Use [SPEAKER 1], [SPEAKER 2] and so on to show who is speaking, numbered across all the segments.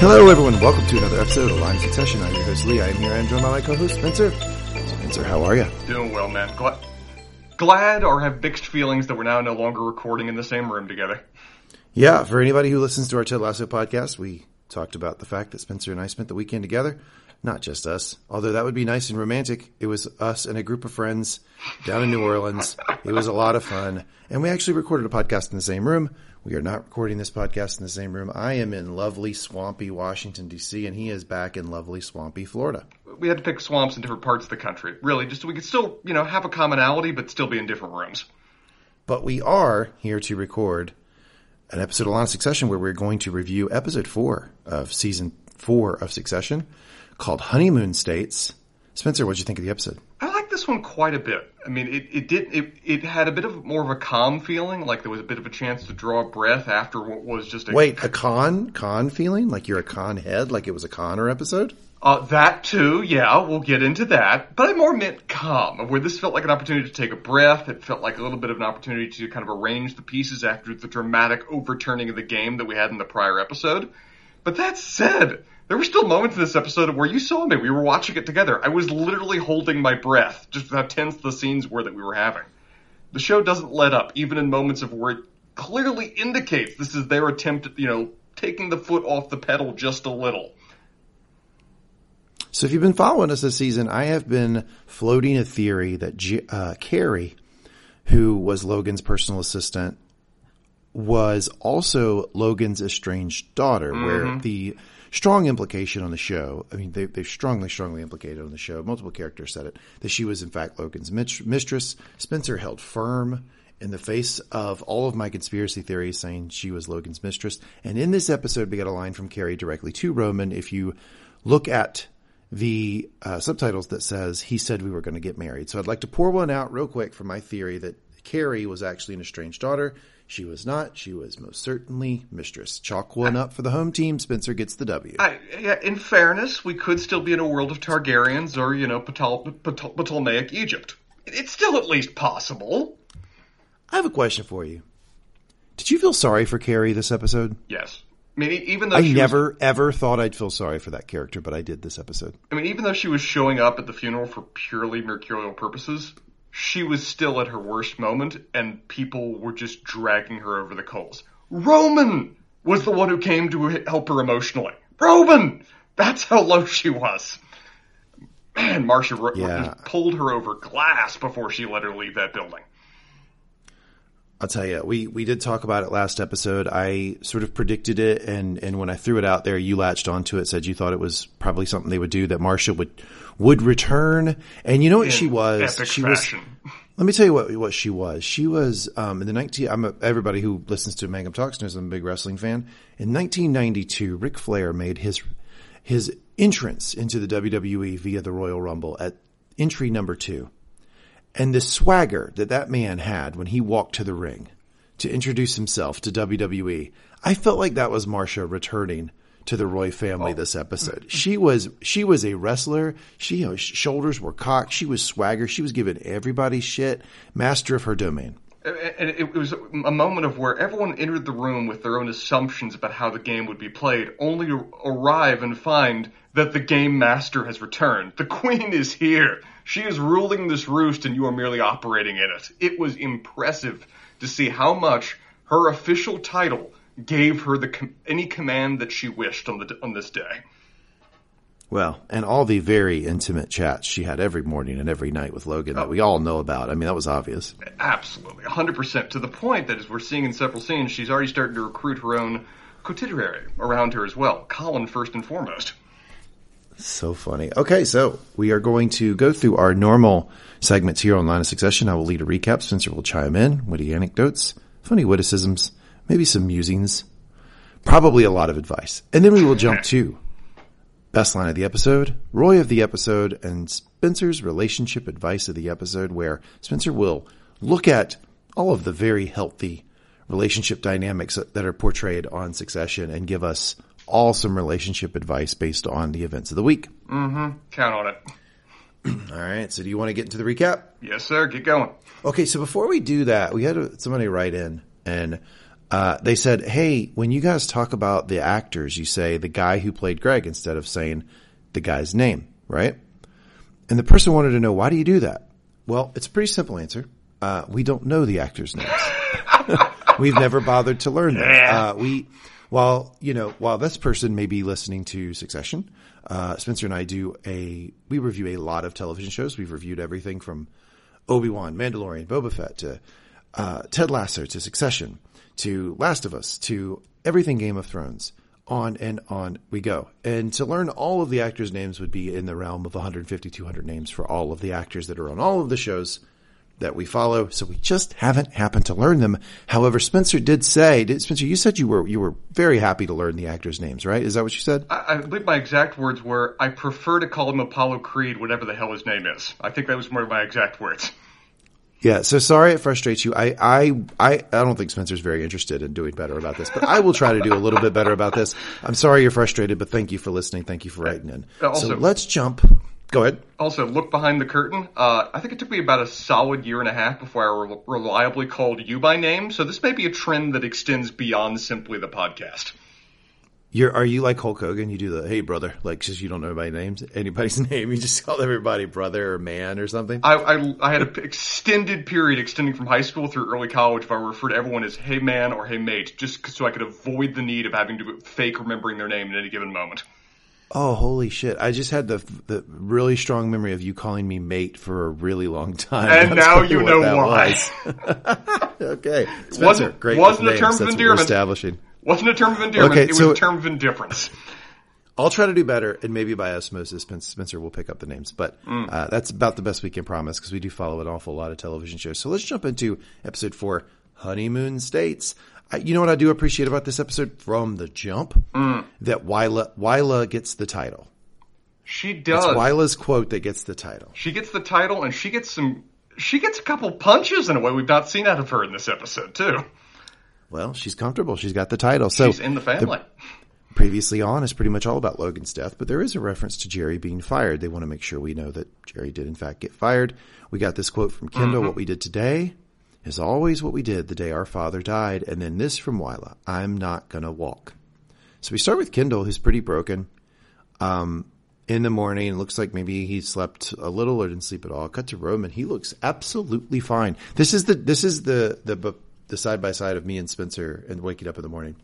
[SPEAKER 1] Hello, everyone. Welcome to another episode of Line of Succession. I'm your host, Lee. I am here. I'm joined by my co-host, Spencer. Spencer, how are you?
[SPEAKER 2] Doing well, man. Glad, glad or have mixed feelings that we're now no longer recording in the same room together.
[SPEAKER 1] Yeah, for anybody who listens to our Ted Lasso podcast, we talked about the fact that Spencer and I spent the weekend together. Not just us, although that would be nice and romantic. It was us and a group of friends down in New Orleans. It was a lot of fun. And we actually recorded a podcast in the same room. We are not recording this podcast in the same room. I am in lovely, swampy Washington, D.C., and he is back in lovely, swampy Florida.
[SPEAKER 2] We had to pick swamps in different parts of the country, really, just so we could still, you know, have a commonality, but still be in different rooms.
[SPEAKER 1] But we are here to record an episode of Line of Succession where we're going to review episode four of season four of Succession called Honeymoon States. Spencer, what'd you think of the episode?
[SPEAKER 2] I this one quite a bit. I mean, it, it did it, it had a bit of more of a calm feeling, like there was a bit of a chance to draw a breath after what was just a
[SPEAKER 1] Wait, a con con feeling? Like you're a con head, like it was a Connor episode?
[SPEAKER 2] Uh, that too, yeah, we'll get into that. But I more meant calm, where this felt like an opportunity to take a breath. It felt like a little bit of an opportunity to kind of arrange the pieces after the dramatic overturning of the game that we had in the prior episode. But that said, there were still moments in this episode where you saw me. We were watching it together. I was literally holding my breath, just how tense the scenes were that we were having. The show doesn't let up, even in moments of where it clearly indicates this is their attempt at, you know, taking the foot off the pedal just a little.
[SPEAKER 1] So if you've been following us this season, I have been floating a theory that G- uh, Kerry, who was Logan's personal assistant, was also Logan's estranged daughter, where the strong implication on the show, I mean, they, they strongly, strongly implicated on the show, multiple characters said it, that she was in fact Logan's mistress. Spencer held firm in the face of all of my conspiracy theories saying she was Logan's mistress. And in this episode, we got a line from Kerry directly to Roman. If you look at the uh, subtitles that says he said we were going to get married. So I'd like to pour one out real quick for my theory that Kerry was actually an estranged daughter. She was not. She was most certainly mistress. Chalk one up for the home team. Spencer gets the W.
[SPEAKER 2] I, in fairness, we could still be in a world of Targaryens or, you know, Ptol- Ptol- Ptolemaic Egypt. It's still at least possible.
[SPEAKER 1] I have a question for you. Did you feel sorry for Kerry this episode?
[SPEAKER 2] Yes. I mean, even though
[SPEAKER 1] I never ever thought I'd feel sorry for that character, but I did this episode.
[SPEAKER 2] I mean, even though she was showing up at the funeral for purely mercurial purposes, she was still at her worst moment, and people were just dragging her over the coals. Roman was the one who came to help her emotionally. Roman! That's how low she was. Man, Marcia
[SPEAKER 1] Yeah.
[SPEAKER 2] pulled her over glass before she let her leave that building.
[SPEAKER 1] I'll tell you, we, we did talk about it last episode. I sort of predicted it, and, and when I threw it out there, you latched onto it, said you thought it was probably something they would do, that Marcia would would return. And you know what she was? She
[SPEAKER 2] fashion.
[SPEAKER 1] was. Let me tell you what what she was. She was um, in the nineteen. I'm a, everybody who listens to Mangum Talks knows I'm a big wrestling fan. In 1992, Ric Flair made his his entrance into the WWE via the Royal Rumble at entry number two. And the swagger that that man had when he walked to the ring to introduce himself to WWE, I felt like that was Marcia returning to the Roy family oh. this episode. She was she was a wrestler. She her shoulders were cocked. She was swagger. She was giving everybody shit. Master of her domain.
[SPEAKER 2] And it was a moment of where everyone entered the room with their own assumptions about how the game would be played, only to arrive and find that the game master has returned. The queen is here. She is ruling this roost and you are merely operating in it. It was impressive to see how much her official title gave her the com- any command that she wished on the on this day.
[SPEAKER 1] Well, and all the very intimate chats she had every morning and every night with Logan that oh. we all know about. I mean, that was obvious.
[SPEAKER 2] Absolutely, 100%. To the point that, as we're seeing in several scenes, she's already starting to recruit her own cotidiary around her as well. Colin, first and foremost.
[SPEAKER 1] So funny. Okay, so we are going to go through our normal segments here on Line of Succession. I will lead a recap. Spencer will chime in, witty anecdotes, funny witticisms, maybe some musings, probably a lot of advice. And then we will jump to best line of the episode, Roy of the episode, and Spencer's relationship advice of the episode, where Spencer will look at all of the very healthy relationship dynamics that are portrayed on Succession and give us all some relationship advice based on the events of the week. Mm-hmm.
[SPEAKER 2] Count on it.
[SPEAKER 1] All right. So do you want to get into the recap?
[SPEAKER 2] Yes, sir. Get going.
[SPEAKER 1] Okay. So before we do that, we had somebody write in and Uh, they said, "Hey, when you guys talk about the actors, you say the guy who played Greg instead of saying the guy's name, right?" And the person wanted to know why do you do that? Well, it's a pretty simple answer. Uh, we don't know the actors' names. We've never bothered to learn them. Uh, we, while you know, while this person may be listening to Succession, uh, Spencer and I do a we review a lot of television shows. We've reviewed everything from Obi Wan, Mandalorian, Boba Fett to uh, Ted Lasso to Succession to Last of Us to everything Game of Thrones. On and on we go. And to learn all of the actors' names would be in the realm of 150, 200 names for all of the actors that are on all of the shows that we follow. So we just haven't happened to learn them. However, Spencer did say, did, Spencer, you said you were, you were very happy to learn the actors' names, right? Is that what you said?
[SPEAKER 2] I, I believe my exact words were, I prefer to call him Apollo Creed, whatever the hell his name is. I think that was more of my exact words.
[SPEAKER 1] Yeah, so sorry it frustrates you. I, I, I, I don't think Spencer's very interested in doing better about this, but I will try to do a little bit better about this. I'm sorry you're frustrated, but thank you for listening. Thank you for writing in.
[SPEAKER 2] Also-
[SPEAKER 1] so let's jump. Go ahead.
[SPEAKER 2] Also, look behind the curtain. Uh, I think it took me about a solid year and a half before I re- reliably called you by name, so this may be a trend that extends beyond simply the podcast.
[SPEAKER 1] You're, are you like Hulk Hogan? You do the, hey brother, like, just you don't know anybody's names, anybody's name. You just call everybody brother or man or something.
[SPEAKER 2] I, I, I had an extended period extending from high school through early college where I referred to everyone as hey man or hey mate, just so I could avoid the need of having to fake remembering their name at any given moment.
[SPEAKER 1] Oh, holy shit. I just had the, the really strong memory of you calling me mate for a really long time.
[SPEAKER 2] And
[SPEAKER 1] That's
[SPEAKER 2] now you know
[SPEAKER 1] why. okay. Spencer,
[SPEAKER 2] Wasn't-
[SPEAKER 1] great
[SPEAKER 2] wasn't a term of endearment.
[SPEAKER 1] establishing.
[SPEAKER 2] Wasn't a term of endearment,
[SPEAKER 1] Okay,
[SPEAKER 2] it was
[SPEAKER 1] so-
[SPEAKER 2] a term of indifference.
[SPEAKER 1] I'll try to do better, and maybe by osmosis, Spencer will pick up the names. But
[SPEAKER 2] Mm.
[SPEAKER 1] uh, that's about the best we can promise because we do follow an awful lot of television shows. So let's jump into episode four, Honeymoon States. I, you know what I do appreciate about this episode from the jump?
[SPEAKER 2] Mm.
[SPEAKER 1] That Willa, Willa gets the title.
[SPEAKER 2] She
[SPEAKER 1] It's
[SPEAKER 2] does.
[SPEAKER 1] Willa's quote that gets the title.
[SPEAKER 2] She gets the title and she gets some she gets a couple punches in a way we've not seen out of her in this episode too.
[SPEAKER 1] Well, she's comfortable. She's got the title. So
[SPEAKER 2] She's in the family.
[SPEAKER 1] previously on is pretty much all about Logan's death, but there is a reference to Gerri being fired. They want to make sure we know that Gerri did in fact get fired. We got this quote from Kendall, what we did today is always what we did the day our father died. And then this from Willa, I'm not going to walk. So we start with Kendall, who's pretty broken. Um, in the morning, it looks like maybe he slept a little or didn't sleep at all. Cut to Roman. He looks absolutely fine. This is the, this is the, the, the side by side of me and Spencer and waking up in the morning.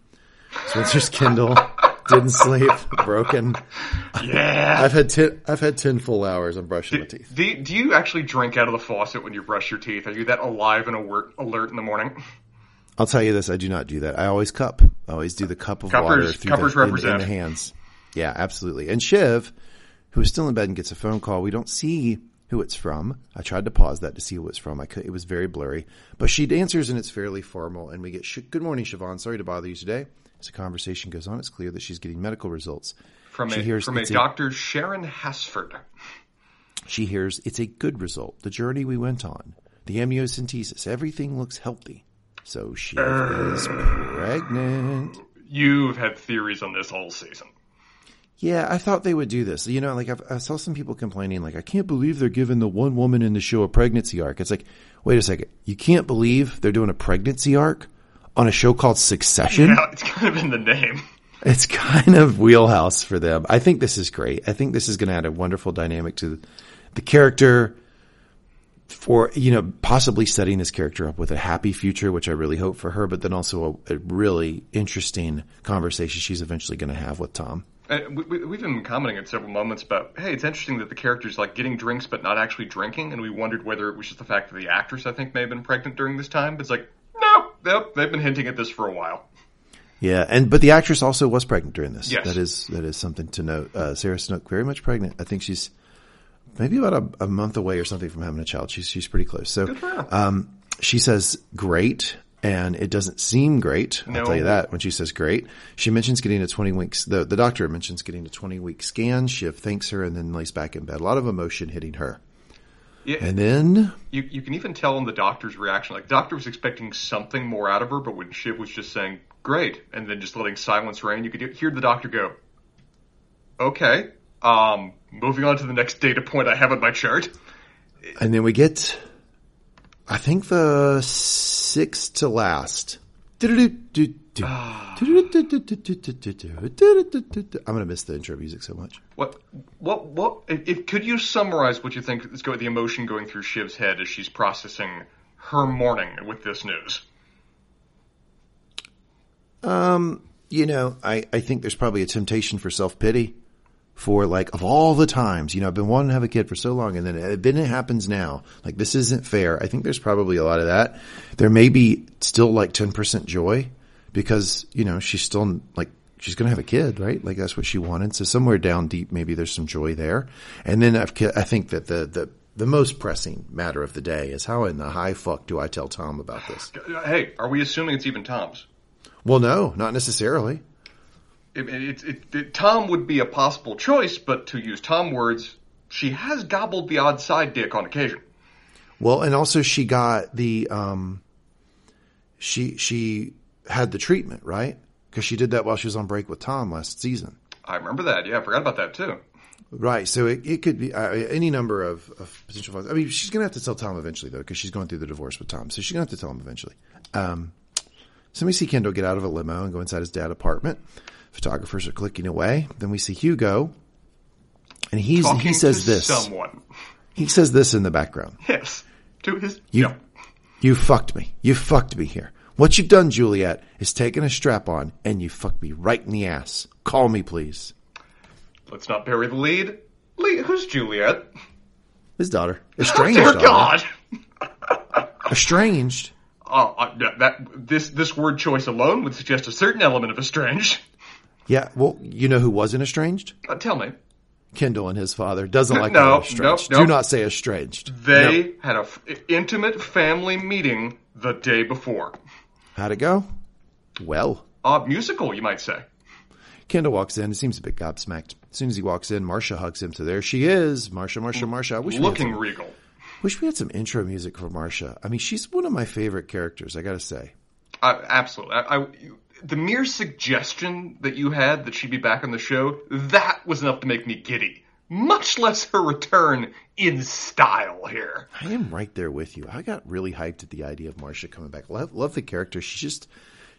[SPEAKER 1] Spencer's Kendall didn't sleep, broken.
[SPEAKER 2] Yeah.
[SPEAKER 1] I've had ten. I've had ten full hours of brushing my teeth.
[SPEAKER 2] Do, do you actually drink out of the faucet when you brush your teeth? Are you that alive and alert, alert in the morning?
[SPEAKER 1] I'll tell you this: I do not do that. I always cup. I always do the cup of
[SPEAKER 2] Cuppers-
[SPEAKER 1] water through
[SPEAKER 2] cuppers
[SPEAKER 1] the, in- in, the hands. Yeah, absolutely. And Shiv, who is still in bed and gets a phone call, we don't see who it's from. I tried to pause that to see who it's from. I could, it was very blurry, but she answers and it's fairly formal. And we get, "Good morning, Siobhan. Sorry to bother you today." As the conversation goes on, it's clear that she's getting medical results.
[SPEAKER 2] From
[SPEAKER 1] She
[SPEAKER 2] a
[SPEAKER 1] hears
[SPEAKER 2] from a
[SPEAKER 1] it's
[SPEAKER 2] Dr. Sharon Hasford.
[SPEAKER 1] She hears it's a good result. The journey we went on, the amniocentesis, everything looks healthy. So she is uh, pregnant.
[SPEAKER 2] You've had theories on this all season.
[SPEAKER 1] Yeah, I thought they would do this. You know, like I've, I saw some people complaining, like I can't believe they're giving the one woman in the show a pregnancy arc. It's like, wait a second, you can't believe they're doing a pregnancy arc on a show called Succession?
[SPEAKER 2] It's kind of in the name.
[SPEAKER 1] It's kind of wheelhouse for them. I think this is great. I think this is going to add a wonderful dynamic to the character for, you know, possibly setting this character up with a happy future, which I really hope for her, but then also a, a really interesting conversation she's eventually going to have with Tom.
[SPEAKER 2] Uh, we, we- we've been commenting at several moments about, hey, it's interesting that the character's like getting drinks but not actually drinking, and we wondered whether it was just the fact that the actress, I think, may have been pregnant during this time. But it's like, no, nope, they've been hinting at this for a while.
[SPEAKER 1] Yeah, and but the actress also was pregnant during this.
[SPEAKER 2] Yes.
[SPEAKER 1] That is that is something to note. Uh, Sarah Snook very much pregnant. I think she's maybe about a, a month away or something from having a child. She's she's pretty close. So
[SPEAKER 2] Good for her.
[SPEAKER 1] um, she says great, and it doesn't seem great. I'll tell you that when she says great. She mentions getting a twenty weeks. The the doctor mentions getting a twenty week scan. Shiv thanks her and then lays back in bed. A lot of emotion hitting her.
[SPEAKER 2] Yeah,
[SPEAKER 1] And then
[SPEAKER 2] you, you can even tell in the doctor's reaction. Like, doctor was expecting something more out of her, but when Shiv was just saying, great, and then just letting silence reign, you could hear the doctor go, okay, um, moving on to the next data point I have on my chart.
[SPEAKER 1] and then we get, I think the sixth to last I'm gonna miss the intro music so much.
[SPEAKER 2] What? What? What? If, could you summarize what you think is going the emotion going through Shiv's head as she's processing her morning with this news?
[SPEAKER 1] Um, you know, I I think there's probably a temptation for self pity. For like of all the times, you know, I've been wanting to have a kid for so long, and then it, then it happens now. Like this isn't fair. I think there's probably a lot of that. There may be still like ten percent joy because you know she's still like she's going to have a kid, right? Like that's what she wanted. So somewhere down deep, maybe there's some joy there. And then I've, I think that the, the, the most pressing matter of the day is how in the high fuck do I tell Tom about this?
[SPEAKER 2] Hey, are we assuming it's even Tom's?
[SPEAKER 1] Well, no, not necessarily.
[SPEAKER 2] It, it, it, Tom would be a possible choice, but to use Tom words, she has gobbled the odd side dick on occasion.
[SPEAKER 1] Well, and also she got the, um, she, she had the treatment, right? Because she did that while she was on break with Tom last season.
[SPEAKER 2] I remember that. Yeah, I forgot about that too.
[SPEAKER 1] Right. So it, it could be uh, any number of, of potential. I mean, she's going to have to tell Tom eventually, though, because she's going through the divorce with Tom. So she's going to have to tell him eventually. Um, so we see Kendall get out of a limo and go inside his dad's apartment. Photographers are clicking away. Then we see Hugo, and he's
[SPEAKER 2] Talking
[SPEAKER 1] he says this.
[SPEAKER 2] Someone.
[SPEAKER 1] He says this in the background.
[SPEAKER 2] Yes. To his.
[SPEAKER 1] You,
[SPEAKER 2] yeah.
[SPEAKER 1] you fucked me. You fucked me here. What you've done, Juliet, is taken a strap on and you fucked me right in the ass. Call me, please.
[SPEAKER 2] Let's not bury the lead. Lee, who's Juliet?
[SPEAKER 1] His daughter. Estranged.
[SPEAKER 2] Dear
[SPEAKER 1] daughter.
[SPEAKER 2] God.
[SPEAKER 1] Estranged.
[SPEAKER 2] Oh, uh, that this this word choice alone would suggest a certain element of estranged.
[SPEAKER 1] Yeah. Well, you know who wasn't estranged?
[SPEAKER 2] Uh, tell me.
[SPEAKER 1] Kendall and his father doesn't like
[SPEAKER 2] No,
[SPEAKER 1] estranged.
[SPEAKER 2] no, no.
[SPEAKER 1] Do not say estranged.
[SPEAKER 2] They
[SPEAKER 1] No.
[SPEAKER 2] had a f- intimate family meeting the day before.
[SPEAKER 1] How'd it go? Well,
[SPEAKER 2] Uh, musical, you might say.
[SPEAKER 1] Kendall walks in. He seems a bit gobsmacked. As soon as he walks in, Marcia hugs him. So there she is. Marcia, Marcia, Marcia. I wish we
[SPEAKER 2] Looking
[SPEAKER 1] some,
[SPEAKER 2] regal.
[SPEAKER 1] wish we had some intro music for Marcia. I mean, she's one of my favorite characters. I gotta say.
[SPEAKER 2] Uh, absolutely. I, I, the mere suggestion that you had that she'd be back on the show, that was enough to make me giddy. Much less her return in style here.
[SPEAKER 1] I am right there with you. I got really hyped at the idea of Marcia coming back. Love, love the character. She just,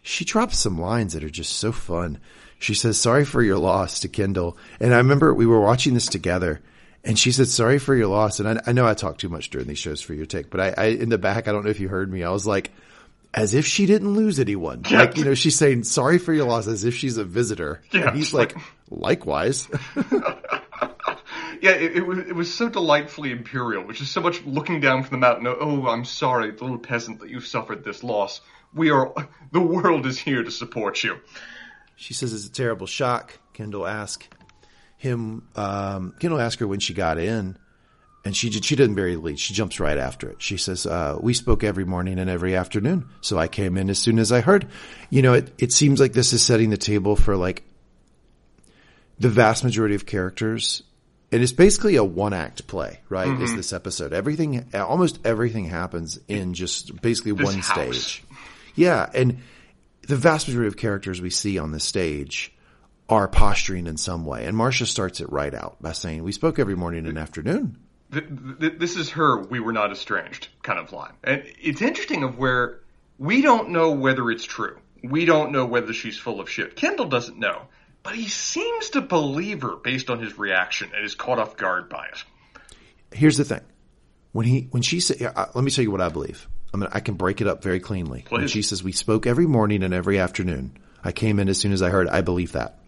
[SPEAKER 1] she drops some lines that are just so fun. She says, sorry for your loss to Kendall. And I remember we were watching this together and she said, sorry for your loss. And I, I know I talk too much during these shows for your take, but I, I, in the back, I don't know if you heard me. I was like, as if she didn't lose anyone.
[SPEAKER 2] Yeah.
[SPEAKER 1] Like, you know, she's saying sorry for your loss as if she's a visitor.
[SPEAKER 2] Yeah,
[SPEAKER 1] And he's like,
[SPEAKER 2] like-
[SPEAKER 1] likewise.
[SPEAKER 2] Yeah, it, it was it was so delightfully imperial, which is so much looking down from the mountain. Oh, I'm sorry, little peasant, that you've suffered this loss. We are the world is here to support you.
[SPEAKER 1] She says it's a terrible shock. Kendall asked him. Um, Kendall asked her when she got in, and she did, she didn't bury the lead. She jumps right after it. She says, uh, "We spoke every morning and every afternoon, so I came in as soon as I heard." You know, it it seems like this is setting the table for like the vast majority of characters. And it's basically a one act play, right? Is this episode. Everything, almost everything happens in just basically
[SPEAKER 2] This
[SPEAKER 1] one
[SPEAKER 2] house.
[SPEAKER 1] stage. Yeah. And the vast majority of characters we see on the stage are posturing in some way. And Marcia starts it right out by saying, we spoke every morning and afternoon.
[SPEAKER 2] Th- th- this is her "we were not estranged" kind of line, and it's interesting of where we don't know whether it's true. We don't know whether she's full of shit. Kendall doesn't know, but he seems to believe her based on his reaction and is caught off guard by it.
[SPEAKER 1] Here's the thing. When he, when she said, uh, let me tell you what I believe. I mean, I can break it up very cleanly. When she says, we spoke every morning and every afternoon. I came in as soon as I heard, I believe that.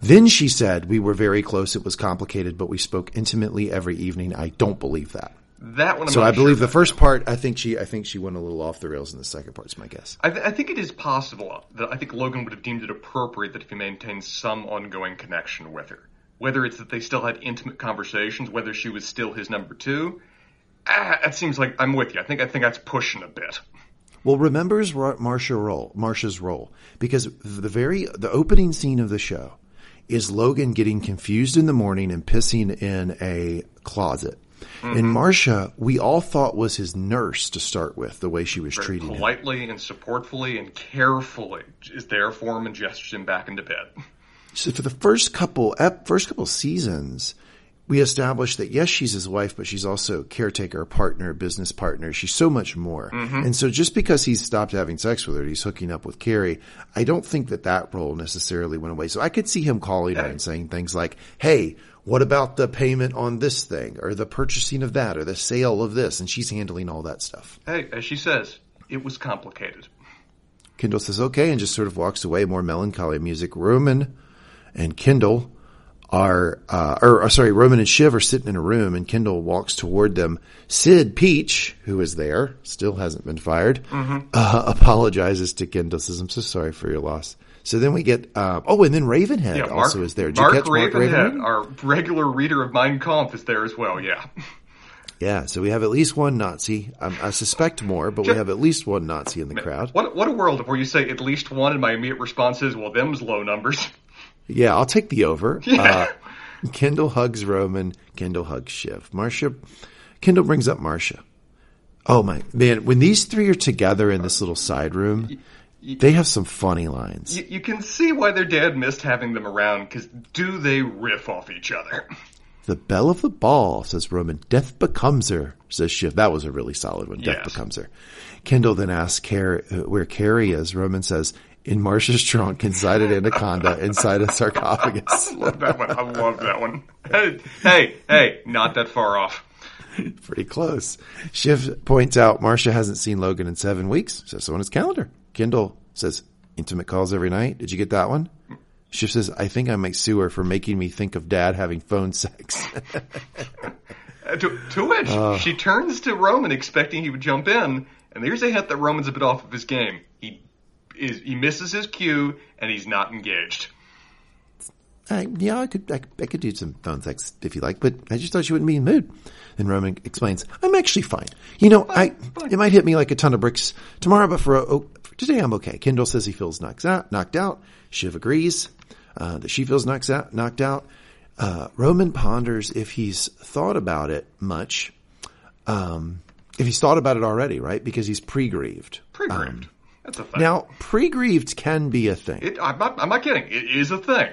[SPEAKER 1] Then she said, we were very close. It was complicated, but we spoke intimately every evening. I don't believe that.
[SPEAKER 2] That one, I'm
[SPEAKER 1] So I believe
[SPEAKER 2] sure
[SPEAKER 1] the first part, I think she, I think she went a little off the rails in the second part is my guess.
[SPEAKER 2] I, th- I think it is possible that I think Logan would have deemed it appropriate that if he maintained some ongoing connection with her, whether it's that they still had intimate conversations, whether she was still his number two. Ah, that seems like I'm with you. I think I think that's pushing a bit.
[SPEAKER 1] Well, remembers Marcia role, Marcia's role because the very the opening scene of the show is Logan getting confused in the morning and pissing in a closet. Hmm. And Marcia, we all thought was his nurse to start with, the way she was treating him.
[SPEAKER 2] Politely and supportfully and carefully is there for him and gestures him back into bed.
[SPEAKER 1] So for the first couple first couple seasons, we establish that yes, she's his wife, but she's also caretaker, partner, business partner. She's so much more. Mm-hmm. And so just because he's stopped having sex with her, he's hooking up with Kerry. I don't think that that role necessarily went away. So I could see him calling her and saying things like, Hey, what about the payment on this thing or the purchasing of that or the sale of this? And she's handling all that stuff.
[SPEAKER 2] Hey, as she says, it was complicated.
[SPEAKER 1] Kendall says okay and just sort of walks away. More melancholy music. Roman and Kendall are, uh, or, or sorry, Roman and Shiv are sitting in a room and Kendall walks toward them. Cyd Peach, who is there, still hasn't been fired, uh, apologizes to Kendall, says, I'm so sorry for your loss. So then we get, uh, oh, and then Ravenhead
[SPEAKER 2] Yeah, Mark,
[SPEAKER 1] also is there. Did
[SPEAKER 2] Mark
[SPEAKER 1] you catch Mark
[SPEAKER 2] Ravenhead,
[SPEAKER 1] Ravenhead?
[SPEAKER 2] our regular reader of Mein Kampf, is there as well. Yeah.
[SPEAKER 1] Yeah, so we have at least one Nazi. Um, I suspect more, but we have at least one Nazi in the crowd.
[SPEAKER 2] What what a world where you say at least one, and my immediate response is, "Well, them's low numbers."
[SPEAKER 1] Yeah, I'll take the over. Uh, Kendall hugs Roman. Kendall hugs Shiv. Marcia, Kendall brings up Marcia. Oh my man, when these three are together in this little side room, they have some funny lines.
[SPEAKER 2] You, you can see why their dad missed having them around, because do they riff off each other?
[SPEAKER 1] The belle of the ball, says Roman. Death becomes her, says Shiv. That was a really solid one. Death
[SPEAKER 2] Yes.
[SPEAKER 1] becomes her. Kendall then asks Car- where Kerry is. Roman says, in Marcia's trunk, inside an anaconda, inside a sarcophagus.
[SPEAKER 2] love that one. I love that one. Hey, hey, hey, not that far off.
[SPEAKER 1] Pretty close. Shiv points out Marcia hasn't seen Logan in seven weeks. Says so on his calendar. Kendall says intimate calls every night. Did you get that one? Shiv says, I think I might sue her for making me think of dad having phone sex.
[SPEAKER 2] Uh, To, to which she turns to Roman, expecting he would jump in, and there's a hint that Roman's a bit off of his game. He is he misses his cue, and he's not engaged.
[SPEAKER 1] I, yeah, I could, I, could- I could do some phone sex if you like, but I just thought you wouldn't be in the mood. Then Roman explains, I'm actually fine. You know, I, it might hit me like a ton of bricks tomorrow, but for, oh, for today I'm okay. Kendall says he feels knocked out, knocked out. Shiv agrees, uh, that she feels knocked out, knocked out. Uh, Roman ponders if he's thought about it much, um, if he's thought about it already, right? Because he's pre-grieved.
[SPEAKER 2] Pre-grieved. That's a thing.
[SPEAKER 1] Now, pre-grieved can be a thing.
[SPEAKER 2] it, I'm not. I'm not kidding. It is a thing.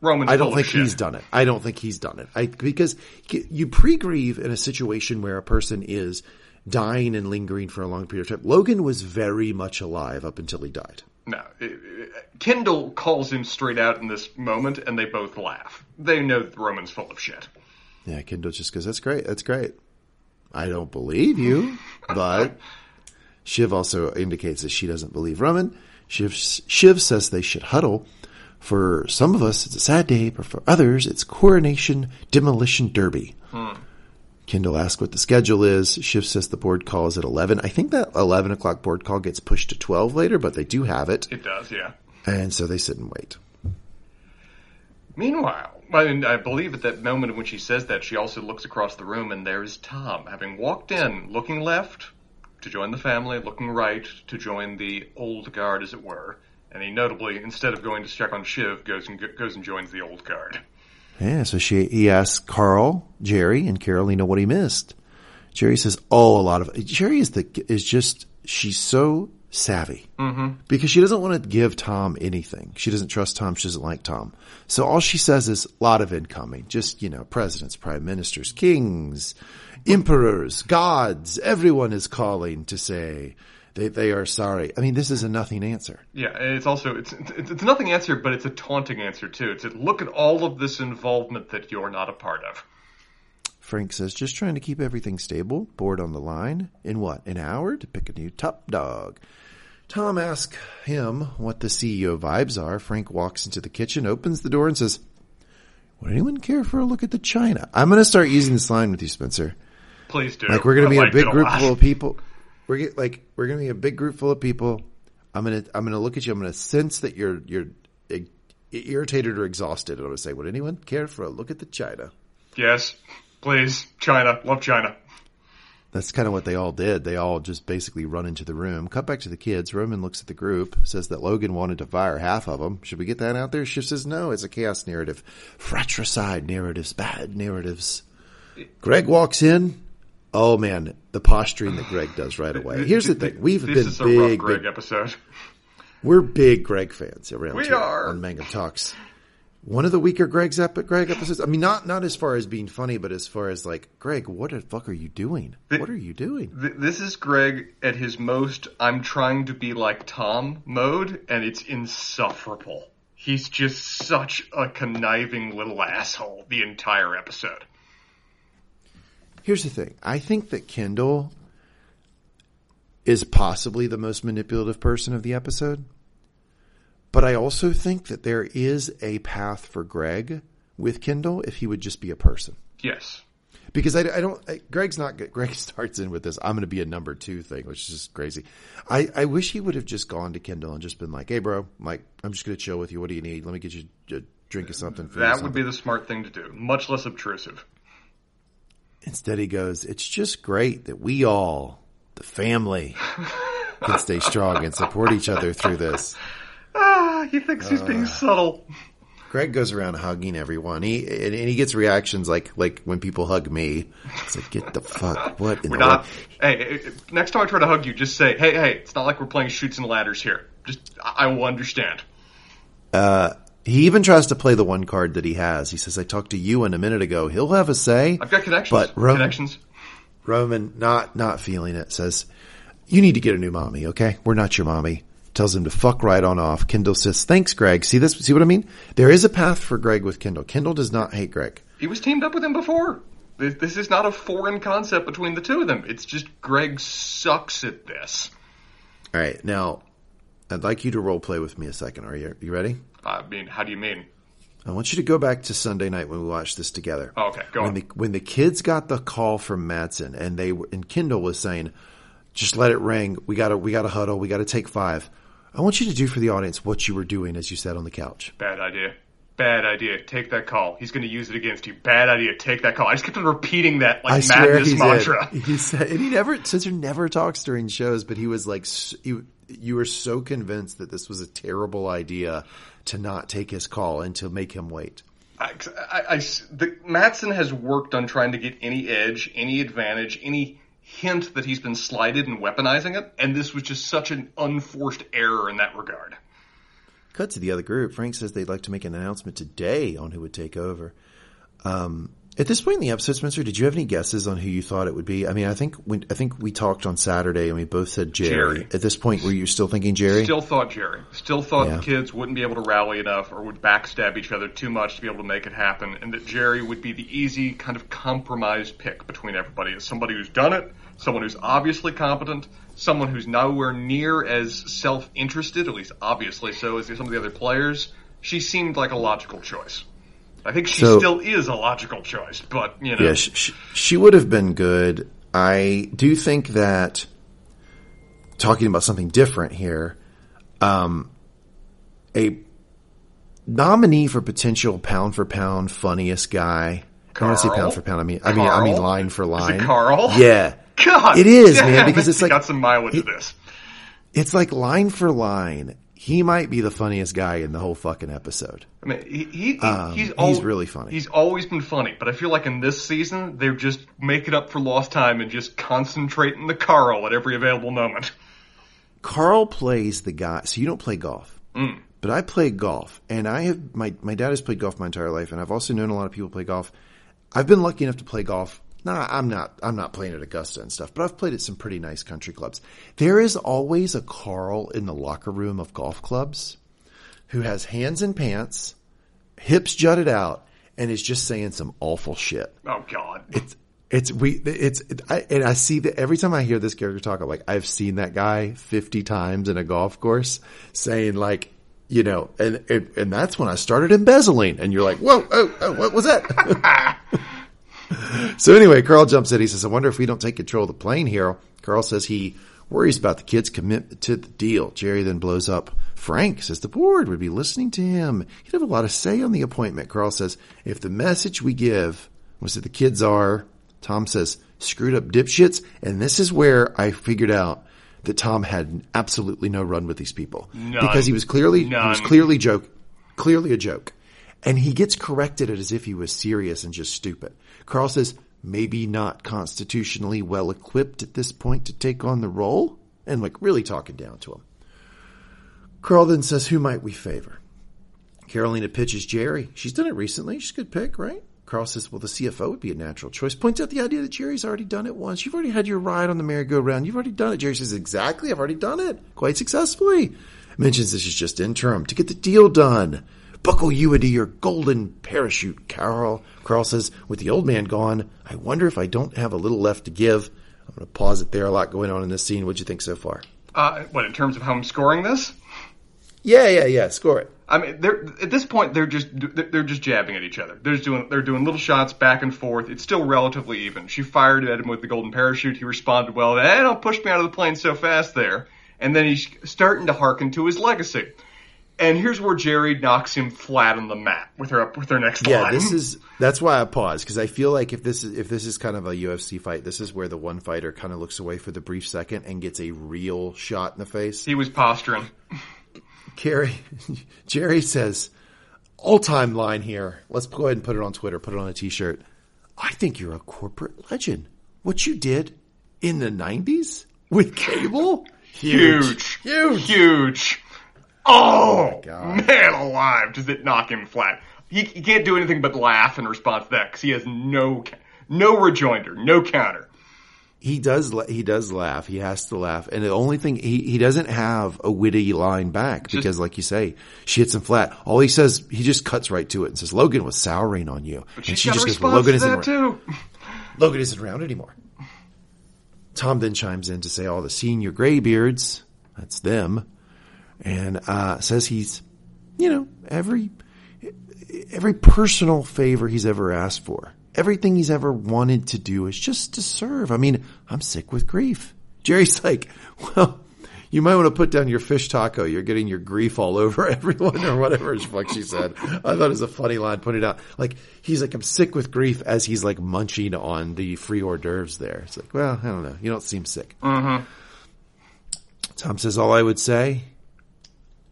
[SPEAKER 2] Roman's
[SPEAKER 1] I don't think
[SPEAKER 2] shit.
[SPEAKER 1] he's done it. I don't think he's done it. I, because you pre-grieve in a situation where a person is dying and lingering for a long period of time. Logan was very much alive up until he died.
[SPEAKER 2] No, it- it- Kendall calls him straight out in this moment, and they both laugh. They know that Roman's full of shit.
[SPEAKER 1] Yeah, Kendall just goes, that's great. That's great. I don't believe you, but Shiv also indicates that she doesn't believe Roman. Shiv, Shiv says they should huddle. For some of us, it's a sad day, but for others, it's coronation demolition derby. Hmm. Kendall asks what the schedule is. Shiv says the board call is at 11. I think that 11 o'clock board call gets pushed to 12 later, but they do have it.
[SPEAKER 2] It does, yeah.
[SPEAKER 1] And so they sit and wait.
[SPEAKER 2] Meanwhile, I, mean, I believe at that moment when she says that, she also looks across the room, and there's Tom, having walked in, looking left to join the family, looking right to join the old guard, as it were. And he notably, instead of going to check on Shiv, goes and goes and joins the old guard.
[SPEAKER 1] Yeah, so she he asks Karl, Gerri, and Karolina what he missed. Gerri says, "Oh, a lot of Gerri is the is just she's so savvy mm-hmm. because she doesn't want to give Tom anything. She doesn't trust Tom. She doesn't like Tom. So all she says is a lot of incoming. Just you know, presidents, prime ministers, kings, emperors, gods. Everyone is calling to say they they are sorry. I mean, this is a nothing answer.
[SPEAKER 2] Yeah, it's also it's it's, it's a nothing answer, but it's a taunting answer too. It's a look at all of this involvement that you're not a part of.
[SPEAKER 1] Frank says, just trying to keep everything stable. Board on the line. In what? An hour to pick a new top dog. Tom asks him what the CEO vibes are. Frank walks into the kitchen, opens the door, and says, Would anyone care for a look at the china? I'm going to start using this line with you, Spencer.
[SPEAKER 2] Please do.
[SPEAKER 1] Like we're going to
[SPEAKER 2] I
[SPEAKER 1] be a big group
[SPEAKER 2] lot.
[SPEAKER 1] full of people. We're get, like we're going to be a big group full of people. I'm going to I'm to look at you. I'm going to sense that you're you're irritated or exhausted. I'm going to say, Would anyone care for a look at the china?
[SPEAKER 2] Yes, please, China, love China.
[SPEAKER 1] That's kind of what they all did. They all just basically run into the room. Cut back to the kids. Roman looks at the group, says that Logan wanted to fire half of them. Should we get that out there? Shiv says no. It's a chaos narrative. Fratricide narratives, bad narratives. Greg walks in. Oh man, the posturing that Greg does right away. Here's the thing: we've
[SPEAKER 2] this
[SPEAKER 1] been
[SPEAKER 2] is a rough
[SPEAKER 1] big,
[SPEAKER 2] Greg
[SPEAKER 1] big,
[SPEAKER 2] episode.
[SPEAKER 1] we're big Greg fans around
[SPEAKER 2] We
[SPEAKER 1] here
[SPEAKER 2] are.
[SPEAKER 1] on Manga Talks. one of the weaker Greg's ep- Greg episodes. I mean, not not as far as being funny, but as far as like, Greg, what the fuck are you doing? What are you doing?
[SPEAKER 2] Th- this is Greg at his most I'm trying to be like Tom mode, and it's insufferable. He's just such a conniving little asshole the entire episode.
[SPEAKER 1] Here's the thing. I think that Kendall is possibly the most manipulative person of the episode. But I also think that there is a path for Greg with Kendall if he would just be a person.
[SPEAKER 2] Yes.
[SPEAKER 1] Because I, I don't, I, Greg's not good. Greg starts in with this, I'm going to be a number two thing, which is just crazy. I, I wish he would have just gone to Kendall and just been like, hey, bro, Mike, I'm just going to chill with you. What do you need? Let me get you a drink of something.
[SPEAKER 2] That would
[SPEAKER 1] something."
[SPEAKER 2] be the smart thing to do. Much less obtrusive.
[SPEAKER 1] Instead, he goes, It's just great that we all, the family, can stay strong and support each other through this.
[SPEAKER 2] Ah, he thinks he's
[SPEAKER 1] Uh.
[SPEAKER 2] being subtle.
[SPEAKER 1] Greg goes around hugging everyone. He and, and he gets reactions like like when people hug me. It's like get the fuck what in
[SPEAKER 2] We're
[SPEAKER 1] the
[SPEAKER 2] not. Hey, next time I try to hug you, just say, "Hey, hey, it's not like we're playing Chutes and Ladders here. Just, I, I will understand."
[SPEAKER 1] He even tries to play the one card that he has. He says, "I talked to you in a minute ago. He'll have a say."
[SPEAKER 2] I've got connections.
[SPEAKER 1] But Ro-
[SPEAKER 2] connections.
[SPEAKER 1] Roman, not not feeling it, says, "You need to get a new mommy, okay? We're not your mommy." Tells him to fuck right on off. Kendall says, "Thanks, Greg." See this? See what I mean? There is a path for Greg with Kendall. Kendall does not hate Greg.
[SPEAKER 2] He was teamed up with him before. This, this is not a foreign concept between the two of them. It's just Greg sucks at this.
[SPEAKER 1] All right, now I'd like you to role play with me a second. Are you you ready?
[SPEAKER 2] I mean, how do you mean?
[SPEAKER 1] I want you to go back to Sunday night when we watched this together.
[SPEAKER 2] Oh, okay, go
[SPEAKER 1] when
[SPEAKER 2] on.
[SPEAKER 1] the when the kids got the call from Matsson and they were, and Kendall was saying, "Just let it ring. We got to we got to huddle. We got to take five. I want you to do for the audience what you were doing as you sat on the couch.
[SPEAKER 2] Bad idea. Bad idea. Take that call. He's going to use it against you. Bad idea. Take that call. I just kept on repeating that like
[SPEAKER 1] I
[SPEAKER 2] madness
[SPEAKER 1] he
[SPEAKER 2] mantra.
[SPEAKER 1] He said, and he never Spencer never talks during shows, but he was like, s- you, were so convinced that this was a terrible idea to not take his call and to make him wait.
[SPEAKER 2] I, I- I the, Matsson has worked on trying to get any edge, any advantage, any hint that he's been slighted and weaponizing it, and this was just such an unforced error in that regard.
[SPEAKER 1] Cut to the other group. Frank says they'd like to make an announcement today on who would take over. Um, at this point in the episode, Spencer, did you have any guesses on who you thought it would be? I mean, I think we, I think we talked on Saturday and we both said Gerri.
[SPEAKER 2] Gerri.
[SPEAKER 1] At this point, were you still thinking Gerri?
[SPEAKER 2] Still thought Gerri. Still thought
[SPEAKER 1] Yeah.
[SPEAKER 2] the kids wouldn't be able to rally enough or would backstab each other too much to be able to make it happen, and that Gerri would be the easy kind of compromise pick between everybody as somebody who's done it, someone who's obviously competent, someone who's nowhere near as self-interested, at least obviously so, as some of the other players. She seemed like a logical choice. I think she
[SPEAKER 1] So-
[SPEAKER 2] still is a logical choice, but you know,
[SPEAKER 1] Yeah, she, she, would have been good. I do think that talking about something different here, um, a nominee for potential pound for pound funniest guy. I don't want to say pound for pound. I mean, I mean, I mean line for line.
[SPEAKER 2] Karl?
[SPEAKER 1] Yeah,
[SPEAKER 2] God,
[SPEAKER 1] It is, man, because it's like-
[SPEAKER 2] got some mileage
[SPEAKER 1] it-
[SPEAKER 2] to this.
[SPEAKER 1] it's like line for line. He might be the funniest guy in the whole fucking episode.
[SPEAKER 2] I mean, he, he
[SPEAKER 1] Um,
[SPEAKER 2] he's
[SPEAKER 1] he's really funny.
[SPEAKER 2] He's always been funny, but I feel like in this season they're just making up for lost time and just concentrating the Karl at every available moment.
[SPEAKER 1] Karl plays the guy. So you don't play golf, but I play golf, and I have my my dad has played golf my entire life, and I've also known a lot of people play golf. I've been lucky enough to play golf. Nah, I'm not. I'm not playing at Augusta and stuff, but I've played at some pretty nice country clubs. There is always a Karl in the locker room of golf clubs who has hands in pants, hips jutted out, and is just saying some awful shit
[SPEAKER 2] Oh God,
[SPEAKER 1] it's it's we it's it, I, and I see that every time I hear this character talk, I'm like I've seen that guy fifty times in a golf course saying like you know, and and, and that's when I started embezzling, and you're like, whoa, oh, oh what was that? so anyway, Karl jumps in. He says, "I wonder if we don't take control of the plane here." Karl says he worries about the kids' commitment to the deal. Gerri then blows up. Frank says the board would be listening to him. He'd have a lot of say on the appointment. Karl says if the message we give was that the kids are, Tom says, screwed up dipshits. And this is where I figured out that Tom had absolutely no run with these people
[SPEAKER 2] None.
[SPEAKER 1] because he was clearly he was clearly joke, clearly a joke, and he gets corrected as if he was serious and just stupid. Karl says maybe not constitutionally well equipped at this point to take on the role, and like really talking down to him. Karl then says, "Who might we favor?" Karolina pitches Gerri. She's done it recently. She's a good pick, right? Karl says, well, the CFO would be a natural choice. Points out the idea that Gerri's already done it once. You've already had your ride on the merry-go-round. You've already done it. Gerri says, exactly. I've already done it quite successfully. Mentions this is just interim to get the deal done. Buckle you into your golden parachute, Karl. Karl says, with the old man gone, I wonder if I don't have a little left to give. I'm going to pause it there. A lot going on in this scene. What'd you think so far?
[SPEAKER 2] Uh, what, in terms of how I'm scoring this?
[SPEAKER 1] Yeah, yeah, yeah. Score it.
[SPEAKER 2] I mean, they're at this point they're just they're just jabbing at each other. They're just doing they're doing little shots back and forth. It's still relatively even. She fired at him with the golden parachute. He responded well. Hey, don't push me out of the plane so fast there. And then he's starting to hearken to his legacy. And here's where Gerri knocks him flat on the mat with her up with her next
[SPEAKER 1] yeah,
[SPEAKER 2] line.
[SPEAKER 1] Yeah, this is that's why I pause because I feel like if this is if this is kind of a UFC fight, this is where the one fighter kind of looks away for the brief second and gets a real shot in the face.
[SPEAKER 2] He was posturing.
[SPEAKER 1] Carrie, Gerri says, all time line here. Let's go ahead and put it on Twitter, put it on a t shirt. I think you're a corporate legend. What you did in the 90s with cable?
[SPEAKER 2] Huge. Huge. Huge. Oh, oh man alive. Does it knock him flat? He, he, can't do anything but laugh in response to that because he has no, no rejoinder, no counter
[SPEAKER 1] he does he does laugh. He has to laugh, and the only thing he he doesn't have a witty line back because, just, like you say, she hits him flat. All he says, he just cuts right to it and says, "Logan was souring on you,"
[SPEAKER 2] and she just goes, "Logan isn't too.
[SPEAKER 1] Logan isn't around anymore." Tom then chimes in to say, "All the senior graybeards, that's them," and uh, says he's, you know, every every personal favor he's ever asked for everything he's ever wanted to do is just to serve. I mean, I'm sick with grief. Gerri's like, well, you might want to put down your fish taco. You're getting your grief all over everyone or whatever the fuck she said. I thought it was a funny line. Put it out. Like, he's like, I'm sick with grief as he's like munching on the free hors d'oeuvres there. It's like, well, I don't know. You don't seem sick.
[SPEAKER 2] Mm-hmm.
[SPEAKER 1] Tom says, all I would say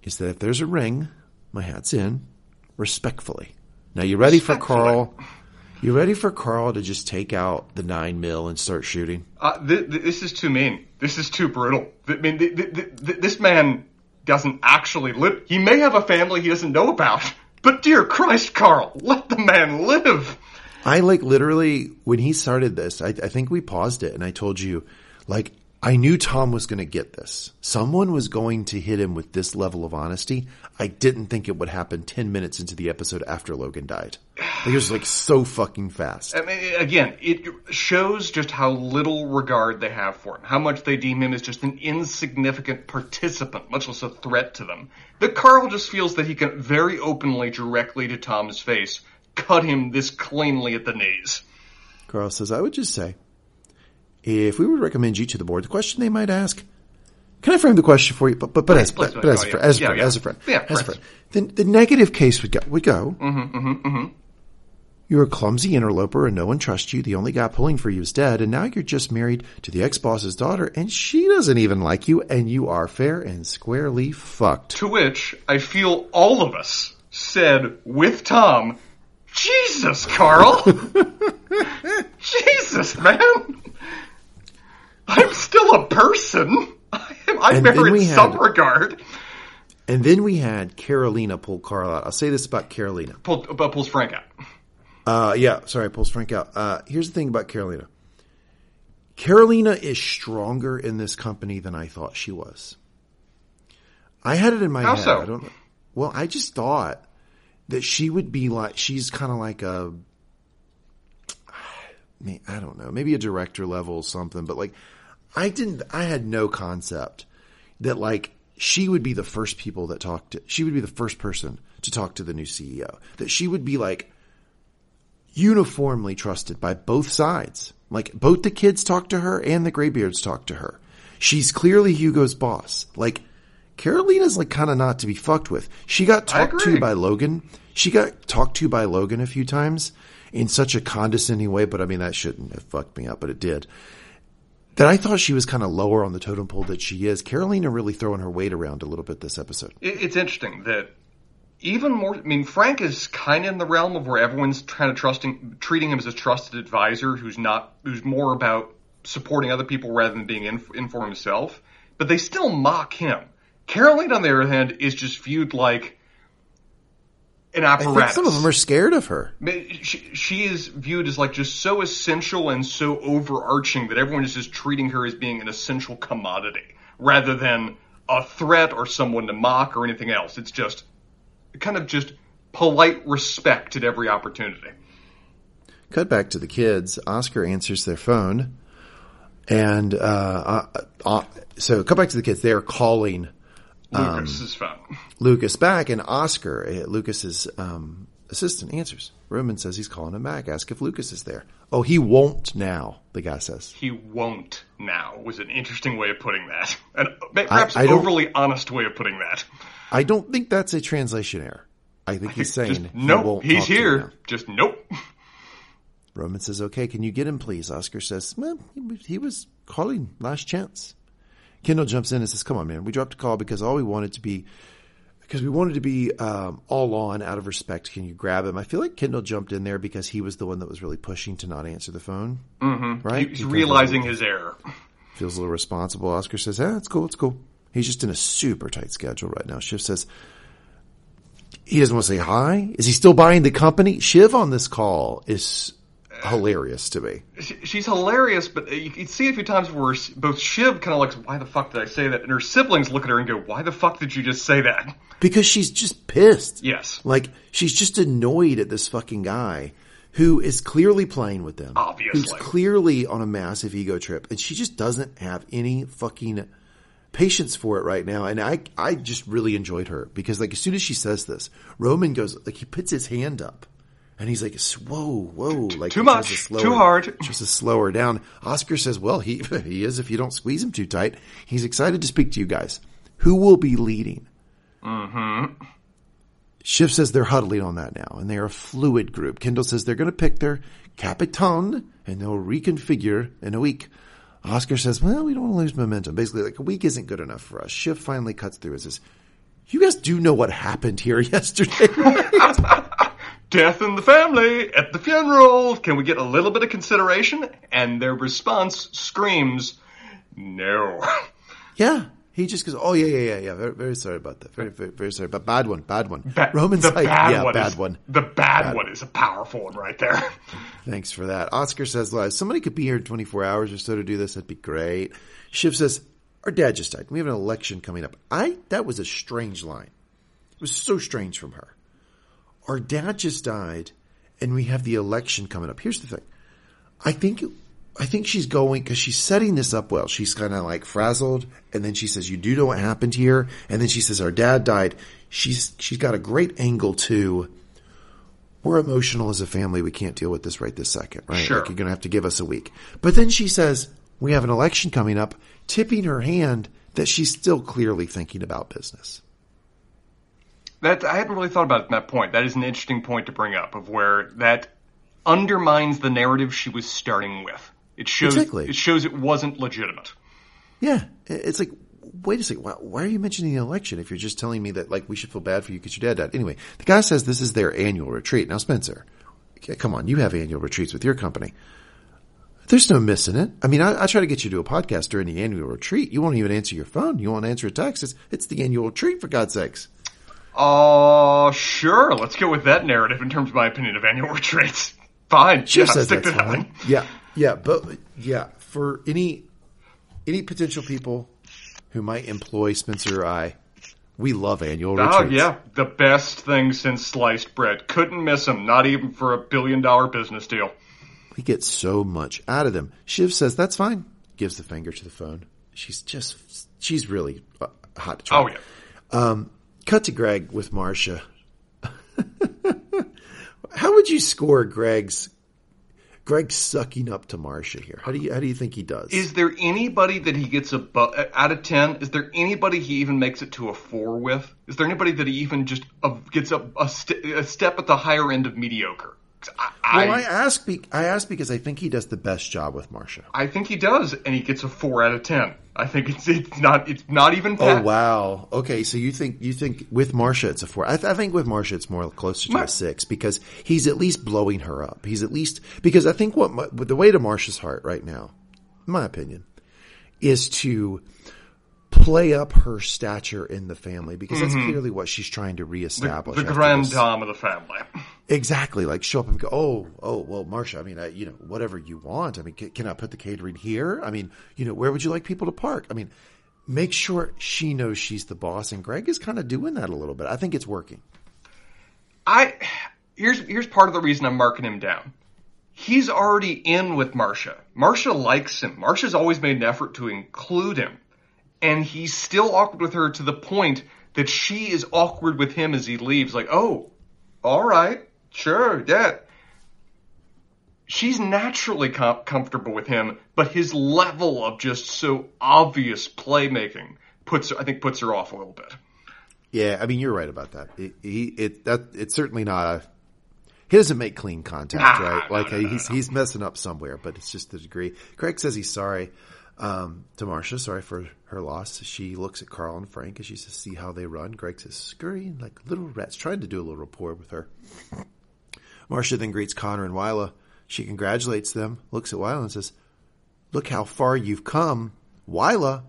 [SPEAKER 1] is that if there's a ring, my hat's in respectfully. Now you ready for Karl? You ready for Karl to just take out the nine mil and start shooting?
[SPEAKER 2] Uh, th- th- this is too mean. This is too brutal. I mean, th- this man doesn't actually live. He may have a family he doesn't know about, but dear Christ, Karl, let the man live.
[SPEAKER 1] I like literally when he started this. I, I think we paused it, and I told you, like, I knew Tom was going to get this. Someone was going to hit him with this level of honesty. I didn't think it would happen 10 minutes into the episode after Logan died. It was like so fucking fast.
[SPEAKER 2] I mean, uh, again, it shows just how little regard they have for him, how much they deem him as just an insignificant participant, much less a threat to them. That Karl just feels that he can very openly, directly to Tom's face, cut him this cleanly at the knees.
[SPEAKER 1] Karl says, I would just say, if we would recommend you to the board, the question they might ask, can I frame the question for you? But but, but as but, but as, a friend, as, a friend, as a friend,
[SPEAKER 2] yeah,
[SPEAKER 1] as a friend, then the negative case would go. Would go.
[SPEAKER 2] Mm-hmm, mm-hmm, mm-hmm.
[SPEAKER 1] You're a clumsy interloper, and no one trusts you. The only guy pulling for you is dead, and now you're just married to the ex-boss's daughter, and she doesn't even like you, and you are fair and squarely fucked.
[SPEAKER 2] To which I feel all of us said with Tom, "Jesus, Karl, Jesus, man." I'm still a person. I am, I merit some had, regard.
[SPEAKER 1] And then we had Karolina pull Karl out. I'll say this about Karolina.
[SPEAKER 2] Pull, but pulls Frank out.
[SPEAKER 1] Uh, yeah, sorry, pulls Frank out. Uh, here's the thing about Karolina. Karolina is stronger in this company than I thought she was. I had it in my
[SPEAKER 2] How
[SPEAKER 1] head.
[SPEAKER 2] So?
[SPEAKER 1] I don't. Well, I just thought that she would be like she's kind of like a I don't know, maybe a director level or something, but like I didn't, I had no concept that like she would be the first people that talked to, she would be the first person to talk to the new CEO, that she would be like uniformly trusted by both sides. Like both the kids talk to her and the graybeards talk to her. She's clearly Hugo's boss. Like Karolina's like kind of not to be fucked with. She got talked to by Logan. She got talked to by Logan a few times in such a condescending way, but I mean that shouldn't have fucked me up, but it did that I thought she was kind of lower on the totem pole that she is. Karolina really throwing her weight around a little bit this episode.
[SPEAKER 2] It's interesting that even more. I mean, Frank is kind of in the realm of where everyone's kind of trusting, treating him as a trusted advisor who's not, who's more about supporting other people rather than being in, in for himself. But they still mock him. Karolina, on the other hand, is just viewed like an
[SPEAKER 1] I think
[SPEAKER 2] apparatus.
[SPEAKER 1] some of them are scared of her.
[SPEAKER 2] She, she is viewed as like just so essential and so overarching that everyone is just treating her as being an essential commodity rather than a threat or someone to mock or anything else. It's just kind of just polite respect at every opportunity.
[SPEAKER 1] Cut back to the kids. Oscar answers their phone, and uh, uh, uh, so cut back to the kids. They are calling
[SPEAKER 2] Lukas's phone.
[SPEAKER 1] Lukas back, and Oscar, uh, Lukas's um, assistant, answers. Roman says he's calling him back. Ask if Lukas is there. Oh, he won't now. The guy says.
[SPEAKER 2] He won't now was an interesting way of putting that. And perhaps
[SPEAKER 1] I don't-
[SPEAKER 2] overly honest way of putting that.
[SPEAKER 1] I don't think that's a translation error. I think he's saying
[SPEAKER 2] Just,
[SPEAKER 1] he
[SPEAKER 2] nope, he's
[SPEAKER 1] talk to you
[SPEAKER 2] here. Just nope.
[SPEAKER 1] Roman says, "Okay, can you get him, please?" Oscar says, "Well, he, he was calling last chance." Kendall jumps in and says, "Come on, man, we dropped a call because all we wanted to be because we wanted to be um, all on out of respect. Can you grab him?" I feel like Kendall jumped in there because he was the one that was really pushing to not answer the phone. Mm-hmm. Right?
[SPEAKER 2] He's
[SPEAKER 1] He
[SPEAKER 2] realizing his error.
[SPEAKER 1] feels a little responsible. Oscar says, "Yeah, it's cool. It's cool." He's just in a super tight schedule right now. Shiv says. He doesn't want to say hi. Is he still buying the company? Shiv on this call is hilarious to me.
[SPEAKER 2] She, she's hilarious, but you can see a few times where both Shiv kind of like, why the fuck did I say that? And her siblings look at her and go, why the fuck did you just say that?
[SPEAKER 1] because she's just pissed.
[SPEAKER 2] Yes.
[SPEAKER 1] Like she's just annoyed at this fucking guy who is clearly playing with them.
[SPEAKER 2] Obviously.
[SPEAKER 1] Who's clearly on a massive ego trip and she just doesn't have any fucking patience for it right now. And I I just really enjoyed her because like as soon as she says this, Roman goes like he puts his hand up. And he's like, whoa, whoa, like
[SPEAKER 2] too much,
[SPEAKER 1] to slow
[SPEAKER 2] too hard.
[SPEAKER 1] Just to slow her down. Oscar says, well, he he is if you don't squeeze him too tight. He's excited to speak to you guys. Who will be leading? Mm-hmm. Shiv says they're huddling on that now, and they are a fluid group. Kendall says they're going to pick their capitan, and they'll reconfigure in a week. Oscar says, well, we don't want to lose momentum. Basically, like a week isn't good enough for us. Shiv finally cuts through and says, you guys do know what happened here yesterday, right?
[SPEAKER 2] Death in the family at the funeral. Can we get a little bit of consideration? And their response screams, no.
[SPEAKER 1] yeah. He just goes, oh, yeah, yeah, yeah, yeah. Very, very sorry about that. Very, very, very sorry. But bad one, bad one.
[SPEAKER 2] Ba-
[SPEAKER 1] Roman's
[SPEAKER 2] the
[SPEAKER 1] like,
[SPEAKER 2] bad
[SPEAKER 1] yeah,
[SPEAKER 2] one
[SPEAKER 1] bad
[SPEAKER 2] is,
[SPEAKER 1] one.
[SPEAKER 2] The bad, one is a powerful one right there.
[SPEAKER 1] Thanks for that. Oscar says, well, if somebody could be here in 24 hours or so to do this, that'd be great. Shiv says, our dad just died. We have an election coming up. I, that was a strange line. It was so strange from her. Our dad just died and we have the election coming up. Here's the thing. I think, I think she's going, cause she's setting this up well. She's kind of like frazzled and then she says, you do know what happened here? And then she says, our dad died. She's, she's got a great angle too we're emotional as a family. We can't deal with this right this second, right?
[SPEAKER 2] Sure.
[SPEAKER 1] Like you're going to have to give us a week. But then she says, we have an election coming up, tipping her hand that she's still clearly thinking about business.
[SPEAKER 2] That I hadn't really thought about that point. That is an interesting point to bring up of where that undermines the narrative she was starting with. It shows
[SPEAKER 1] Exactly.
[SPEAKER 2] it shows it wasn't legitimate.
[SPEAKER 1] Yeah. It's like, wait a second. Why, why are you mentioning the election if you're just telling me that like we should feel bad for you because your dad died? Anyway, the guy says this is their annual retreat. Now, Spencer, come on. You have annual retreats with your company. There's no missing it. I mean, I, I try to get you to a podcast during the annual retreat. You won't even answer your phone. You won't answer a text. It's, it's the annual retreat for God's sakes.
[SPEAKER 2] Uh, sure. Let's go with that narrative in terms of my opinion of annual retreats. Fine.
[SPEAKER 1] Shiv
[SPEAKER 2] yeah, stick to that one.
[SPEAKER 1] Yeah, yeah, but yeah, for any any potential people who might employ Spencer or I, we love annual retreats.
[SPEAKER 2] Oh yeah, the best thing since sliced bread. Couldn't miss them. Not even for a billion dollar business deal.
[SPEAKER 1] we get so much out of them. Shiv says that's fine. Gives the finger to the phone. She's just she's really uh, hot to try.
[SPEAKER 2] Oh yeah.
[SPEAKER 1] Cut to Greg with Marcia. How would you score Greg's Greg sucking up to Marcia here? How do you how do you think he does?
[SPEAKER 2] Is there anybody that he gets a bu- out of ten? Is there anybody he even makes it to a four with? Is there anybody that he even just uh, gets a, st- a step at the higher end of mediocre? I,
[SPEAKER 1] well, I ask. Be- I ask because I think he does the best job with Marcia.
[SPEAKER 2] I think he does, and he gets a four out of ten. I think it's it's not it's not even.
[SPEAKER 1] Oh wow. Okay, so you think you think with Marcia it's a four? I, th- I think with Marcia it's more closer to a six because he's at least blowing her up. He's at least because I think what the way to Marcia's heart right now, in my opinion, is to play up her stature in the family because that's clearly what she's trying to reestablish.
[SPEAKER 2] Mm-hmm. The grand
[SPEAKER 1] this.
[SPEAKER 2] dame of the family.
[SPEAKER 1] Exactly. Like show up and go, oh, oh, well, Marcia, I mean, I, you know, whatever you want. I mean, can, can I put the catering here? I mean, you know, where would you like people to park? I mean, make sure she knows she's the boss. And Greg is kind of doing that a little bit. I think it's working.
[SPEAKER 2] I here's here's part of the reason I'm marking him down. He's already in with Marcia. Marcia likes him. Marcia's always made an effort to include him. And he's still awkward with her to the point that she is awkward with him as he leaves. Like, oh, all right, sure, yeah. She's naturally com- comfortable with him, but his level of just so obvious playmaking puts her, I think puts her off a little bit.
[SPEAKER 1] Yeah, I mean, you're right about that. It, he, it, that, it's certainly not a, he doesn't make clean contact,
[SPEAKER 2] Nah,
[SPEAKER 1] right? Like
[SPEAKER 2] no, no,
[SPEAKER 1] he's, he's messing up somewhere, but it's just the degree. Craig says he's sorry, um, to Marcia, sorry for her loss. She looks at Karl and Frank as she says, see how they run. Greg says, scurrying like little rats, trying to do a little rapport with her. Marcia then greets Connor and Willa. She congratulates them, looks at Willa and says, look how far you've come. Willa,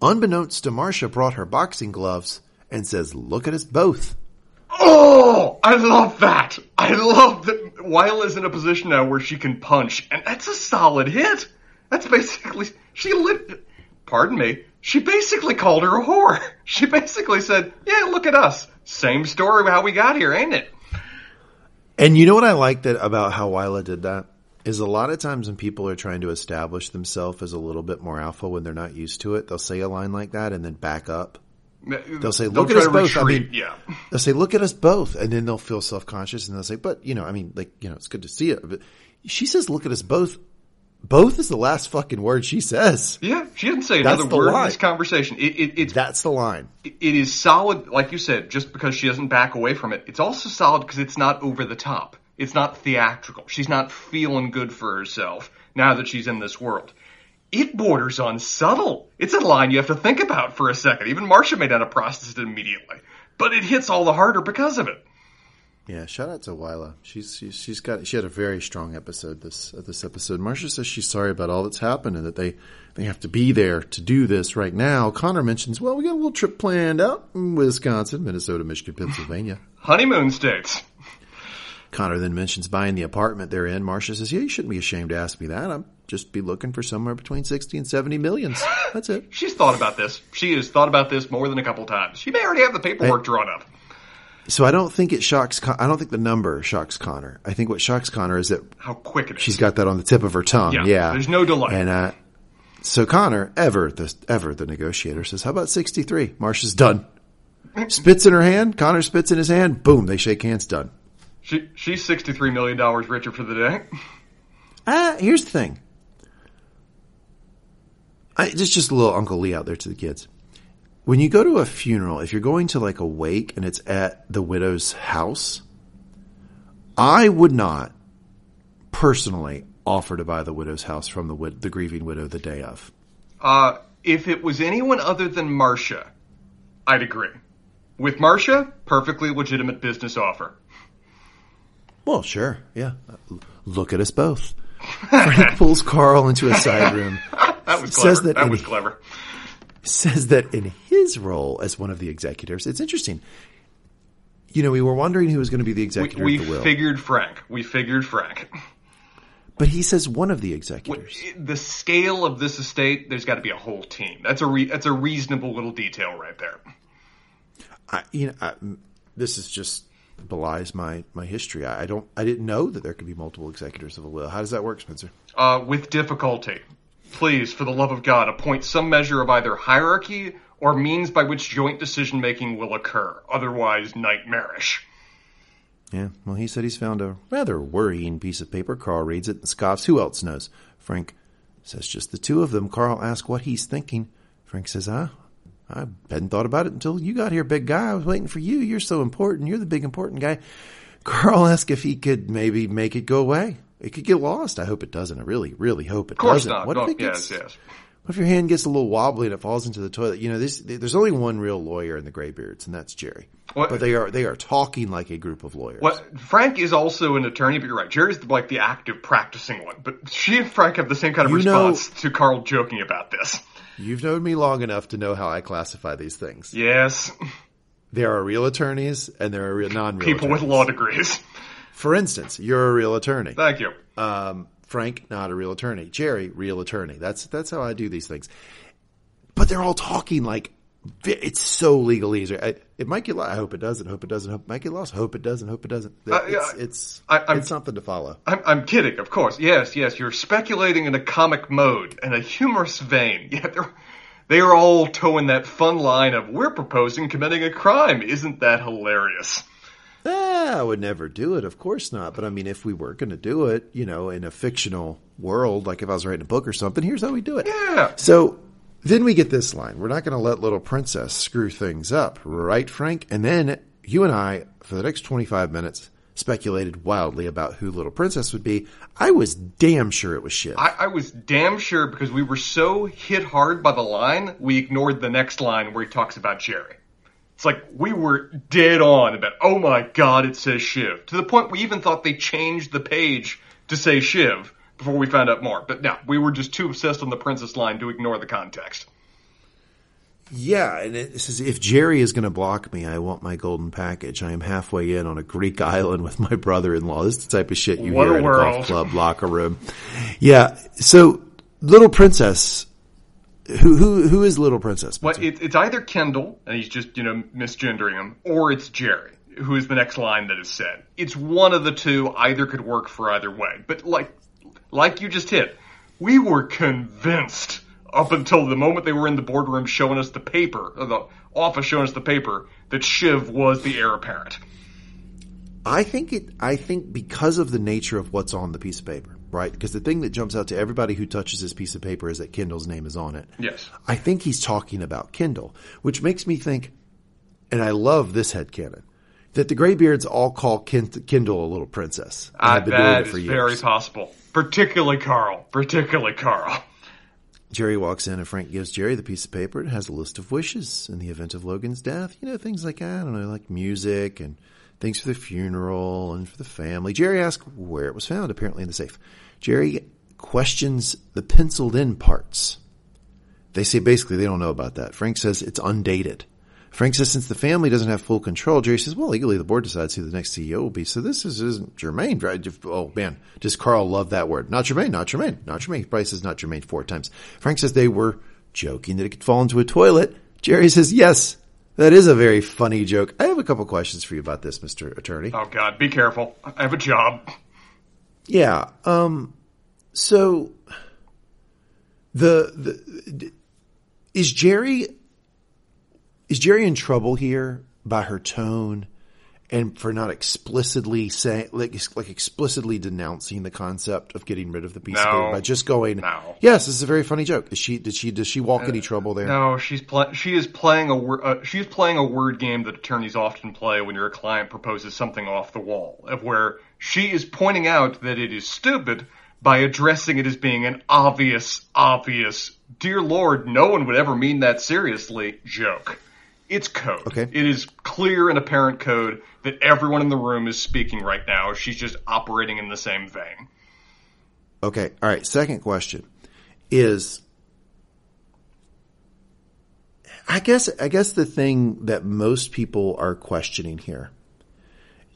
[SPEAKER 1] unbeknownst to Marcia, brought her boxing gloves and says, look at us both.
[SPEAKER 2] Oh, I love that. I love that Willa is in a position now where she can punch, and that's a solid hit. That's basically, she lit, pardon me, she basically called her a whore. She basically said, yeah, look at us. Same story how we got here, ain't it?
[SPEAKER 1] And you know what I like that about how Willa did that? Is a lot of times when people are trying to establish themselves as a little bit more alpha when they're not used to it, they'll say a line like that and then back up. They'll say, "Look at us both." I mean,
[SPEAKER 2] yeah.
[SPEAKER 1] They'll say, "Look at us both," and then they'll feel self conscious and they'll say, "But you know, I mean, like you know, it's good to see it." But she says, "Look at us both." Both is the last fucking word she says.
[SPEAKER 2] Yeah, she didn't say another
[SPEAKER 1] the
[SPEAKER 2] word in this conversation. It, it, it's
[SPEAKER 1] That's the line.
[SPEAKER 2] it is solid, like you said, just because she doesn't back away from it. It's also solid because it's not over the top. It's not theatrical. She's not feeling good for herself now that she's in this world. It borders on subtle. It's a line you have to think about for a second. Even Marcia may not have processed it immediately, but it hits all the harder because of it.
[SPEAKER 1] Yeah, shout out to Willa. She's, she's she's got she had a very strong episode this uh, this episode. Marcia says she's sorry about all that's happened and that they they have to be there to do this right now. Connor mentions, well, we got a little trip planned out in Wisconsin, Minnesota, Michigan, Pennsylvania.
[SPEAKER 2] Honeymoon states.
[SPEAKER 1] Connor then mentions buying the apartment they're in. Marcia says, "Yeah, you shouldn't be ashamed to ask me that. I'm just be looking for somewhere between sixty and seventy millions. That's it."
[SPEAKER 2] She's thought about this. She has thought about this more than a couple times. She may already have the paperwork drawn up.
[SPEAKER 1] So I don't think it shocks. Con- I don't think the number shocks Connor. I think what shocks Connor is that
[SPEAKER 2] How quick it is.
[SPEAKER 1] she's got that on the tip of her tongue.
[SPEAKER 2] Yeah,
[SPEAKER 1] Yeah,
[SPEAKER 2] there's no delay.
[SPEAKER 1] And uh, so Connor, ever the ever the negotiator, says, "How about sixty three? Marcia's done." Spits in her hand. Connor spits in his hand. Boom! They shake hands. Done.
[SPEAKER 2] She she's sixty three million dollars richer for the day.
[SPEAKER 1] Ah, here's the thing. I, just just a little Uncle Lee out there to the kids. When you go to a funeral, if you're going to like a wake and it's at the widow's house, I would not personally offer to buy the widow's house from the wid- the grieving widow the day of.
[SPEAKER 2] Uh, if it was anyone other than Marcia, I'd agree. With Marcia, perfectly legitimate business offer.
[SPEAKER 1] Well, sure, yeah. Look at us both. Frank pulls Karl into a side room.
[SPEAKER 2] That was
[SPEAKER 1] Says
[SPEAKER 2] clever.
[SPEAKER 1] that
[SPEAKER 2] That,
[SPEAKER 1] in-
[SPEAKER 2] was clever.
[SPEAKER 1] Says that in his role as one of the executors, it's interesting. You know, we were wondering who was going to be the
[SPEAKER 2] We,
[SPEAKER 1] executor
[SPEAKER 2] we
[SPEAKER 1] of the will,
[SPEAKER 2] figured Frank. We figured Frank.
[SPEAKER 1] but he says one of the executors.
[SPEAKER 2] The scale of this estate, there's got to be a whole team. That's a re- that's a reasonable little detail right there.
[SPEAKER 1] I, you know, I, this is just belies my my history. I, I don't, I didn't know that there could be multiple executors of a will. How does that work, Spencer?
[SPEAKER 2] Uh, with difficulty, please, for the love of God, appoint some measure of either hierarchy or means by which joint decision making will occur. Otherwise, nightmarish.
[SPEAKER 1] Yeah, well, he said he's found a rather worrying piece of paper. Karl reads it and scoffs. Who else knows? Frank says just the two of them. Karl asks what he's thinking. Frank says, ah, I hadn't thought about it until you got here, big guy. I was waiting for you. You're so important. You're the big important guy. Karl asks if he could maybe make it go away. It could get lost. I hope it doesn't. I really, really hope it
[SPEAKER 2] Of course
[SPEAKER 1] doesn't.
[SPEAKER 2] not.
[SPEAKER 1] What
[SPEAKER 2] Don't-
[SPEAKER 1] if it gets,
[SPEAKER 2] yes, yes.
[SPEAKER 1] what if your hand gets a little wobbly and it falls into the toilet? You know, this, there's only one real lawyer in the Graybeards, and that's Gerri.
[SPEAKER 2] What-
[SPEAKER 1] But they are they are talking like a group of lawyers.
[SPEAKER 2] Frank is also an attorney, but you're right. Gerri's like the active practicing one. But she and Frank have the same kind of
[SPEAKER 1] You know-
[SPEAKER 2] response to Karl joking about this.
[SPEAKER 1] You've known me long enough to know how I classify these things.
[SPEAKER 2] Yes.
[SPEAKER 1] There are real attorneys and there are real non-real
[SPEAKER 2] People with law degrees.
[SPEAKER 1] For instance, you're a real attorney.
[SPEAKER 2] Thank you.
[SPEAKER 1] Um, Frank, not a real attorney. Gerri, real attorney. That's that's how I do these things. But they're all talking like it's so legalese. I, it might get lost. I hope it doesn't. Hope it doesn't. Hope it might get lost. Hope it doesn't. Hope it doesn't.
[SPEAKER 2] Uh,
[SPEAKER 1] It's it's,
[SPEAKER 2] I- I'm-
[SPEAKER 1] it's something to follow.
[SPEAKER 2] I'm, I'm kidding, of course. Yes, yes, you're speculating in a comic mode and a humorous vein. Yeah, they're, they are all towing that fun line of, we're proposing committing a crime. Isn't that hilarious?
[SPEAKER 1] Ah, I would never do it. Of course not. But I mean, if we were going to do it, you know, in a fictional world, like if I was writing a book or something, here's how we do it.
[SPEAKER 2] Yeah.
[SPEAKER 1] So then we get this line. We're not going to let little princess screw things up, right, Frank? And then you and I, for the next 25 minutes, speculated wildly about who little princess would be. I was damn sure it was Shiv.
[SPEAKER 2] I, I was damn sure because we were so hit hard by the line, we ignored the next line where he talks about Gerri. It's like we were dead on about, oh my god, it says Shiv. To the point we even thought they changed the page to say Shiv before we found out more. But no, we were just too obsessed on the princess line to ignore the context.
[SPEAKER 1] Yeah, and it says if Gerri is going to block me, I want my golden package. I am halfway in on a Greek island with my brother-in-law. This is the type of shit you
[SPEAKER 2] What
[SPEAKER 1] hear in a golf club locker room. Yeah, so little princess, who who who is little princess?
[SPEAKER 2] Well, it, it's either Kendall, and he's just, you know, misgendering him, or it's Gerri, who is the next line that is said. It's one of the two. Either could work for either way. But like, like you just hit, we were convinced up until the moment they were in the boardroom showing us the paper, or the office showing us the paper, that Shiv was the heir apparent.
[SPEAKER 1] I think it. I think because of the nature of what's on the piece of paper, right? Because the thing that jumps out to everybody who touches this piece of paper is that Kendall's name is on it.
[SPEAKER 2] Yes.
[SPEAKER 1] I think he's talking about Kendall, which makes me think, and I love this headcanon, that the Greybeards all call Kin- Kendall a little princess.
[SPEAKER 2] Uh,
[SPEAKER 1] have been doing it for years.
[SPEAKER 2] very possible. Particularly Karl. Particularly Karl.
[SPEAKER 1] Gerri walks in and Frank gives Gerri the piece of paper. It has a list of wishes in the event of Logan's death. You know, things like, I don't know, like music and things for the funeral and for the family. Gerri asks where it was found, apparently in the safe. Gerri questions the penciled in parts. They say basically they don't know about that. Frank says it's undated. Frank says since the family doesn't have full control, Gerri says, well, legally the board decides who the next CEO will be. So this is, isn't germane, right? Oh man, does Karl love that word? Not germane, not germane, not germane. He probably says not germane four times. Frank says they were joking that it could fall into a toilet. Gerri says, yes, that is a very funny joke. I have a couple questions for you about this, Mr. Attorney.
[SPEAKER 2] Oh god, be careful. I have a job.
[SPEAKER 1] Yeah. Um, so the, the, is Gerri, is Gerri in trouble here by her tone and for not explicitly saying, like, like explicitly denouncing the concept of getting rid of the piece of
[SPEAKER 2] No.
[SPEAKER 1] by just going,
[SPEAKER 2] No.
[SPEAKER 1] yes, this is a very funny joke. Is she, did she, does she walk any trouble there?
[SPEAKER 2] No, she's pl- she is playing a wor- uh, she is playing a word game that attorneys often play when your client proposes something off the wall, of where she is pointing out that it is stupid by addressing it as being an obvious, obvious, dear lord, no one would ever mean that seriously joke. It's code.
[SPEAKER 1] Okay.
[SPEAKER 2] It is clear and apparent code that everyone in the room is speaking right now. She's just operating in the same vein.
[SPEAKER 1] Okay. All right. Second question is, I guess, I guess the thing that most people are questioning here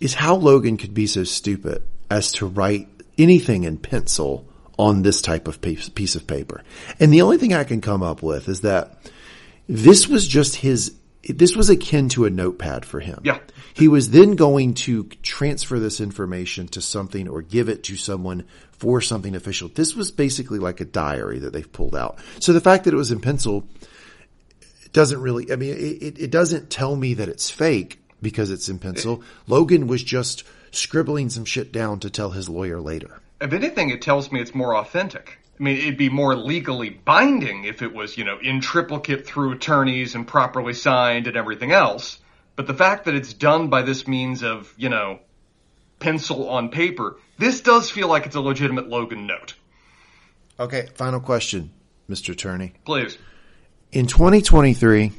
[SPEAKER 1] is how Logan could be so stupid as to write anything in pencil on this type of piece piece of paper. And the only thing I can come up with is that this was just his, this was akin to a notepad for him.
[SPEAKER 2] Yeah.
[SPEAKER 1] He was then going to transfer this information to something or give it to someone for something official. This was basically like a diary that they've pulled out. So the fact that it was in pencil doesn't really, I mean, it, it doesn't tell me that it's fake because it's in pencil. Logan was just scribbling some shit down to tell his lawyer later.
[SPEAKER 2] If anything, it tells me it's more authentic. I mean, it'd be more legally binding if it was, you know, in triplicate through attorneys and properly signed and everything else. But the fact that it's done by this means of, you know, pencil on paper, this does feel like it's a legitimate Logan note.
[SPEAKER 1] Okay. Final question, Mr. Attorney.
[SPEAKER 2] Please.
[SPEAKER 1] In 2023,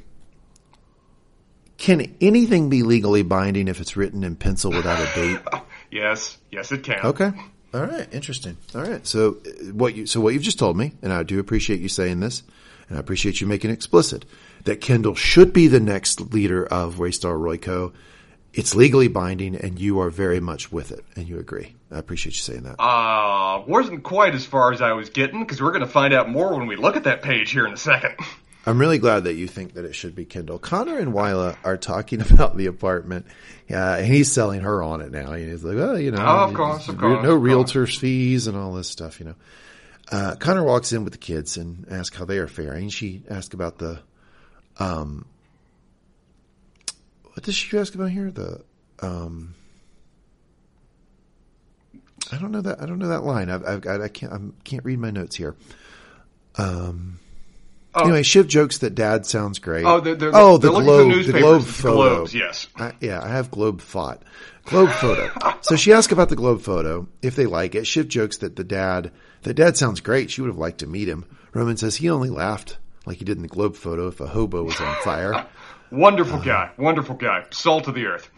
[SPEAKER 1] can anything be legally binding if it's written in pencil without a date?
[SPEAKER 2] Yes, yes, it can.
[SPEAKER 1] Okay. All right. Interesting. All right. So uh, what you, so what you've just told me, and I do appreciate you saying this, and I appreciate you making it explicit, that Kendall should be the next leader of Waystar Royco. It's legally binding and you are very much with it and you agree. I appreciate you saying that.
[SPEAKER 2] Uh, wasn't quite as far as I was getting because we're going to find out more when we look at that page here in a second.
[SPEAKER 1] I'm really glad that you think that it should be Kendall. Connor and Willa are talking about the apartment. Yeah, and he's selling her on it now. And he's like, oh, you know,
[SPEAKER 2] Oh, of course, of course,
[SPEAKER 1] no realtors fees and all this stuff, you know. Uh, Connor walks in with the kids and asks how they are faring. She asks about the, um, what does she ask about here? The, um, I don't know that. I don't know that line. I've, I've got. I can't. I can't read my notes here. Um.
[SPEAKER 2] Oh.
[SPEAKER 1] Anyway, Shiv jokes that Dad sounds great.
[SPEAKER 2] Oh, they're, they're,
[SPEAKER 1] oh, the
[SPEAKER 2] they're looking
[SPEAKER 1] globe, the
[SPEAKER 2] newspapers.
[SPEAKER 1] globe photo.
[SPEAKER 2] globes, yes.
[SPEAKER 1] I, yeah, I have globe thought. Globe photo. so she asked about the globe photo if they like it. Shiv jokes that the dad, that dad sounds great. She would have liked to meet him. Roman says he only laughed like he did in the globe photo if a hobo was on fire.
[SPEAKER 2] Wonderful guy. Wonderful guy. Salt of the earth.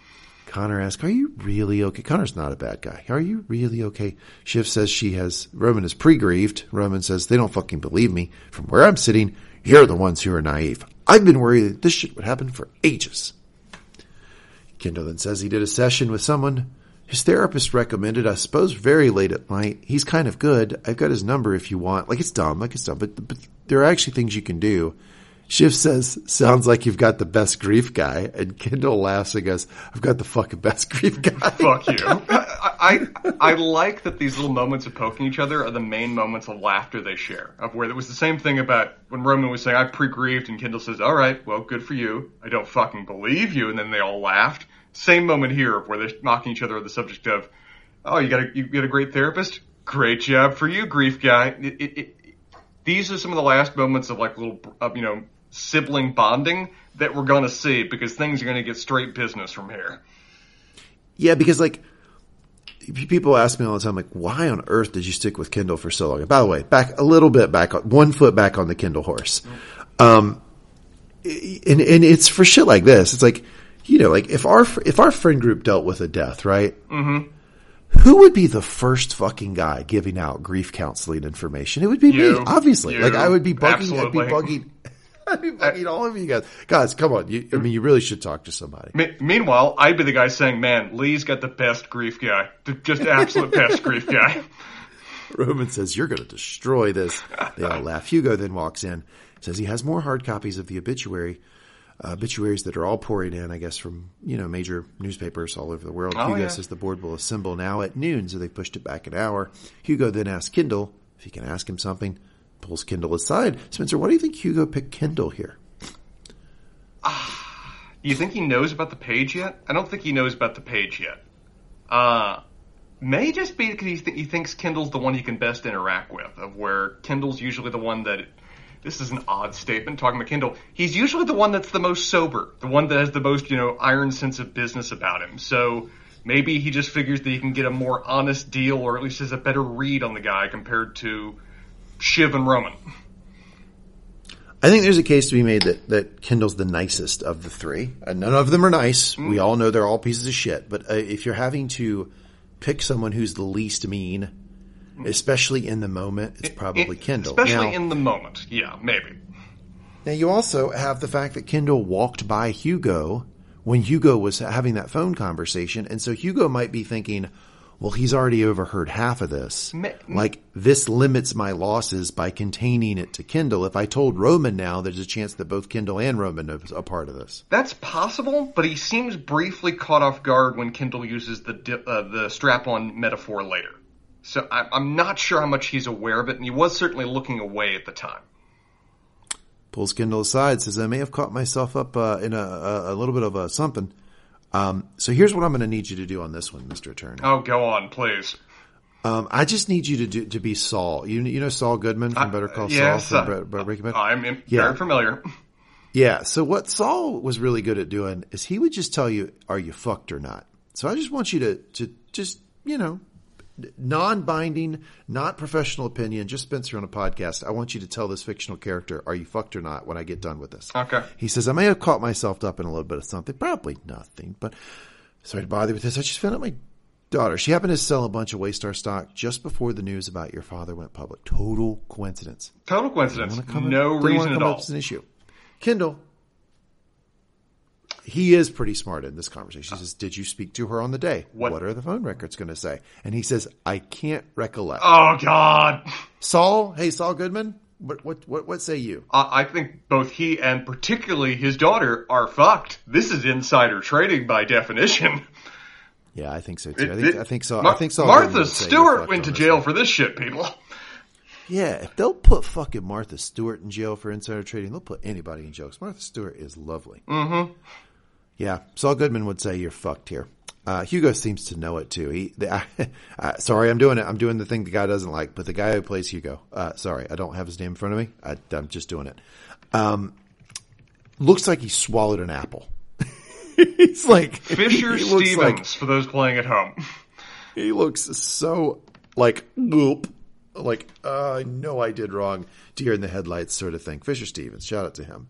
[SPEAKER 1] Connor asks, "Are you really okay?" Connor's not a bad guy. Are you really okay? Shiv says she has. Roman is pre-grieved. Roman says they don't fucking believe me. From where I'm sitting, you're the ones who are naive. I've been worried that this shit would happen for ages. Kendall then says he did a session with someone his therapist recommended. I suppose very late at night. He's kind of good. I've got his number if you want. Like it's dumb. Like it's dumb, but, but there are actually things you can do. Shiv says, sounds like you've got the best grief guy. And Kendall laughs and goes, I've got the fucking best grief guy.
[SPEAKER 2] Fuck you. I, I like that these little moments of poking each other are the main moments of laughter they share. Of where it was the same thing about when Roman was saying I pre-grieved and Kendall says, "All right, well, good for you. I don't fucking believe you," and then they all laughed. Same moment here of where they're mocking each other on the subject of, "Oh, you got a you got a great therapist. Great job for you, grief guy." It, it, it, these are some of the last moments of like little, you know, sibling bonding that we're gonna see because things are gonna get straight business from here.
[SPEAKER 1] Yeah, because like people ask me all the time, like, why on earth did you stick with Kendall for so long? And by the way, back a little bit back, one foot back on the Kendall horse. Um, and and it's for shit like this. It's like, you know, like if our if our friend group dealt with a death, right? Mm-hmm. Who would be the first fucking guy giving out grief counseling information? It would be
[SPEAKER 2] You.
[SPEAKER 1] me, obviously.
[SPEAKER 2] You.
[SPEAKER 1] Like I would be bugging,
[SPEAKER 2] Absolutely.
[SPEAKER 1] I'd be bugging, Be bugging all of you guys. Guys, come on. You, I mean, you really should talk to somebody.
[SPEAKER 2] Me- meanwhile, I'd be the guy saying, "Man, Lee's got the best grief guy, The- just absolute best grief guy."
[SPEAKER 1] Roman says, You're going to destroy this. They all laugh. Hugo then walks in, says he has more hard copies of the obituary, uh, obituaries that are all pouring in, I guess, from, you know, major newspapers all over the world.
[SPEAKER 2] Oh,
[SPEAKER 1] Hugo
[SPEAKER 2] yeah.
[SPEAKER 1] says the board will assemble now at noon, so they pushed it back an hour. Hugo then asks Kendall if he can ask him something, pulls Kendall aside. Spencer, why do you think Hugo picked Kendall here?
[SPEAKER 2] Do you think he knows about the page yet? I don't think he knows about the page yet. Uh, may just be because he, th- he thinks Kendall's the one he can best interact with, of where Kendall's usually the one that. This is an odd statement talking about Kendall. He's usually the one that's the most sober, the one that has the most, you know, iron sense of business about him. So maybe he just figures that he can get a more honest deal, or at least has a better read on the guy compared to Shiv and Roman.
[SPEAKER 1] I think there's a case to be made that, that Kendall's the nicest of the three. And none of them are nice.
[SPEAKER 2] Mm.
[SPEAKER 1] We all know they're all pieces of shit. But uh, if you're having to pick someone who's the least mean, especially in the moment, it's probably
[SPEAKER 2] It-
[SPEAKER 1] Kendall.
[SPEAKER 2] Especially
[SPEAKER 1] now,
[SPEAKER 2] in the moment. Yeah, maybe.
[SPEAKER 1] now you also have the fact that Kendall walked by Hugo when Hugo was having that phone conversation. And so Hugo might be thinking, well, he's already overheard half of this.
[SPEAKER 2] Ma-
[SPEAKER 1] Like, this limits my losses by containing it to Kendall. If I told Roman now, there's a chance that both Kendall and Roman are a part of this.
[SPEAKER 2] That's possible, but he seems briefly caught off guard when Kendall uses the di- uh, the strap-on metaphor later. So I- I'm not sure how much he's aware of it, and he was certainly looking away at the time.
[SPEAKER 1] Pulls Kendall aside, says, I may have caught myself up uh, in a, a, a little bit of a something. Um, so here's what I'm going to need you to do on this one, Mr. Attorney.
[SPEAKER 2] Oh, go on, please.
[SPEAKER 1] Um, I just need you to do, to be Saul. You, you know Saul Goodman from Better Call
[SPEAKER 2] yes,
[SPEAKER 1] Saul
[SPEAKER 2] uh,
[SPEAKER 1] from Bre- Bre- Breaking Bad?
[SPEAKER 2] I'm in-
[SPEAKER 1] Yeah.
[SPEAKER 2] very familiar.
[SPEAKER 1] Yeah. So what Saul was really good at doing is he would just tell you, "Are you fucked or not?" So I just want you to to just you know, non-binding, not professional opinion, just Spencer on a podcast. I want you to tell this fictional character, "Are you fucked or not?" When I get done with this.
[SPEAKER 2] Okay.
[SPEAKER 1] He says, "I may have caught myself up in a little bit of something, probably nothing, but sorry to bother you with this. I just found out my daughter, she happened to sell a bunch of Waystar stock just before the news about your father went public. Total coincidence.
[SPEAKER 2] Total coincidence.
[SPEAKER 1] Up-
[SPEAKER 2] No
[SPEAKER 1] wanna
[SPEAKER 2] reason at
[SPEAKER 1] up
[SPEAKER 2] all.
[SPEAKER 1] as an issue. Kendall, he is pretty smart in this conversation. He says, "Did you speak to her on the day?
[SPEAKER 2] What-
[SPEAKER 1] are the phone records going to say?" And he says, "I can't recollect."
[SPEAKER 2] Oh God.
[SPEAKER 1] Saul, hey Saul Goodman, what what what, what say you?
[SPEAKER 2] I I think both he and particularly his daughter are fucked. This is insider trading by definition.
[SPEAKER 1] Yeah, I think so too. I think
[SPEAKER 2] it-
[SPEAKER 1] I think so.
[SPEAKER 2] Mar-
[SPEAKER 1] I think Goodman
[SPEAKER 2] Martha
[SPEAKER 1] would say you're
[SPEAKER 2] Stewart went to jail for this shit, people.
[SPEAKER 1] Yeah, if they'll put fucking Martha Stewart in jail for insider trading, they'll put anybody in jail. Martha Stewart is lovely. Mm-hmm. Yeah, Saul Goodman would say you're fucked here. Uh, Hugo seems to know it too. He, the, uh, sorry, I'm doing it. I'm doing the thing the guy doesn't like, but the guy who plays Hugo, uh, sorry, I don't have his name in front of me. I, I'm just doing it. Um, looks like he swallowed an apple. He's like
[SPEAKER 2] Fisher
[SPEAKER 1] he
[SPEAKER 2] Stevens
[SPEAKER 1] like-
[SPEAKER 2] for those playing at home.
[SPEAKER 1] he looks so like whoop, like uh, I know I did wrong. Deer in the headlights, sort of thing. Fisher Stevens, shout out to him.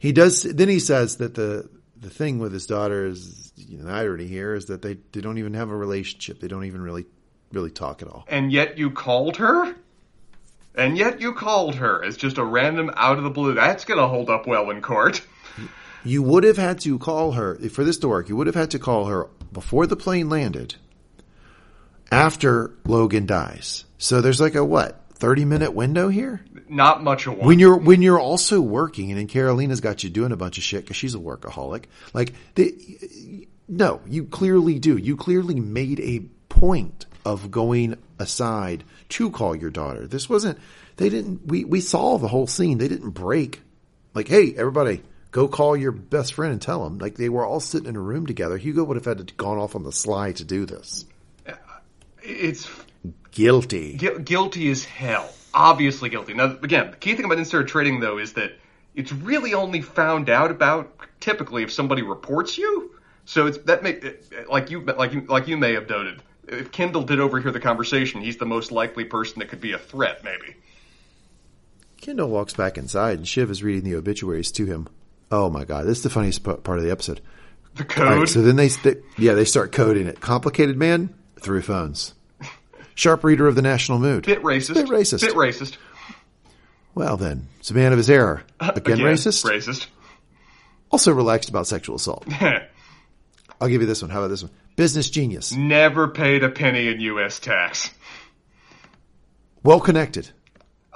[SPEAKER 1] He does. Then he says that the the thing with his daughter is you know, the irony here is that they they don't even have a relationship. They don't even really really talk at all.
[SPEAKER 2] And yet you called her? And yet you called her as just a random out of the blue. That's gonna hold up well in court.
[SPEAKER 1] You would have had to call her for this to work. You would have had to call her before the plane landed, after Logan dies. So there's like a what thirty minute window here.
[SPEAKER 2] Not much of one.
[SPEAKER 1] when you're when you're also working and then Karolina's got you doing a bunch of shit because she's a workaholic. Like, the, no, you clearly do. You clearly made a point of going aside to call your daughter. This wasn't. They didn't. We we saw the whole scene. They didn't break. Like, hey, everybody, go call your best friend and tell him. Like, they were all sitting in a room together. Hugo would have had to gone off on the sly to do this.
[SPEAKER 2] it's
[SPEAKER 1] Guilty.
[SPEAKER 2] gu- guilty as hell. Obviously guilty. Now, again, the key thing about insider trading, though, is that it's really only found out about typically if somebody reports you. So it's that may like you like you like you may have noted. If Kendall did overhear the conversation, he's the most likely person that could be a threat. Maybe.
[SPEAKER 1] Kendall walks back inside and Shiv is reading the obituaries to him. Oh my god, this is the funniest part of the episode.
[SPEAKER 2] The
[SPEAKER 1] All right,
[SPEAKER 2] code.
[SPEAKER 1] so then they, they, yeah, they start coding it. Complicated man through phones. Sharp reader of the national mood.
[SPEAKER 2] bit racist.
[SPEAKER 1] Bit racist.
[SPEAKER 2] Bit racist.
[SPEAKER 1] Well then, it's a man of his error. Again, racist.
[SPEAKER 2] Racist.
[SPEAKER 1] Also relaxed about sexual assault. I'll give you this one. How about this one? Business genius.
[SPEAKER 2] Never paid a penny in U.S. tax.
[SPEAKER 1] Well connected.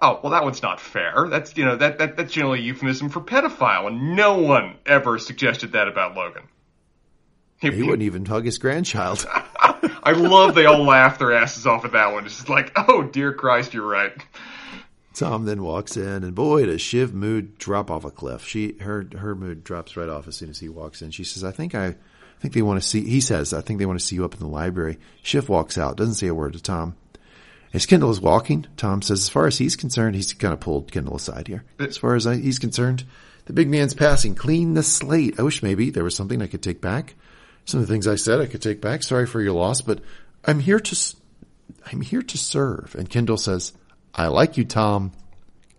[SPEAKER 2] Oh well, that one's not fair. That's you know that, that that's generally a euphemism for pedophile, and no one ever suggested that about Logan. He,
[SPEAKER 1] He wouldn't even hug his grandchild.
[SPEAKER 2] I love they all laugh their asses off at that one. It's just like, oh dear Christ, you're right.
[SPEAKER 1] Tom then walks in, and boy, does Shiv mood drop off a cliff. She her her mood drops right off as soon as he walks in. She says, "I think I, I think they want to see." He says, "I think they want to see you up in the library." Shiv walks out, doesn't say a word to Tom. As Kendall is walking, Tom says, "As far as he's concerned, he's kind of pulled Kendall aside here. As far as I, he's concerned, the big man's passing. Clean the slate. I wish maybe there was something I could take back. Some of the things I said I could take back. Sorry for your loss, but I'm here to." I'm here to serve. And Kendall says, I like you, Tom.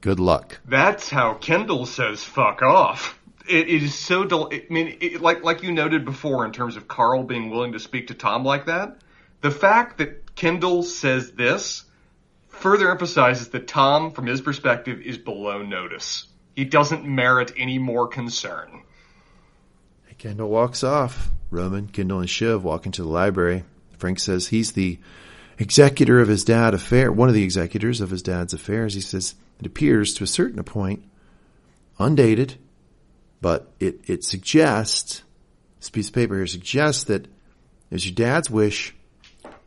[SPEAKER 1] Good luck.
[SPEAKER 2] That's how Kendall says fuck off. It, it is so del- I mean, it, like like you noted before in terms of Karl being willing to speak to Tom like that. The fact that Kendall says this further emphasizes that Tom, from his perspective, is below notice. He doesn't merit any more concern.
[SPEAKER 1] Kendall walks off. Roman, Kendall, and Shiv walk into the library. Frank says he's the executor of his dad affair, one of the executors of his dad's affairs. He says it appears to a certain point, undated, but it, it suggests, this piece of paper here suggests that it's your dad's wish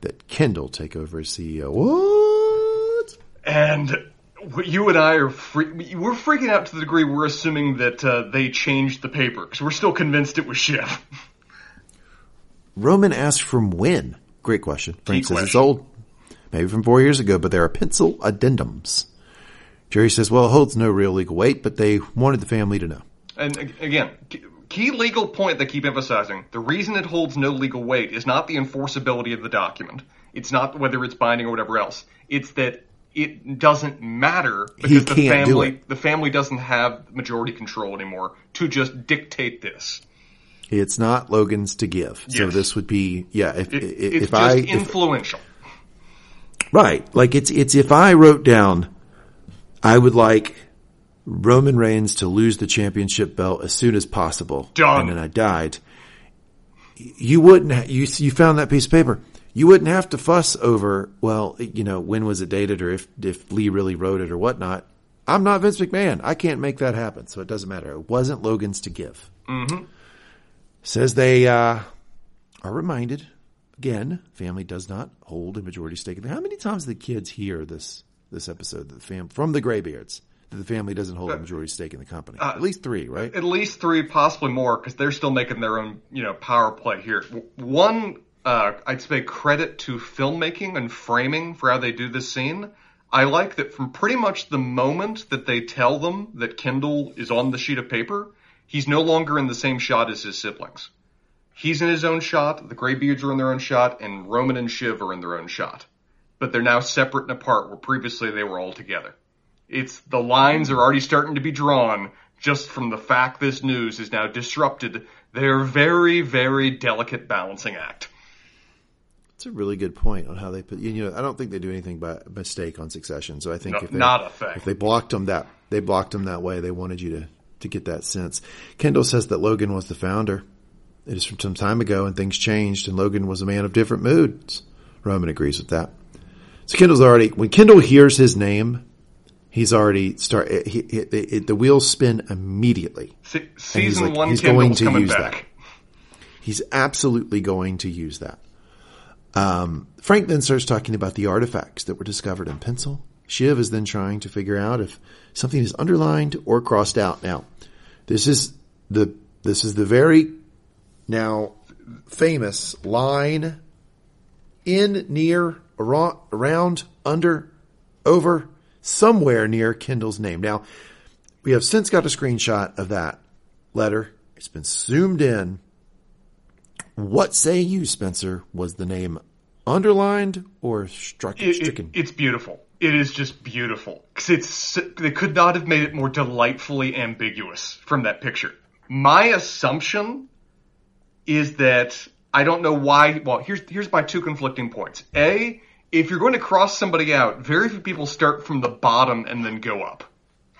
[SPEAKER 1] that Kendall take over as CEO. What?
[SPEAKER 2] And you and I are free- we're freaking out to the degree we're assuming that uh, they changed the paper because we're still convinced it was Shiv.
[SPEAKER 1] Roman asked from when? Great question. Frank says it's old, maybe from four years ago, but there are pencil addendums. Gerri says, well, it holds no real legal weight, but they wanted the family to know.
[SPEAKER 2] And again, key legal point they keep emphasizing: the reason it holds no legal weight is not the enforceability of the document. It's not whether it's binding or whatever else. It's that it doesn't matter because the family the family doesn't have majority control anymore to just dictate this.
[SPEAKER 1] It's not Logan's to give. So this would be, yeah, if,
[SPEAKER 2] It-
[SPEAKER 1] if,
[SPEAKER 2] it's
[SPEAKER 1] if
[SPEAKER 2] just
[SPEAKER 1] I, if,
[SPEAKER 2] influential.
[SPEAKER 1] right, like it's, it's if I wrote down, I would like Roman Reigns to lose the championship belt as soon as possible.
[SPEAKER 2] Done.
[SPEAKER 1] And then I died. You wouldn't, you, you found that piece of paper. You wouldn't have to fuss over, well, you know, when was it dated or if, if Lee really wrote it or whatnot. I'm not Vince McMahon. I can't make that happen. So it doesn't matter. It wasn't Logan's to give. Mm-hmm. Says they, uh, are reminded again, family does not hold a majority stake. How many times the kids hear this, this episode that the fam, from the graybeards that the family doesn't hold a majority stake in the company? At least three, right?
[SPEAKER 2] At least three, possibly more, because they're still making their own, you know, power play here. One, uh, I'd say credit to filmmaking and framing for how they do this scene. I like that from pretty much the moment that they tell them that Kendall is on the sheet of paper, he's no longer in the same shot as his siblings. He's in his own shot, the Greybeards are in their own shot, and Roman and Shiv are in their own shot. But they're now separate and apart, where previously they were all together. It's the lines are already starting to be drawn just from the fact this news has now disrupted their very, very delicate balancing act.
[SPEAKER 1] It's a really good point on how they put. You know, I don't think they do anything by mistake on Succession. So I think
[SPEAKER 2] No,
[SPEAKER 1] if they,
[SPEAKER 2] not a thing.
[SPEAKER 1] if they blocked them that they blocked them that way, they wanted you to to get that sense. Kendall says that Logan was the founder. It is from some time ago, and things changed, and Logan was a man of different moods. Roman agrees with that. So Kendall's already when Kendall hears his name, he's already start. Eh, he, he, it, the wheels spin immediately.
[SPEAKER 2] Se- season
[SPEAKER 1] like-
[SPEAKER 2] one,
[SPEAKER 1] he's going
[SPEAKER 2] Kendall's
[SPEAKER 1] to
[SPEAKER 2] coming
[SPEAKER 1] use
[SPEAKER 2] back.
[SPEAKER 1] that. He's absolutely going to use that. Um, Frank then starts talking about the artifacts that were discovered in pencil. Shiv is then trying to figure out if something is underlined or crossed out. Now, this is the this is the very now famous line in, near, around, around, under, over, somewhere near Kendall's name. Now, we have since got a screenshot of that letter. It's been zoomed in. What say you, Spencer? Was the name underlined or struck
[SPEAKER 2] It- it-
[SPEAKER 1] stricken?
[SPEAKER 2] it's beautiful. It is just beautiful. 'Cause it's they could not have made it more delightfully ambiguous from that picture. My assumption is that I don't know why. Well, here's here's my two conflicting points. A, if you're going to cross somebody out, very few people start from the bottom and then go up.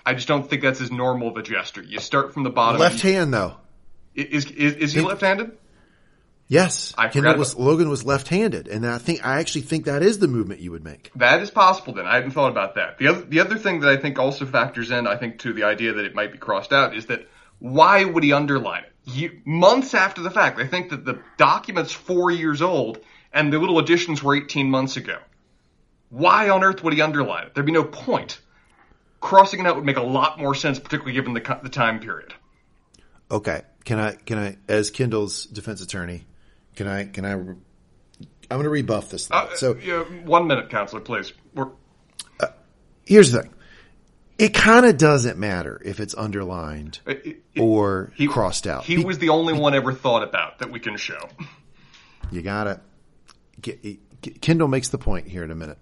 [SPEAKER 2] I just don't think that's as normal of a gesture. You start from the bottom.
[SPEAKER 1] Left hand, though.
[SPEAKER 2] Is is, is he left-handed?
[SPEAKER 1] Yes,
[SPEAKER 2] I
[SPEAKER 1] Kendall was
[SPEAKER 2] about-
[SPEAKER 1] Logan was left-handed, and I think I actually think that is the movement you would make.
[SPEAKER 2] That is possible. Then I hadn't thought about that. The other the other thing that I think also factors in, I think, to the idea that it might be crossed out is that why would he underline it? Months after the fact, I think that the document's four years old and the little additions were 18 months ago. Why on earth would he underline it? There'd be no point. Crossing it out would make a lot more sense, particularly given the, the time period.
[SPEAKER 1] Okay, can I can I as Kendall's defense attorney, can I can I? I'm going to rebuff this.
[SPEAKER 2] Uh,
[SPEAKER 1] so
[SPEAKER 2] yeah, one minute, counselor, please. We're,
[SPEAKER 1] here's the thing: it kind of doesn't matter if it's underlined
[SPEAKER 2] it- it-
[SPEAKER 1] or
[SPEAKER 2] he-
[SPEAKER 1] crossed out.
[SPEAKER 2] He
[SPEAKER 1] Be-
[SPEAKER 2] was the only one ever thought about that we can show.
[SPEAKER 1] You gotta. Get, Kendall makes the point here in a minute.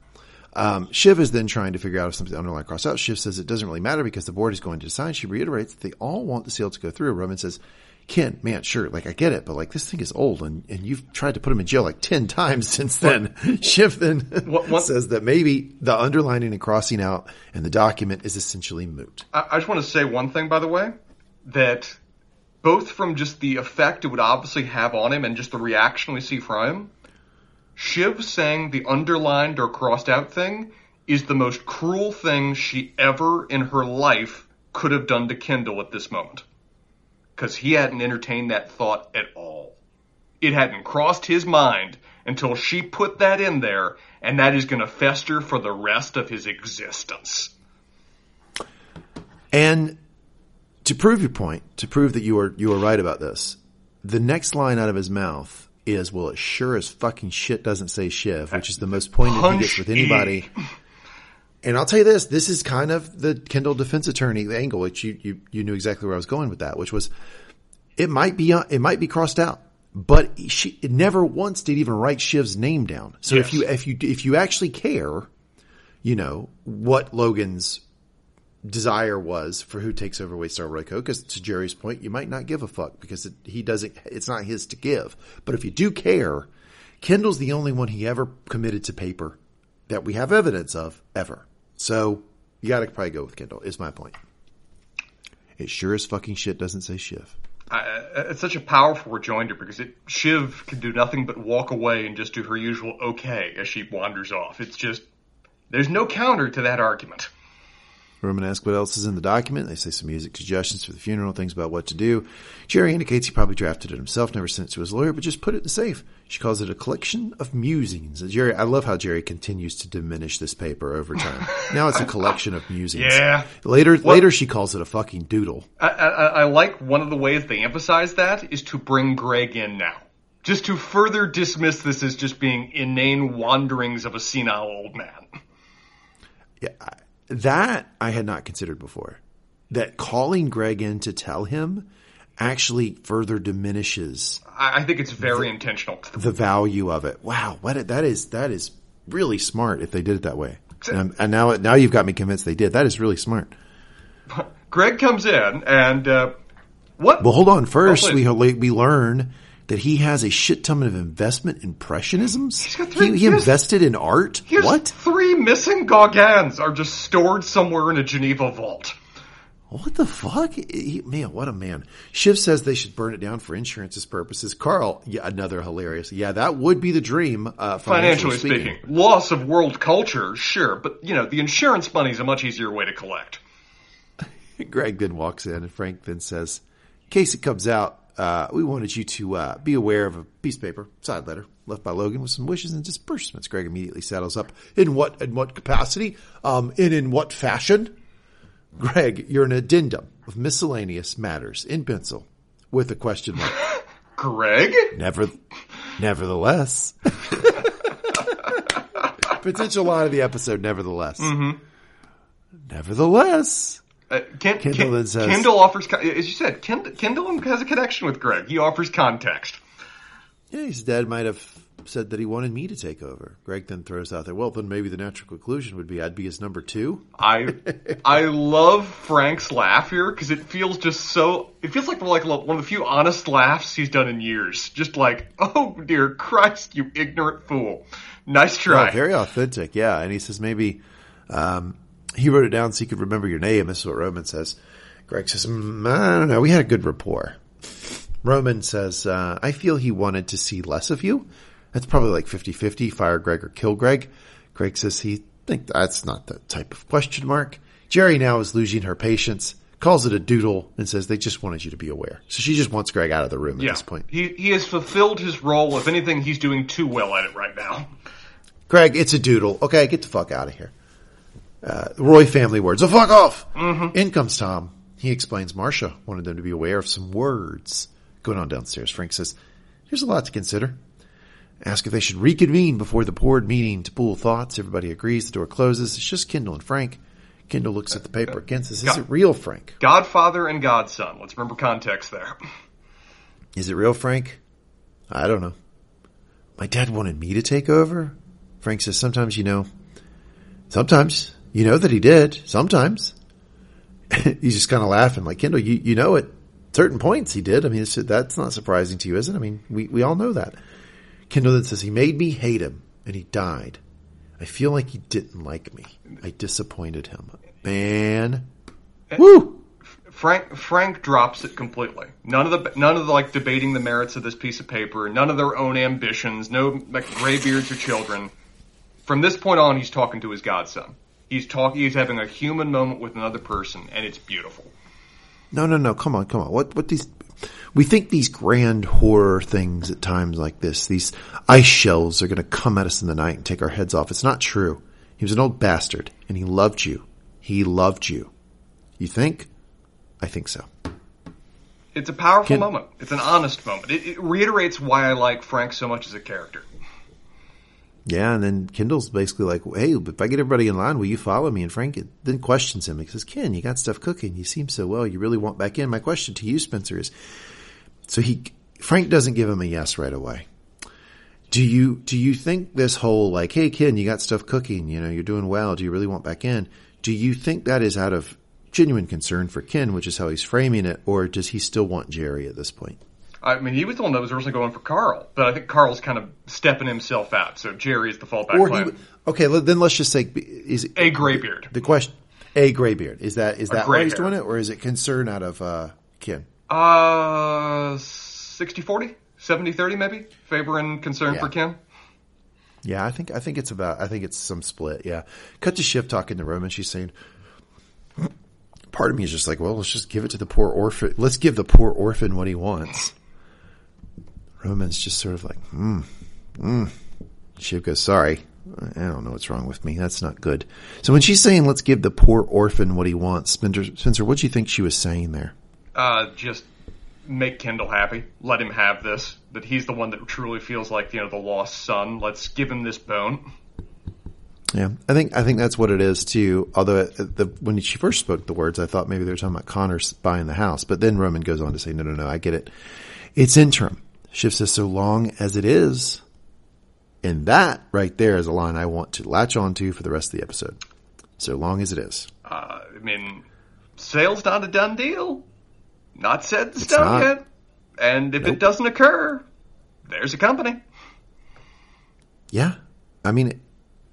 [SPEAKER 1] Um, Shiv is then trying to figure out if something underlined crossed out. Shiv says it doesn't really matter because the board is going to decide. She reiterates that they all want the seal to go through. Roman says, Ken, man, sure, like I get it, but like this thing is old and, and you've tried to put him in jail like 10 times since then. Shiv then
[SPEAKER 2] What- what-
[SPEAKER 1] says that maybe the underlining and crossing out and the document is essentially moot.
[SPEAKER 2] I, I just want to say one thing, by the way, that both from just the effect it would obviously have on him and just the reaction we see from him, Shiv saying the underlined or crossed out thing is the most cruel thing she ever in her life could have done to Kendall at this moment. Because he hadn't entertained that thought at all. It hadn't crossed his mind until she put that in there, and that is going to fester for the rest of his existence.
[SPEAKER 1] And to prove your point, to prove that you are you are right about this, the next line out of his mouth is, "Well, it sure as fucking shit doesn't say Shiv," which is the most pointed he gets with anybody. And I'll tell you this: this is kind of the Kendall defense attorney angle, which you you you knew exactly where I was going with that, which was it might be uh, it might be crossed out, but she it never once did even write Shiv's name down. So if you if you if you actually care, you know what Logan's desire was for who takes over Waystar Royco. Because to Gerri's point, you might not give a fuck because it, he doesn't. It's not his to give. But if you do care, Kendall's the only one he ever committed to paper that we have evidence of ever. So you got to probably go with Kendall. Is my point. It sure as fucking shit doesn't say Shiv.
[SPEAKER 2] I, uh, it's such a powerful rejoinder because it, Shiv can do nothing but walk away and just do her usual okay as she wanders off. It's just there's no counter to that argument.
[SPEAKER 1] Roman asks what else is in the document. They say some music suggestions for the funeral, things about what to do. Gerri indicates he probably drafted it himself, never sent it to his lawyer, but just put it in the safe. She calls it a collection of musings. Gerri, I love how Gerri continues to diminish this paper over time. now it's a collection of musings.
[SPEAKER 2] Yeah.
[SPEAKER 1] Later, later she calls it a fucking doodle.
[SPEAKER 2] I, I, I like one of the ways they emphasize that is to bring Greg in now. Just to further dismiss this as just being inane wanderings of a senile old man.
[SPEAKER 1] Yeah. That I had not considered before. That calling Greg in to tell him actually further diminishes.
[SPEAKER 2] I think it's very the, intentional.
[SPEAKER 1] The value of it. Wow, what that is that is really smart if they did it that way. And, and now now you've got me convinced they did. That is really smart.
[SPEAKER 2] Greg comes in and uh, what?
[SPEAKER 1] Well, hold on. First, oh, we we learn that he has a shit ton of investment impressionisms. He's got three, he, he, he invested in art. What?
[SPEAKER 2] Three missing Gauguins are just stored somewhere in a Geneva vault.
[SPEAKER 1] What the fuck? He, man, what a man. Shiv says they should burn it down for insurances purposes. Karl, yeah, another hilarious. Yeah, that would be the dream, uh, financially, financially speaking.
[SPEAKER 2] speaking. Loss of world culture, sure, but you know, the insurance money is a much easier way to collect.
[SPEAKER 1] Greg then walks in and Frank then says, in case it comes out, uh, we wanted you to uh, be aware of a piece of paper, side letter, left by Logan with some wishes and disbursements. Greg immediately saddles up. In what in what capacity? Um, and in what fashion? Greg, you're an addendum of miscellaneous matters in pencil with a question mark.
[SPEAKER 2] Greg?
[SPEAKER 1] Never, nevertheless. Potential line of the episode, nevertheless.
[SPEAKER 2] Mm-hmm.
[SPEAKER 1] Nevertheless.
[SPEAKER 2] Uh, Ken, Kendall Ken, says, Kendall offers, as you said, Kendall, Kendall has a connection with Greg. He offers context.
[SPEAKER 1] Yeah, his dad might have said that he wanted me to take over. Greg then throws out there, well, then maybe the natural conclusion would be I'd be his number two.
[SPEAKER 2] I I love Frank's laugh here because it feels just so. It feels like like one of the few honest laughs he's done in years. Just like, oh dear Christ, you ignorant fool. Nice try.
[SPEAKER 1] Oh, very authentic, yeah. And he says maybe. Um, he wrote it down so he could remember your name. This is what Roman says. Greg says, mm, I don't know. We had a good rapport. Roman says, uh, I feel he wanted to see less of you. That's probably like 50-50, fire Greg or kill Greg. Greg says he think that's not the type of question mark. Gerri now is losing her patience, calls it a doodle, and says they just wanted you to be aware. So she just wants Greg out of the room
[SPEAKER 2] yeah.
[SPEAKER 1] at this point.
[SPEAKER 2] He, he has fulfilled his role. If anything, he's doing too well at it right now.
[SPEAKER 1] Greg, it's a doodle. Okay, get the fuck out of here uh, Roy family words. Oh, fuck off!
[SPEAKER 2] Mm-hmm.
[SPEAKER 1] In comes Tom. He explains Marcia wanted them to be aware of some words going on downstairs. Frank says, "There's a lot to consider." Ask if they should reconvene before the board meeting to pool thoughts. Everybody agrees. The door closes. It's just Kendall and Frank. Kendall looks at the paper again. Says, "Is it real, Frank?"
[SPEAKER 2] Godfather and Godson. Let's remember context there.
[SPEAKER 1] Is it real, Frank? I don't know. My dad wanted me to take over. Frank says, "Sometimes, you know, sometimes you know that he did sometimes. He's just kind of laughing like Kendall. You you know at certain points he did. I mean, that's not surprising to you, is it? I mean, we we all know that. Kendall then says he made me hate him and he died. I feel like he didn't like me. I disappointed him. Man, uh, woo.
[SPEAKER 2] Frank Frank drops it completely. None of the none of the like debating the merits of this piece of paper. None of their own ambitions. No like graybeards or children. From this point on, he's talking to his godson. He's talking. He's having a human moment with another person, and it's beautiful.
[SPEAKER 1] No, no, no. Come on, come on. What, what these? We think these grand horror things at times like this, these ice shells are going to come at us in the night and take our heads off. It's not true. He was an old bastard, and he loved you. He loved you. You think? I think so.
[SPEAKER 2] It's a powerful Can, moment. It's an honest moment. It, it reiterates why I like Frank so much as a character.
[SPEAKER 1] Yeah, and then Kendall's basically like, "Hey, if I get everybody in line, will you follow me?" And Frank then questions him. He says, "Ken, you got stuff cooking. You seem so well. You really want back in." My question to you, Spencer, is: so he Frank doesn't give him a yes right away. Do you do you think this whole like, "Hey, Ken, you got stuff cooking. You know, you're doing well. Do you really want back in?" Do you think that is out of genuine concern for Ken, which is how he's framing it, or does he still want Gerri at this point?
[SPEAKER 2] I mean, he was the one that was originally going for Karl, but I think Karl's kind of stepping himself out. So Gerri is the fallback
[SPEAKER 1] Or
[SPEAKER 2] plan.
[SPEAKER 1] he, okay, then let's just say, is it,
[SPEAKER 2] a graybeard.
[SPEAKER 1] the question, a graybeard, is that, is that why he's doing it, or is it concern out of, uh, Ken?
[SPEAKER 2] Uh, 60-40? 70-30 maybe? Favor and concern
[SPEAKER 1] Yeah.
[SPEAKER 2] for Ken?
[SPEAKER 1] Yeah, I think I think it's about I think it's some split. Yeah, cut to Shiv talking to Roman. She's saying, part of me is just like, well, let's just give it to the poor orphan. Let's give the poor orphan what he wants. Roman's just sort of like, hmm, hmm. Shiv goes, sorry, I don't know what's wrong with me. That's not good. So when she's saying, let's give the poor orphan what he wants, Spencer, Spencer, what do you think she was saying there?
[SPEAKER 2] Uh, just make Kendall happy. Let him have this. That he's the one that truly feels like, you know, the lost son. Let's give him this bone.
[SPEAKER 1] Yeah, I think I think that's what it is too. Although uh, the, when she first spoke the words, I thought maybe they were talking about Connor buying the house, but then Roman goes on to say, "No, no, no, I get it. It's interim." Shiv says, "So long as it is," and that right there is a line I want to latch onto for the rest of the episode. So long as it is.
[SPEAKER 2] Uh, I mean, sale's not a done deal. Not set in stone
[SPEAKER 1] not.
[SPEAKER 2] yet. And if
[SPEAKER 1] Nope.
[SPEAKER 2] it doesn't occur, there's a company.
[SPEAKER 1] Yeah, I mean,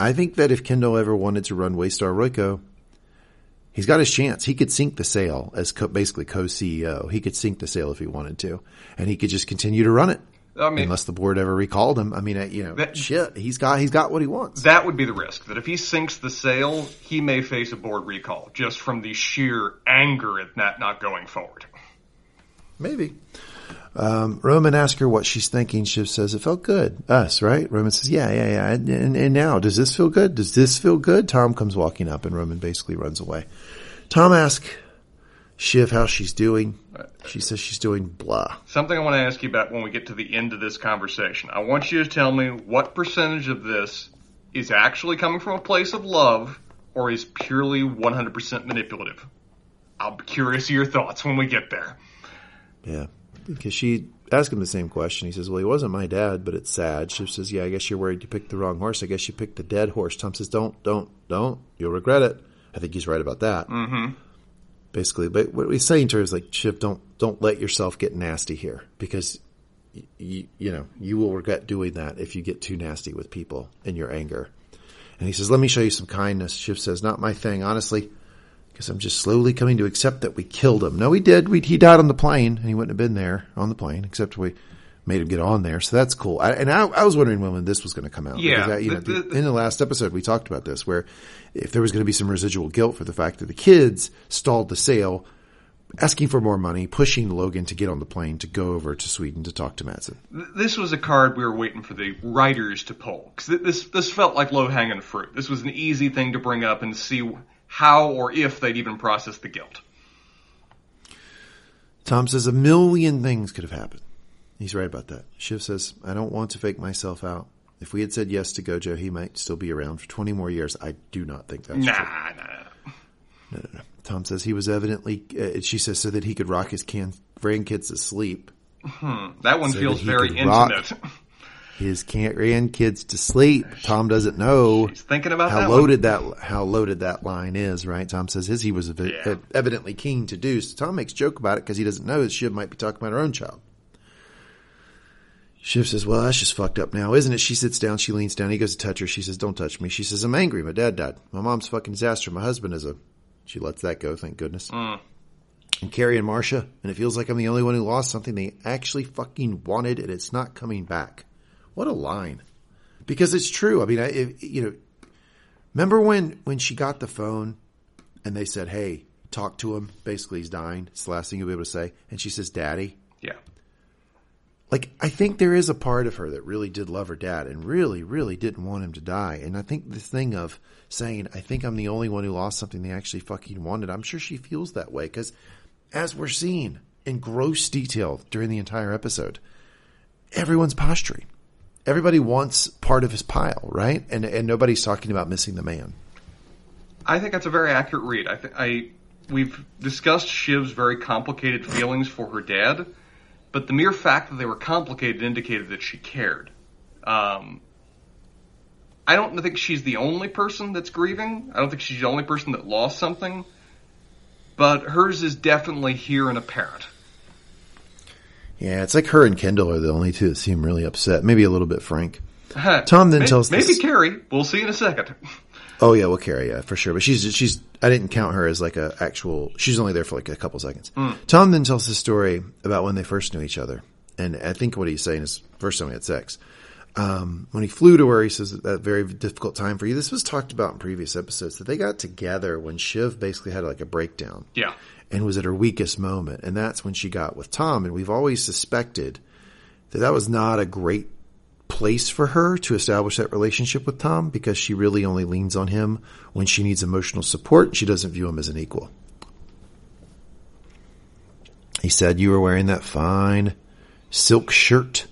[SPEAKER 1] I think that if Kendall ever wanted to run Waystar Royco, he's got his chance. He could sink the sale as co- basically co-CEO. He could sink the sale if he wanted to, and he could just continue to run it.
[SPEAKER 2] I mean,
[SPEAKER 1] unless the board ever recalled him. I mean, uh, you know,
[SPEAKER 2] That-
[SPEAKER 1] shit, he's got he's got what he wants.
[SPEAKER 2] that would be the risk. That if he sinks the sale, he may face a board recall just from the sheer anger at that not going forward.
[SPEAKER 1] Maybe. Um, Roman asks her what she's thinking. Shiv says it felt good. Us, right? Roman says, yeah, yeah, yeah. And, and, and now, does this feel good? Does this feel good? Tom comes walking up, and Roman basically runs away. Tom asks Shiv how she's doing. She says she's doing blah.
[SPEAKER 2] Something I want to ask you about when we get to the end of this conversation. I want you to tell me what percentage of this is actually coming from a place of love or is purely 100% manipulative. I'll be curious of your thoughts when we get there.
[SPEAKER 1] Yeah. Because she asked him the same question. He says, well, he wasn't my dad, but it's sad. She says, yeah, I guess you're worried you picked the wrong horse. I guess you picked the dead horse. Tom says, don't, don't, don't. You'll regret it. I think he's right about that.
[SPEAKER 2] Mm-hmm.
[SPEAKER 1] Basically. But what he's saying to her is like, Shiv, don't, don't let yourself get nasty here because you, you know, you will regret doing that if you get too nasty with people in your anger. And he says, let me show you some kindness. Shiv says, not my thing, honestly, because I'm just slowly coming to accept that we killed him. No, he did. We, he died on the plane and he wouldn't have been there on the plane, except we made him get on there. So that's cool. I, and I, I was wondering when this was going to come out.
[SPEAKER 2] Yeah,
[SPEAKER 1] Because I, you know,
[SPEAKER 2] the-
[SPEAKER 1] the- in the last episode, we talked about this where if there was going to be some residual guilt for the fact that the kids stalled the sale, asking for more money, pushing Logan to get on the plane to go over to Sweden to talk to
[SPEAKER 2] Matsson. This was a card we were waiting for the writers to pull. 'Cause th- this, this felt like low hanging fruit. This was an easy thing to bring up and see how or if they'd even process the guilt.
[SPEAKER 1] Tom says a million things could have happened. He's right about that. Shiv says, I don't want to fake myself out. If we had said yes to Gojo, he might still be around for 20 more years. I do not think that's
[SPEAKER 2] Nah,
[SPEAKER 1] true.
[SPEAKER 2] nah, nah.
[SPEAKER 1] No, no, no. Tom says he was evidently, uh, she says, so that he could rock his can- grandkids to sleep.
[SPEAKER 2] That one
[SPEAKER 1] So
[SPEAKER 2] feels
[SPEAKER 1] that
[SPEAKER 2] very
[SPEAKER 1] intimate. rock. His grandkids to sleep. Tom doesn't know
[SPEAKER 2] He's thinking about
[SPEAKER 1] how
[SPEAKER 2] that
[SPEAKER 1] loaded that how loaded that line is, right? Tom says his he was ev-
[SPEAKER 2] Yeah.
[SPEAKER 1] evidently keen to do. So Tom makes joke about it because he doesn't know that Shiv might be talking about her own child. Shiv says, "Well, that's just fucked up now, isn't it?" She sits down, she leans down, he goes to touch her. She says, "Don't touch me." She says, "I'm angry. My dad died. My mom's a fucking disaster. My husband is a." She lets that go. Thank goodness.
[SPEAKER 2] Mm.
[SPEAKER 1] And Kerry and Marcia, and it feels like I'm the only one who lost something they actually fucking wanted, and it's not coming back. What a line! Because it's true. I mean, I, if, you know, remember when when she got the phone and they said, "Hey, talk to him." Basically, he's dying. It's the last thing you'll be able to say. And she says, "Daddy."
[SPEAKER 2] Yeah.
[SPEAKER 1] Like, I think there is a part of her that really did love her dad and really, really didn't want him to die. And I think this thing of saying, I think I'm the only one who lost something they actually fucking wanted, I'm sure she feels that way. Because as we're seeing in gross detail during the entire episode, everyone's posturing. Everybody wants part of his pile, right? And, and nobody's talking about missing the man.
[SPEAKER 2] I think that's a very accurate read. I think I we've discussed Shiv's very complicated feelings for her dad, but the mere fact that they were complicated indicated that she cared. Um, I don't think she's the only person that's grieving. I don't think she's the only person that lost something. but hers is definitely here and apparent.
[SPEAKER 1] Yeah, it's like her and Kendall are the only two that seem really upset. Maybe a little bit Frank. Tom then
[SPEAKER 2] maybe,
[SPEAKER 1] tells
[SPEAKER 2] maybe
[SPEAKER 1] this-
[SPEAKER 2] Kerry. We'll see in a second.
[SPEAKER 1] Oh yeah, we'll carry yeah for sure. But she's she's I didn't count her as like a actual. She's only there for like a couple seconds. Tom then tells the story about when they first knew each other, and I think what he's saying is first time we had sex. Um, when he flew to her, he says that very difficult time for you. This was talked about in previous episodes that they got together when Shiv basically had like a breakdown
[SPEAKER 2] Yeah.
[SPEAKER 1] And was at her weakest moment. And that's when she got with Tom. And we've always suspected that that was not a great place for her to establish that relationship with Tom because she really only leans on him when she needs emotional support. She doesn't view him as an equal. He said, you were wearing that fine silk shirt.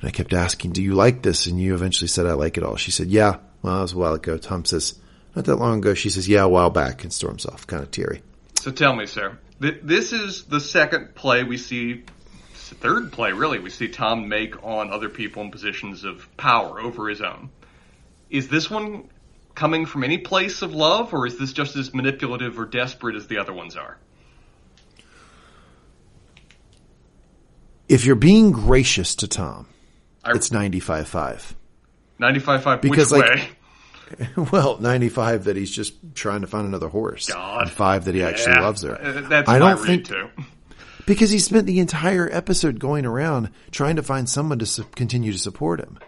[SPEAKER 1] And I kept asking, do you like this? And you eventually said, I like it all. She said, yeah. Well, that was a while ago. Tom says, not that long ago. She says, yeah, a while back and storms off, kind of teary.
[SPEAKER 2] So tell me, sir, th- this is the second play we see, third play really, we see Tom make on other people in positions of power over his own. Is this one coming from any place of love, or is this just as manipulative or desperate as the other ones are?
[SPEAKER 1] If you're being gracious to Tom,
[SPEAKER 2] I-
[SPEAKER 1] it's 95.5.
[SPEAKER 2] 95.5
[SPEAKER 1] Because,
[SPEAKER 2] which
[SPEAKER 1] like-
[SPEAKER 2] way?
[SPEAKER 1] Well, 95 that he's just trying to find another horse.
[SPEAKER 2] God.
[SPEAKER 1] And 5 that he actually loves her.
[SPEAKER 2] uh, That's
[SPEAKER 1] I don't think
[SPEAKER 2] too.
[SPEAKER 1] because he spent the entire episode going around trying to find someone to su- continue to support him.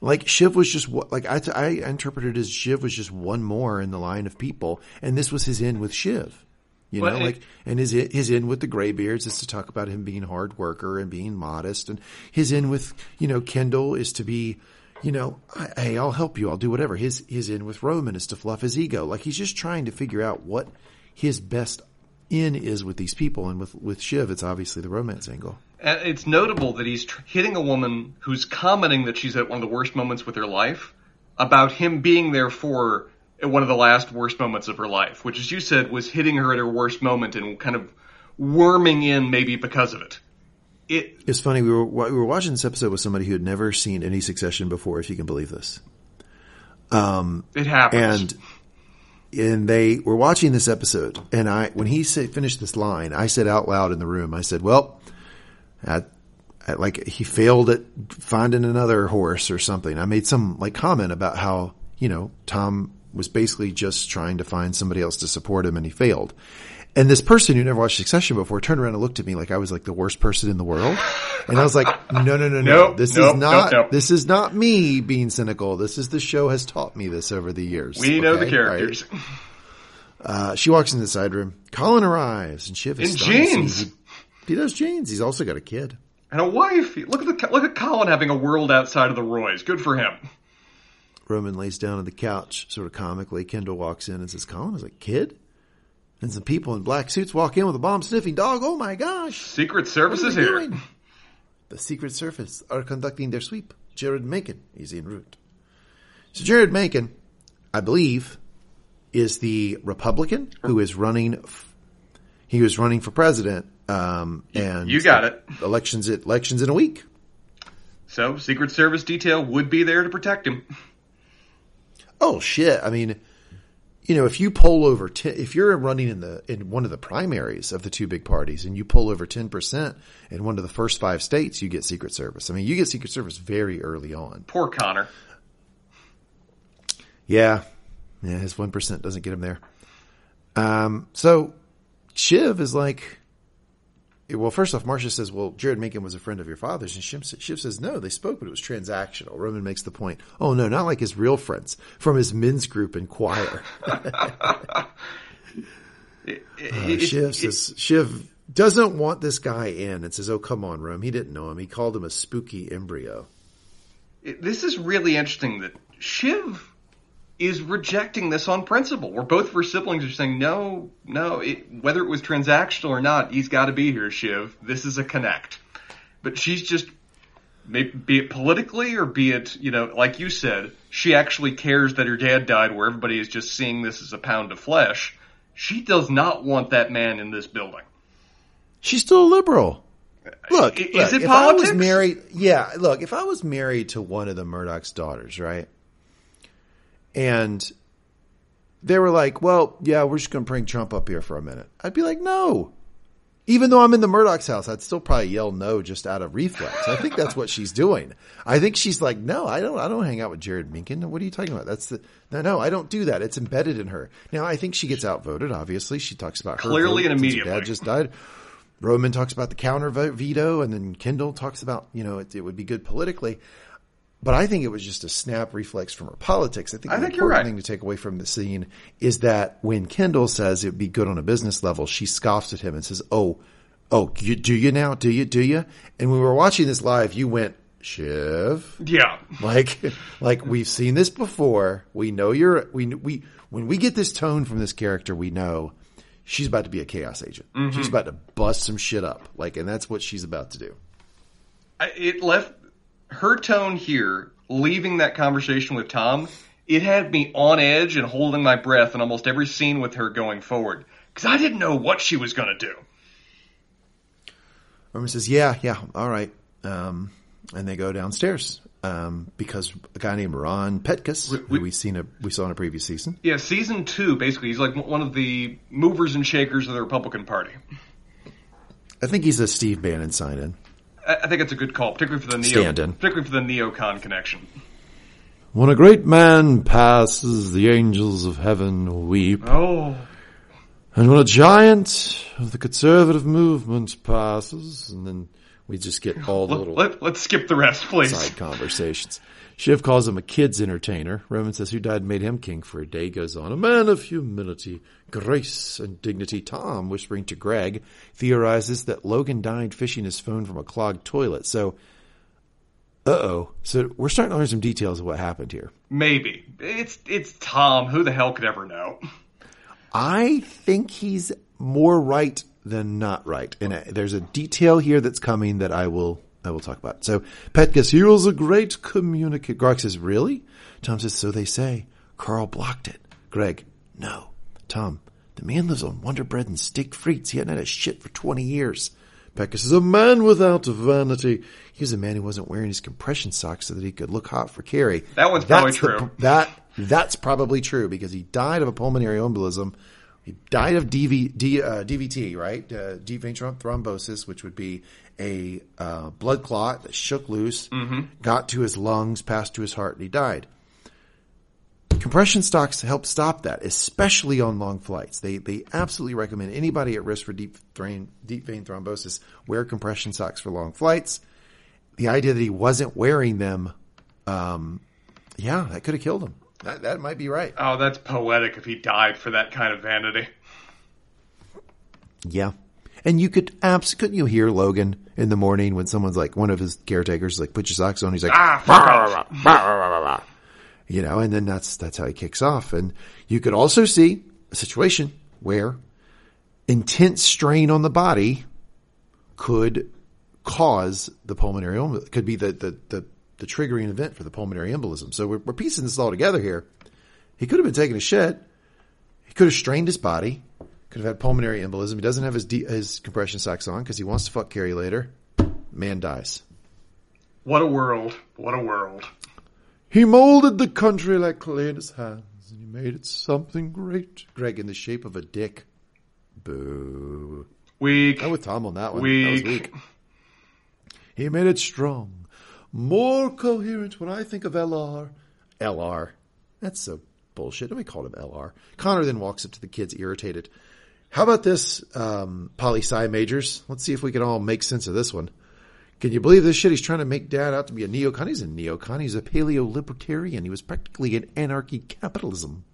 [SPEAKER 1] Like Shiv was just like I, I interpreted as Shiv was just one more in the line of people, and this was his in with Shiv. You know, like, and his his in with the graybeards is to talk about him being a hard worker and being modest, and his in with you know Kendall is to be, you know, "I- hey, I'll help you, I'll do whatever. His his in with Roman is to fluff his ego. Like he's just trying to figure out what his best in is with these people, and with with Shiv, it's obviously the romance angle.
[SPEAKER 2] And it's notable that he's tr- hitting a woman who's commenting that she's at one of the worst moments with her life about him being there for one of the last worst moments of her life, which, as you said, was hitting her at her worst moment and kind of worming in maybe because of it. It
[SPEAKER 1] It's funny. We were we were watching this episode with somebody who had never seen any Succession before, if you can believe this.
[SPEAKER 2] Um, it happens.
[SPEAKER 1] And and they were watching this episode, and I when he said, finished this line, I said out loud in the room, I said, "Well, I, I, like he failed at finding another horse or something." I made some like comment about how you know Tom was basically just trying to find somebody else to support him, and he failed. And this person who never watched Succession before turned around and looked at me like I was like the worst person in the world. And I was like, no, no, no, no.
[SPEAKER 2] Nope,
[SPEAKER 1] this
[SPEAKER 2] nope,
[SPEAKER 1] is not,
[SPEAKER 2] nope,
[SPEAKER 1] this is not me being cynical. This is the show has taught me this over the years.
[SPEAKER 2] we know the
[SPEAKER 1] Okay? All right?
[SPEAKER 2] characters.
[SPEAKER 1] Uh, she walks in the side room. Colin arrives and Shiv is
[SPEAKER 2] In jeans.
[SPEAKER 1] He, he does jeans. He's also got a kid.
[SPEAKER 2] And a wife. Look at the look at Colin having a world outside of the Roys. Good for him.
[SPEAKER 1] Roman lays down on the couch, sort of comically. Kendall walks in and says, Colin is a kid? And some people in black suits walk in with a bomb sniffing dog. Oh my gosh.
[SPEAKER 2] Secret Service is here.
[SPEAKER 1] doing? The Secret Service are conducting their sweep. Jeryd Mencken is en route. So Jeryd Mencken, I believe, is the Republican who is running. f- He was running for president, um, and
[SPEAKER 2] You got it.
[SPEAKER 1] Elections, elections in a week.
[SPEAKER 2] So Secret Service detail would be there to protect him.
[SPEAKER 1] Oh shit! I mean, you know, if you poll over, t- if you're running in the in one of the primaries of the two big parties, and you poll over ten percent in one of the first five states, you get Secret Service. I mean, you get Secret Service very early on.
[SPEAKER 2] Poor Connor.
[SPEAKER 1] Yeah, yeah, his one percent doesn't get him there. Um, so Shiv is like, well, first off, Marcia says, "Well, Jeryd Mencken was a friend of your father's," and Shiv, Shiv says, "No, they spoke, but it was transactional." Roman makes the point, "Oh no, not like his real friends from his men's group and choir."
[SPEAKER 2] It-
[SPEAKER 1] Uh,
[SPEAKER 2] it-
[SPEAKER 1] Shiv says Shiv doesn't want this guy in and says, "Oh, come on, Rome. He didn't know him. He called him a spooky embryo."
[SPEAKER 2] this is really interesting that Shiv is rejecting this on principle. Where both of her siblings are saying, no, no, it, whether it was transactional or not, he's got to be here, Shiv. This is a connect. But she's just, be it politically or be it, you know, like you said, she actually cares that her dad died where everybody is just seeing this as a pound of flesh. She does not want that man in this building.
[SPEAKER 1] She's still a liberal. Look,
[SPEAKER 2] is
[SPEAKER 1] look,
[SPEAKER 2] it
[SPEAKER 1] if I was
[SPEAKER 2] politics?
[SPEAKER 1] married, yeah, look, if I was married to one of the Murdoch's daughters, right? And they were like, well, yeah, we're just going to bring Trump up here for a minute. I'd be like, no. Even though I'm in the Murdoch's house, I'd still probably yell no just out of reflex. I think that's what she's doing. I think she's like, no, I don't, I don't hang out with Jeryd Mencken. What are you talking about? That's the, no, no, I don't do that. It's embedded in her. Now, I think she gets outvoted, obviously. She talks about her
[SPEAKER 2] Clearly and immediately.
[SPEAKER 1] Dad just died. Roman talks about the counter veto, and then Kendall talks about, you know, it, it would be good politically. But I think it was just a snap reflex from her politics. I think
[SPEAKER 2] I
[SPEAKER 1] the
[SPEAKER 2] think
[SPEAKER 1] important
[SPEAKER 2] right.
[SPEAKER 1] thing to take away from the scene is that when Kendall says it would be good on a business level, she scoffs at him and says, "Oh, oh, you, do you now? Do you? Do you?" And when we were watching this live, you went, "Shiv."
[SPEAKER 2] Yeah.
[SPEAKER 1] Like, like we've seen this before. We know you're, we, we, when we get this tone from this character, we know she's about to be a chaos agent. She's mm-hmm. about to bust some shit up. Like, and that's what she's about to do.
[SPEAKER 2] I- It left her tone here, leaving that conversation with Tom. It had me on edge and holding my breath in almost every scene with her going forward because I didn't know what she was going to do.
[SPEAKER 1] Roman says, "Yeah, yeah, all right." Um, and they go downstairs um, because a guy named Ron Petkus, who we seen a we saw in a previous season,
[SPEAKER 2] Yeah, season two, basically, he's like one of the movers and shakers of the Republican Party.
[SPEAKER 1] I think he's a Steve Bannon sign-in.
[SPEAKER 2] I, I think it's a good call, particularly for the neo,
[SPEAKER 1] Stand-in.
[SPEAKER 2] particularly for the neocon connection.
[SPEAKER 1] When a great man passes, the angels of heaven weep.
[SPEAKER 2] Oh,
[SPEAKER 1] And when a giant of the conservative movement passes, and then we just get all the
[SPEAKER 2] let,
[SPEAKER 1] little
[SPEAKER 2] let, let's skip the rest, please.
[SPEAKER 1] side conversations. Shiv calls him a kid's entertainer. Roman says, Who died and made him king for a day? Goes on, a man of humility, grace, and dignity. Tom, whispering to Greg, theorizes that Logan died fishing his phone from a clogged toilet. So, uh oh. So we're starting to learn some details of what happened here.
[SPEAKER 2] Maybe it's it's Tom. Who the hell could ever know?
[SPEAKER 1] I think he's more right than not right. And uh, there's a detail here that's coming that I will I will talk about. So Petkus, he was a great communicator. Greg says, really? Tom says, so they say. Karl blocked it. Greg, no. Tom, the man lives on Wonder Bread and steak frites. He hadn't had a shit for 20 years. Petkus is a man without vanity. He was a man who wasn't wearing his compression socks so that he could look hot for Kerry.
[SPEAKER 2] That one's probably
[SPEAKER 1] the-
[SPEAKER 2] true.
[SPEAKER 1] that that's probably true because he died of a pulmonary embolism. He died of DV, D, uh, DVT, right? Uh, deep vein throm- thrombosis, which would be a uh, blood clot that shook loose, got to his lungs, passed to his heart, and he died. Compression stocks help stop that, especially on long flights. They they absolutely recommend anybody at risk for deep vein deep vein thrombosis wear compression socks for long flights. The idea that he wasn't wearing them, um, yeah, that could have killed him. That, that might be right.
[SPEAKER 2] Oh, that's poetic. If he died for that kind of vanity.
[SPEAKER 1] Yeah. And you could abs couldn't you hear Logan in the morning when someone's like one of his caretakers is like put your socks on he's like
[SPEAKER 2] Ah, fuck off.
[SPEAKER 1] you know and then that's that's how he kicks off and you could also see a situation where intense strain on the body could cause the pulmonary embolism could be the the the, the triggering event for the pulmonary embolism so we're, we're piecing this all together here he could have been taking a shit he could have strained his body could have had pulmonary embolism. He doesn't have his de- his compression socks on because he wants to fuck Kerry later. Man dies.
[SPEAKER 2] What a world. What a world.
[SPEAKER 1] He molded the country like clay in his hands, and he made it something great. Greg, in the shape of a dick. Boo.
[SPEAKER 2] Weak.
[SPEAKER 1] I'm with Tom on that one. That was weak. He made it strong, more coherent. When I think of LR, LR, that's so bullshit. Nobody called him LR. Connor then walks up to the kids, irritated. How about this, um, poli sci majors? Let's see if we can all make sense of this one. Can you believe this shit? He's trying to make dad out to be a neocon. He's a neocon. He's a paleo libertarian. He was practically an anarchy capitalism.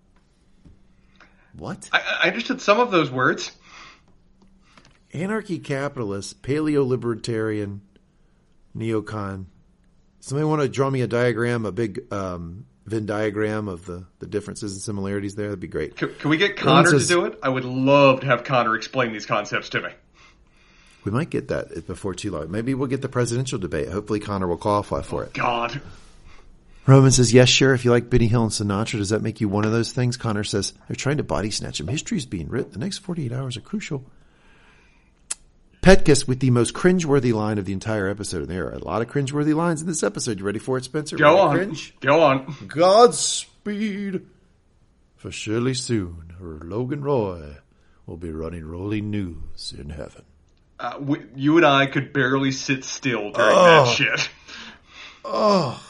[SPEAKER 1] What?
[SPEAKER 2] I, I understood some of those words.
[SPEAKER 1] Anarchy capitalist, paleo libertarian, neocon. Somebody want to draw me a diagram, a big um, Venn diagram of the, the differences and similarities there? That'd be great.
[SPEAKER 2] Can, can we get Connor
[SPEAKER 1] says-
[SPEAKER 2] to do it? I would love to have Connor explain these concepts to me.
[SPEAKER 1] We might get that before too long. Maybe we'll get the presidential debate. Hopefully Connor will qualify for it.
[SPEAKER 2] God.
[SPEAKER 1] Roman says, yes, sure. If you like Benny Hill and Sinatra, does that make you one of those things? Connor says, they're trying to body snatch him. History's being written. The next 48 hours are crucial. Petkus with the most cringeworthy line of the entire episode. And there are a lot of cringeworthy lines in this episode. You ready for it, Spencer?
[SPEAKER 2] Go
[SPEAKER 1] Ready
[SPEAKER 2] on.
[SPEAKER 1] Cringe?
[SPEAKER 2] Go on.
[SPEAKER 1] Godspeed. For surely soon, Logan Roy will be running rolling news in heaven.
[SPEAKER 2] Uh, we, you and I could barely sit still during
[SPEAKER 1] Oh.
[SPEAKER 2] that shit.
[SPEAKER 1] Oh,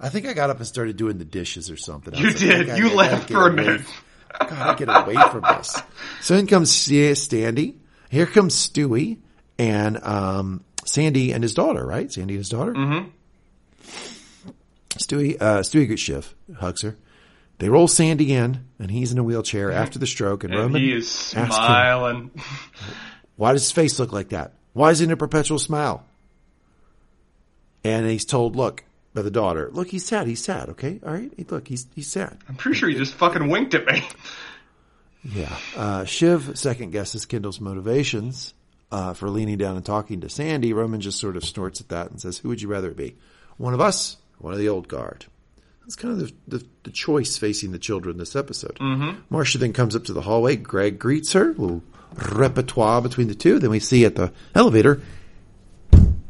[SPEAKER 1] I think I got up and started doing the dishes or something.
[SPEAKER 2] You
[SPEAKER 1] like,
[SPEAKER 2] did. You
[SPEAKER 1] I
[SPEAKER 2] left
[SPEAKER 1] get
[SPEAKER 2] for a minute.
[SPEAKER 1] God, I get away from this. So in comes St- Standy. Here comes Stewie and um, Sandy and his daughter. Right, Sandy and his daughter. Mm-hmm. Stewie, uh, Stewie gets Shiv, hugs her. They roll Sandy in, and he's in a wheelchair after the stroke. And,
[SPEAKER 2] And
[SPEAKER 1] Roman
[SPEAKER 2] he is
[SPEAKER 1] asks him,
[SPEAKER 2] smiling.
[SPEAKER 1] why does his face look like that? Why is it a perpetual smile? And he's told, look, by the daughter, look, he's sad. He's sad. Okay. All right. Look, he's, he's sad.
[SPEAKER 2] I'm pretty sure he just fucking winked at me.
[SPEAKER 1] Yeah. Uh, Shiv second guesses Kendall's motivations, uh, for leaning down and talking to Sandy. Roman just sort of snorts at that and says, who would you rather it be? One of us? One of the old guard? That's kind of the, the, the choice facing the children this episode. Mm-hmm. Marcia then comes up to the hallway. Greg greets her. A little repertoire between the two. Then we see at the elevator,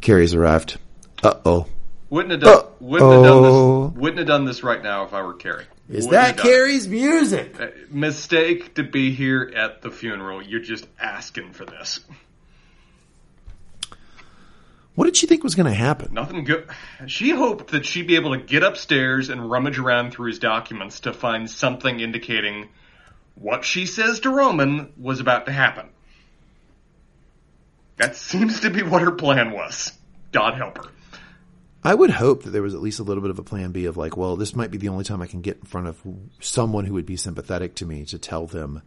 [SPEAKER 1] Kerry's arrived. Uh oh.
[SPEAKER 2] Wouldn't have done. Wouldn't have done this. Wouldn't have done this right now if I were Kerry.
[SPEAKER 1] Is
[SPEAKER 2] Wouldn't
[SPEAKER 1] that
[SPEAKER 2] it.
[SPEAKER 1] Kerry's music?
[SPEAKER 2] Uh, Mistake to be here at the funeral. You're just asking for this.
[SPEAKER 1] What did she think was going to happen?
[SPEAKER 2] Nothing good. She hoped that she'd be able to get upstairs and rummage around through his documents to find something indicating what she says to Roman was about to happen. That seems to be what her plan was. God help her.
[SPEAKER 1] I would hope that there was at least a little bit of a plan B of like, well, this might be the only time I can get in front of someone who would be sympathetic to me to tell them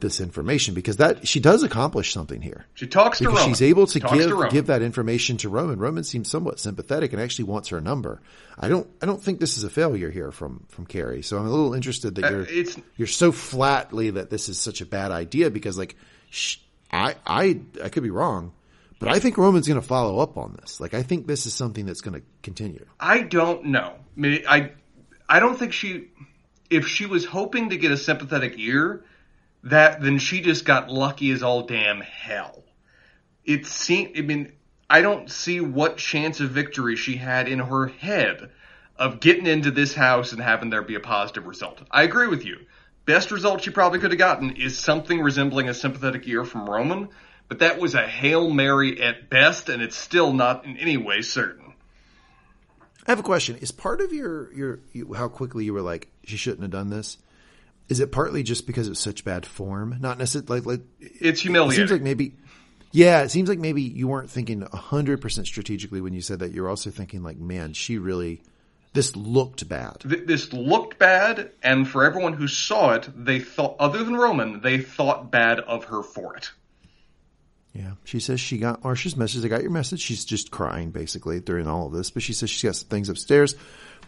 [SPEAKER 1] this information because that she does accomplish something here.
[SPEAKER 2] She talks to
[SPEAKER 1] Because
[SPEAKER 2] Roman.
[SPEAKER 1] she's able to give
[SPEAKER 2] to
[SPEAKER 1] give that information to Roman. Roman seems somewhat sympathetic and actually wants her number. I don't I don't think this is a failure here from from Kerry. So I'm a little interested that
[SPEAKER 2] Uh,
[SPEAKER 1] you're
[SPEAKER 2] it's-
[SPEAKER 1] you're so flatly that this is such a bad idea because like sh- I I I could be wrong, but I think Roman's going to follow up on this. Like I think this is something that's going to continue.
[SPEAKER 2] I don't know. I, mean, I I don't think she if she was hoping to get a sympathetic ear, that then she just got lucky as all damn hell. It seemed I mean, I don't see what chance of victory she had in her head of getting into this house and having there be a positive result. I agree with you. Best result she probably could have gotten is something resembling a sympathetic ear from Roman, but that was a Hail Mary at best, and it's still not in any way certain.
[SPEAKER 1] I have a question. Is part of your your you, how quickly you were like she shouldn't have done this? Is it partly just because it was such bad form? Not necessarily like, like
[SPEAKER 2] It's
[SPEAKER 1] it
[SPEAKER 2] humiliating.
[SPEAKER 1] seems like maybe yeah, it seems like maybe you weren't thinking hundred percent strategically when you said that. You're also thinking like, man, she really this looked bad.
[SPEAKER 2] Th- this looked bad, and for everyone who saw it, they thought, other than Roman, they thought bad of her for it.
[SPEAKER 1] Yeah, she says she got Marcia's message. I got your message. She's just crying basically during all of this, but she says she's got some things upstairs.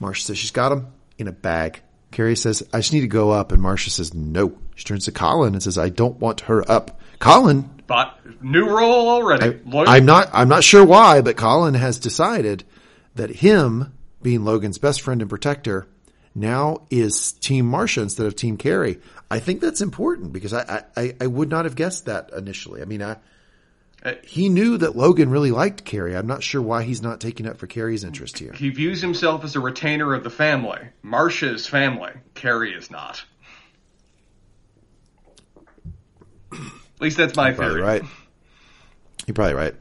[SPEAKER 1] Marcia says she's got them in a bag. Kerry says, I just need to go up. And Marcia says, no. She turns to Colin and says, I don't want her up. Colin,
[SPEAKER 2] But new role already. Look,
[SPEAKER 1] I'm not, I'm not sure why, but Colin has decided that him being Logan's best friend and protector now is team Marcia instead of team Kerry. I think that's important because I, I, I would not have guessed that initially. I mean, I,
[SPEAKER 2] Uh,
[SPEAKER 1] he knew that Logan really liked Kerry. I'm not sure why he's not taking up for Kerry's interest here.
[SPEAKER 2] he views himself as a retainer of the family. Marcia is family. Kerry is not. At least that's my
[SPEAKER 1] Probably
[SPEAKER 2] theory.
[SPEAKER 1] right. You're probably right.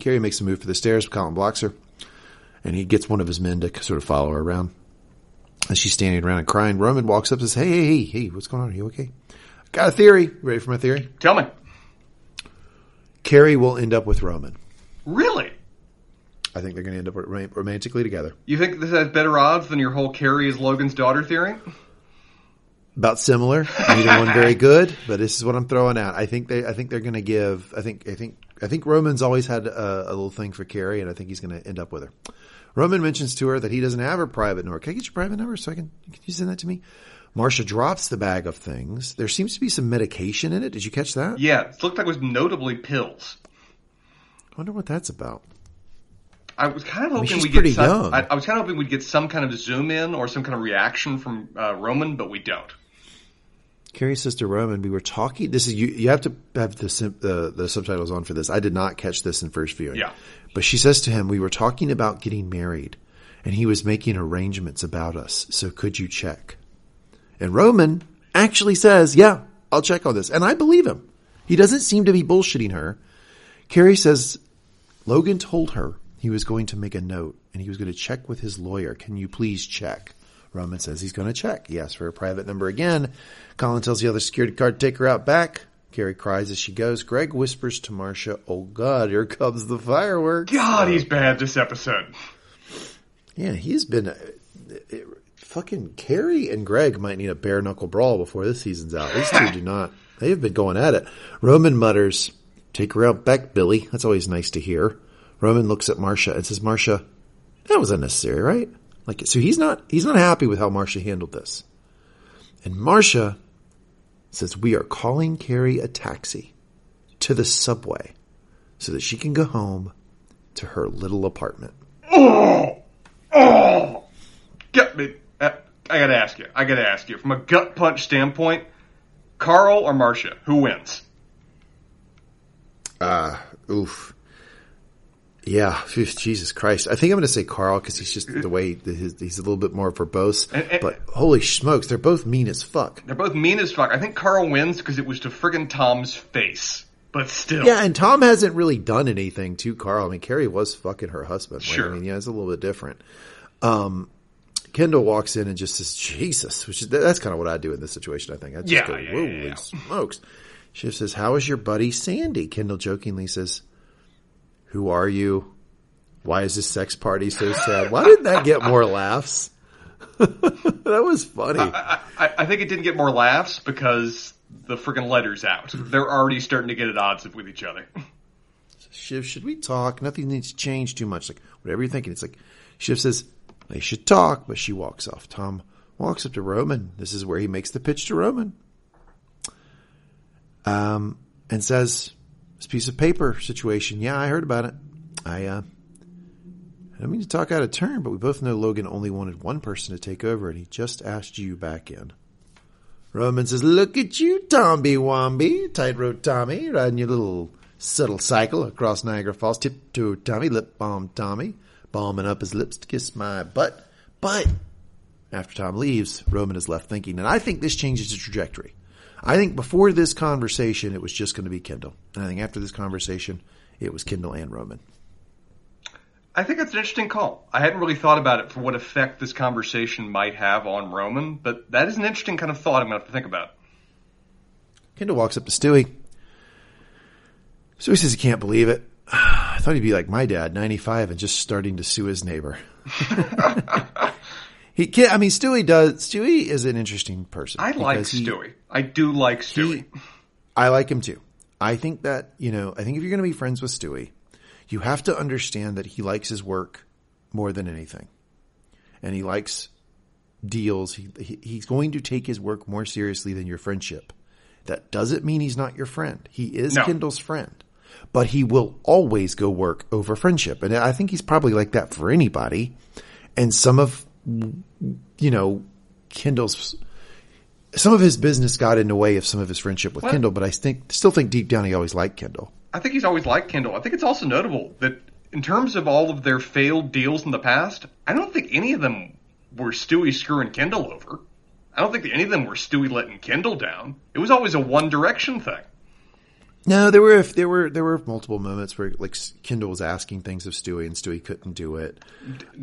[SPEAKER 1] Kerry makes a move for the stairs. Colin blocks her, and he gets one of his men to sort of follow her around. As she's standing around and crying, Roman walks up and says, "Hey, hey, hey, hey, what's going on? Are you okay? Got a theory? Ready for my theory?
[SPEAKER 2] Tell me.
[SPEAKER 1] Kerry will end up with Roman.
[SPEAKER 2] Really?
[SPEAKER 1] I think they're going to end up rom- romantically together.
[SPEAKER 2] You think this has better odds than your whole Kerry is Logan's daughter theory?
[SPEAKER 1] About similar, neither one very good, but this is what I'm throwing out. I think they, I think they're going to give. I think, I think, I think Roman's always had a, a little thing for Kerry, and I think he's going to end up with her. Roman mentions to her that he doesn't have her private number. Can I get your private number so I can? Can you send that to me? Marcia drops the bag of things. There seems to be some medication in it. Did you catch that?
[SPEAKER 2] Yeah, it looked like it was notably pills.
[SPEAKER 1] I wonder what that's about.
[SPEAKER 2] I was kind of hoping
[SPEAKER 1] she's
[SPEAKER 2] we'd get some,
[SPEAKER 1] young.
[SPEAKER 2] I, I was kind of hoping we'd get some kind of zoom in or some kind of reaction from uh, Roman, but we don't.
[SPEAKER 1] Kerry's sister Roman, we were talking. This is you. You have to have the the the subtitles on for this. I did not catch this in first viewing.
[SPEAKER 2] Yeah.
[SPEAKER 1] but she says to him, "We were talking about getting married, and he was making arrangements about us. So could you check?" And Roman actually says, yeah, I'll check on this. And I believe him. He doesn't seem to be bullshitting her. Kerry says, Logan told her he was going to make a note and he was going to check with his lawyer. Can you please check? Roman says he's going to check. He asks for a private number again. Colin tells the other security guard to take her out back. Kerry cries as she goes. Greg whispers to Marcia, Oh God, here comes the fireworks.
[SPEAKER 2] God, he's bad this episode.
[SPEAKER 1] Yeah, he's been. Uh, uh, fucking Kerry and Greg might need a bare knuckle brawl before this season's out. These two do not. They have been going at it. Roman mutters, Take her out back, Billy. That's always nice to hear. Roman looks at Marcia and says, Marcia, that was unnecessary, right? Like, so he's not, he's not happy with how Marcia handled this. And Marcia says, we are calling Kerry a taxi to the subway so that she can go home to her little apartment.
[SPEAKER 2] Oh, oh, get me. I gotta ask you. I gotta ask you. From a gut punch standpoint, Karl or Marcia, who wins?
[SPEAKER 1] Uh, oof. Yeah, Jesus Christ. I think I'm going to say Karl because he's just the way he's a little bit more verbose. And, and, but holy smokes, they're both mean as fuck.
[SPEAKER 2] They're both mean as fuck. I think Karl wins because it was to friggin' Tom's face. But still.
[SPEAKER 1] Yeah, and Tom hasn't really done anything to Karl. I mean, Kerry was fucking her husband.
[SPEAKER 2] Sure.
[SPEAKER 1] I mean, yeah, it's a little bit different. Um, Kendall walks in and just says, Jesus, which is, that's kind of what I do in this situation, I think. I just
[SPEAKER 2] yeah,
[SPEAKER 1] go,
[SPEAKER 2] yeah,
[SPEAKER 1] holy
[SPEAKER 2] yeah,
[SPEAKER 1] smokes. She says, how is your buddy Sandy? Kendall jokingly says, who are you? Why is this sex party so sad? Why didn't that get more laughs? that was funny.
[SPEAKER 2] I, I, I, think it didn't get more laughs because the freaking letter's out. They're already starting to get at odds with each other.
[SPEAKER 1] Shiv, should we talk? Nothing needs to change too much. Like, whatever you're thinking. It's like, Shiv says, they should talk, but she walks off. Tom walks up to Roman. This is where he makes the pitch to Roman. Um, and says, this piece of paper situation. Yeah, I heard about it. I, uh, I don't mean to talk out of turn, but we both know Logan only wanted one person to take over and he just asked you back in. Roman says, look at you, Tomby Womby, tightrope Tommy, riding your little subtle cycle across Niagara Falls. Tiptoe Tommy, lip balm Tommy, balming up his lips to kiss my butt. But after Tom leaves, Roman is left thinking, and I think this changes the trajectory. I think before this conversation, it was just going to be Kendall. And I think after this conversation, it was Kendall and Roman.
[SPEAKER 2] I think that's an interesting call. I hadn't really thought about it for what effect this conversation might have on Roman, but that is an interesting kind of thought I'm going to have to think about.
[SPEAKER 1] Kendall walks up to Stewie. Stewie says he can't believe it. I thought he'd be like my dad, 95, and just starting to sue his neighbor. he can't, I mean, Stewie does, Stewie is an interesting person.
[SPEAKER 2] I like he, Stewie. I do like Stewie. He,
[SPEAKER 1] I like him too. I think that, you know, I think if you're going to be friends with Stewie, you have to understand that he likes his work more than anything. And he likes deals. He, he, he's going to take his work more seriously than your friendship. That doesn't mean he's not your friend. He is
[SPEAKER 2] no.
[SPEAKER 1] Kendall's friend, but he will always go work over friendship. And I think he's probably like that for anybody. And some of, you know, Kendall's, some of his business got in the way of some of his friendship with what? Kendall, but I think, still think deep down he always liked Kendall.
[SPEAKER 2] I think he's always liked Kendall. I think it's also notable that in terms of all of their failed deals in the past, I don't think any of them were Stewie screwing Kendall over. I don't think any of them were Stewie letting Kendall down. It was always a one direction thing.
[SPEAKER 1] No, there were there were there were multiple moments where like Kendall was asking things of Stewie and Stewie couldn't do it.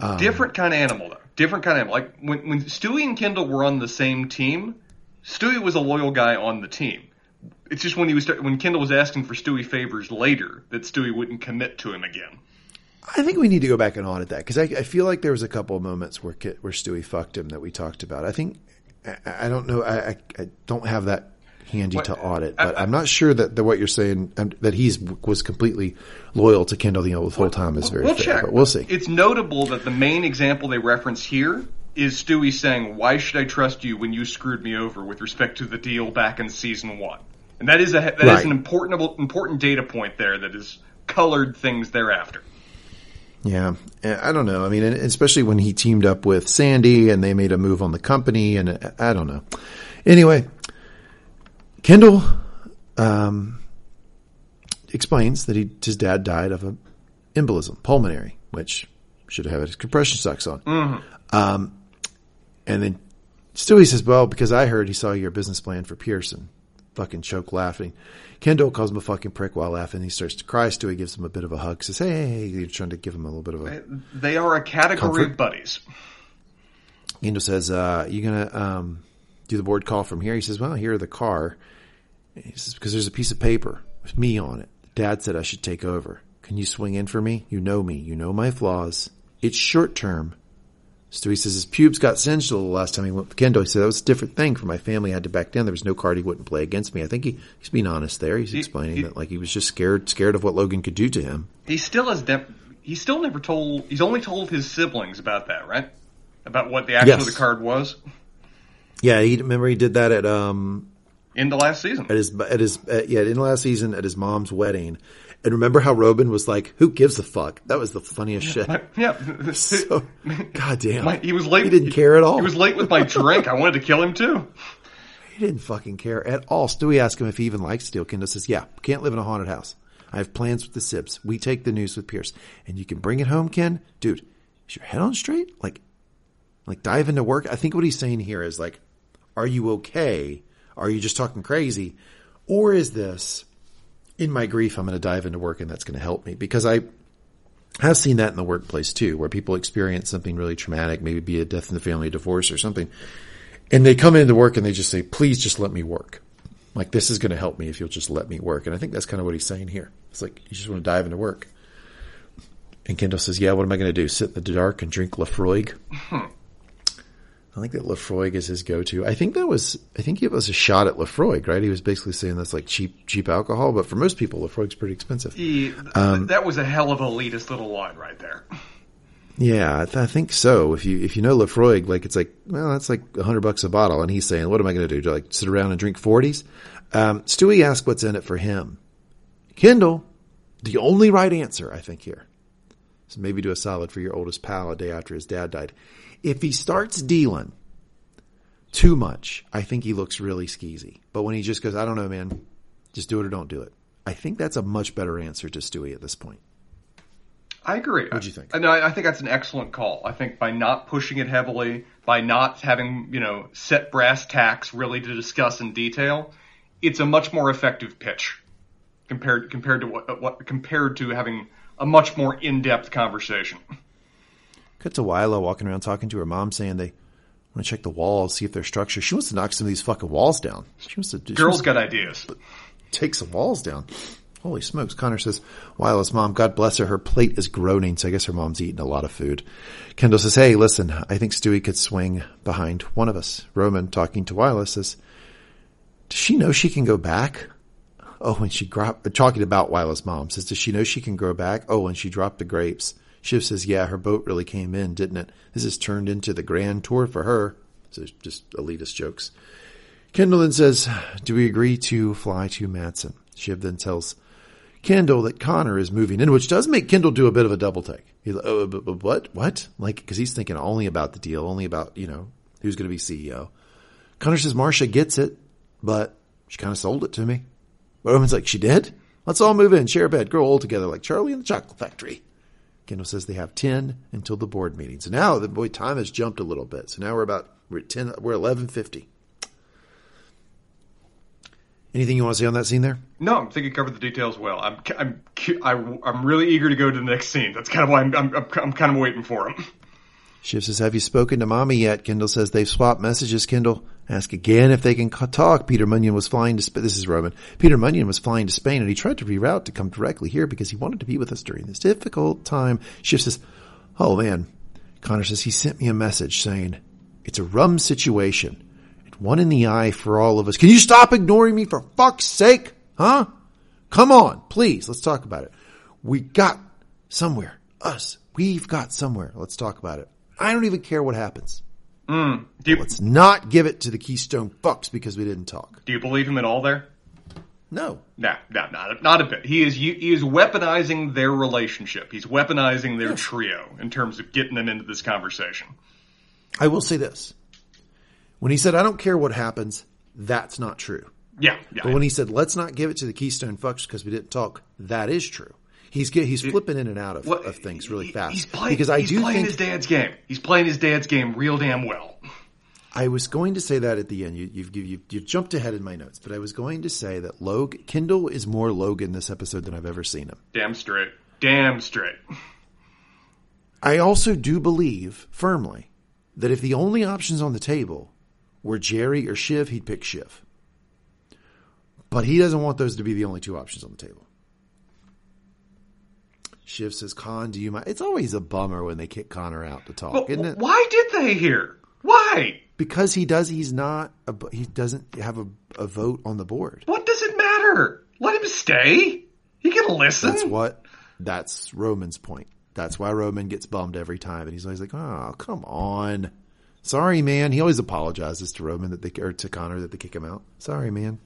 [SPEAKER 2] Um, Different kind of animal though. Different kind of animal. Like when when Stewie and Kendall were on the same team, Stewie was a loyal guy on the team it's just when he was when Kendall was asking for Stewie favors later that Stewie wouldn't commit to him again.
[SPEAKER 1] I think we need to go back and audit that because I, I, feel like there was a couple of moments where where Stewie fucked him that we talked about. I think I, I don't know. I, I, don't have that handy what, to audit, but I, am not sure that the, what you're saying um, that he's was completely loyal to Kendall the whole time is very
[SPEAKER 2] we'll
[SPEAKER 1] fair.
[SPEAKER 2] Check.
[SPEAKER 1] But we'll see.
[SPEAKER 2] It's notable that the main example they reference here is Stewie saying, "Why should I trust you when you screwed me over with respect to the deal back in season one?" And that is a that right. is an important important data point there that has colored things thereafter.
[SPEAKER 1] Yeah, I don't know. I mean, especially when he teamed up with Sandy and they made a move on the company, and I don't know. Anyway, Kendall um, explains that he his dad died of an embolism, pulmonary, which should have had his compression socks on.
[SPEAKER 2] Mm-hmm.
[SPEAKER 1] Um, and then Stewie says, well, because I heard he saw your business plan for Pearson. Fucking choke laughing. Kendall calls him a fucking prick while laughing. He starts to cry. Stewie gives him a bit of a hug. Says, hey, hey, hey. He's trying to give him a little bit of a.
[SPEAKER 2] They are a category of buddies.
[SPEAKER 1] Kendall says, uh, you going to um, do the board call from here? He says, well, here are the car. He says, because there's a piece of paper with me on it. Dad said I should take over. Can you swing in for me? You know me. You know my flaws. It's short term. Stewie says his pubes got singed a little last time he went with Kendo. He said that was a different thing for my family. I had to back down. There was no card he wouldn't play against me. I think he, he's being honest there. He's explaining
[SPEAKER 2] he-
[SPEAKER 1] that like he was just scared, scared of what Logan could do to him.
[SPEAKER 2] He still has. De- he still never told. He's only told his siblings about that, right? About what the actual
[SPEAKER 1] Yes.
[SPEAKER 2] the card was
[SPEAKER 1] Yeah, he remember he did that at um
[SPEAKER 2] in the last season.
[SPEAKER 1] at his at his at, yeah in the last season at his mom's wedding. And remember how Robin was like, "Who gives a fuck?" That was the funniest shit.
[SPEAKER 2] yeah.
[SPEAKER 1] So, God damn,
[SPEAKER 2] he was late.
[SPEAKER 1] He didn't care at all.
[SPEAKER 2] He was late with my drink. I wanted to kill him too.
[SPEAKER 1] He didn't fucking care at all. Stewie asked him if he even likes Steel. Kendall says, yeah, can't live in a haunted house. I have plans with the Sibs. We take the news with Pierce. And you can bring it home, Ken? Dude, is your head on straight? Like, like dive into work? I think what he's saying here is like, are you okay? Are you just talking crazy? Or is this, in my grief, I'm going to dive into work and that's going to help me? Because I have seen that in the workplace too, where people experience something really traumatic, maybe be a death in the family, a divorce or something. And they come into work and they just say, please just let me work. Like this is going to help me if you'll just let me work. And I think that's kind of what he's saying here. It's like, you just want to dive into work. And Kendall says, yeah, what am I going to do? Sit in the dark and drink Laphroaig? Hmm. I think that Laphroaig is his go-to. I think that was, I think it was a shot at Laphroaig, right? He was basically saying that's like cheap, cheap alcohol, but for most people, Laphroaig's pretty expensive.
[SPEAKER 2] He,
[SPEAKER 1] Um,
[SPEAKER 2] that was a hell of a elitist little line right there.
[SPEAKER 1] Yeah, I, th- I think so. If you if you know Laphroaig, like it's like well, that's like a hundred bucks a bottle, and he's saying, "What am I going to do? Do I, like sit around and drink 40s? Um, Stewie asked what's in it for him. Kendall, the only right answer, I think here. So maybe do a solid for your oldest pal a day after his dad died. If he starts dealing too much, I think he looks really skeezy. But when he just goes, I don't know, man, just do it or don't do it. I think that's a much better answer to Stewie at this point.
[SPEAKER 2] I agree.
[SPEAKER 1] What'd you think?
[SPEAKER 2] I, no, I I think that's an excellent call. I think by not pushing it heavily, by not having you know set brass tacks really to discuss in detail, it's a much more effective pitch compared compared to what, what compared to having a much more in depth conversation.
[SPEAKER 1] Cut to Willa walking around talking to her mom, saying they want to check the walls, see if they're structured. She wants to knock some of these fucking walls down. She wants to she
[SPEAKER 2] Girls
[SPEAKER 1] wants to
[SPEAKER 2] got ideas.
[SPEAKER 1] take some walls down. Holy smokes! Connor says, "Willa's mom, God bless her, her plate is groaning, so I guess her mom's eating a lot of food." Kendall says, "Hey, listen, I think Stewie could swing behind one of us." Roman, talking to Willa, says, "Does she know she can go back?" Oh, when she dropped, talking about Willa's mom says, "Does she know she can grow back?" Oh, when she dropped the grapes. Shiv says, "Yeah, her boat really came in, didn't it? This has turned into the grand tour for her." So just elitist jokes. Kendall then says, "Do we agree to fly to Matsson?" Shiv then tells Kendall that Connor is moving in, which does make Kendall do a bit of a double take. He's like, "Oh, but, but what? What?" Like, because he's thinking only about the deal, only about you know who's going to be CEO. Connor says Marcia gets it, but she kind of sold it to me. Roman's like, "She did? Let's all move in, share a bed, grow old together, like Charlie and the Chocolate Factory." Kendall says they have ten until the board meeting. So now the boy time has jumped a little bit. So now we're about we're at ten. We're eleven fifty. Anything you want to say on that scene there?
[SPEAKER 2] No, I think you covered the details well. I'm I'm I- I'm really eager to go to the next scene. That's kind of why I'm, I'm, I'm kind of waiting for him.
[SPEAKER 1] Shiv says, have you spoken to mommy yet? Kendall says they've swapped messages. Kendall ask again if they can talk. Peter Munion was flying to Spain. This is Roman. Peter Munion was flying to Spain and he tried to reroute to come directly here because he wanted to be with us during this difficult time. Shiv says, oh man. Connor says he sent me a message saying it's a rum situation. It's one in the eye for all of us. Can you stop ignoring me for fuck's sake? Huh? Come on, please. Let's talk about it. We got somewhere. Us. We've got somewhere. Let's talk about it. I don't even care what happens. Mm.
[SPEAKER 2] Do you,
[SPEAKER 1] Let's not give it to the Keystone fucks because we didn't talk.
[SPEAKER 2] do you believe him at all there?
[SPEAKER 1] No.
[SPEAKER 2] No, no, not not a bit. He is he is weaponizing their relationship. He's weaponizing their trio in terms of getting them into this conversation.
[SPEAKER 1] I will say this. When he said, I don't care what happens, that's not true.
[SPEAKER 2] Yeah, yeah.
[SPEAKER 1] But when he said, let's not give it to the Keystone fucks because we didn't talk, that is true. He's he's flipping in and out of, of things really fast.
[SPEAKER 2] He's playing,
[SPEAKER 1] because I
[SPEAKER 2] he's
[SPEAKER 1] do
[SPEAKER 2] playing
[SPEAKER 1] think
[SPEAKER 2] his dad's game. He's playing his dad's game real damn well.
[SPEAKER 1] I was going to say that at the end. You, you've, you've, you've jumped ahead in my notes, but I was going to say that Log Kendall is more Logan this episode than I've ever seen him.
[SPEAKER 2] Damn straight. Damn straight.
[SPEAKER 1] I also do believe firmly that if the only options on the table were Gerri or Shiv, he'd pick Shiv. But he doesn't want those to be the only two options on the table. Shiv says, Con, do you mind? It's always a bummer when they kick Connor out to talk,
[SPEAKER 2] Well,
[SPEAKER 1] isn't it?
[SPEAKER 2] why did they here? Why?
[SPEAKER 1] Because he does, he's not, a, he doesn't have a, a vote on the board.
[SPEAKER 2] What does it matter? Let him stay. He can listen.
[SPEAKER 1] That's what, that's Roman's point. That's why Roman gets bummed every time. And he's always like, oh, come on. Sorry, man. He always apologizes to Roman that they, or to Connor that they kick him out. Sorry, man.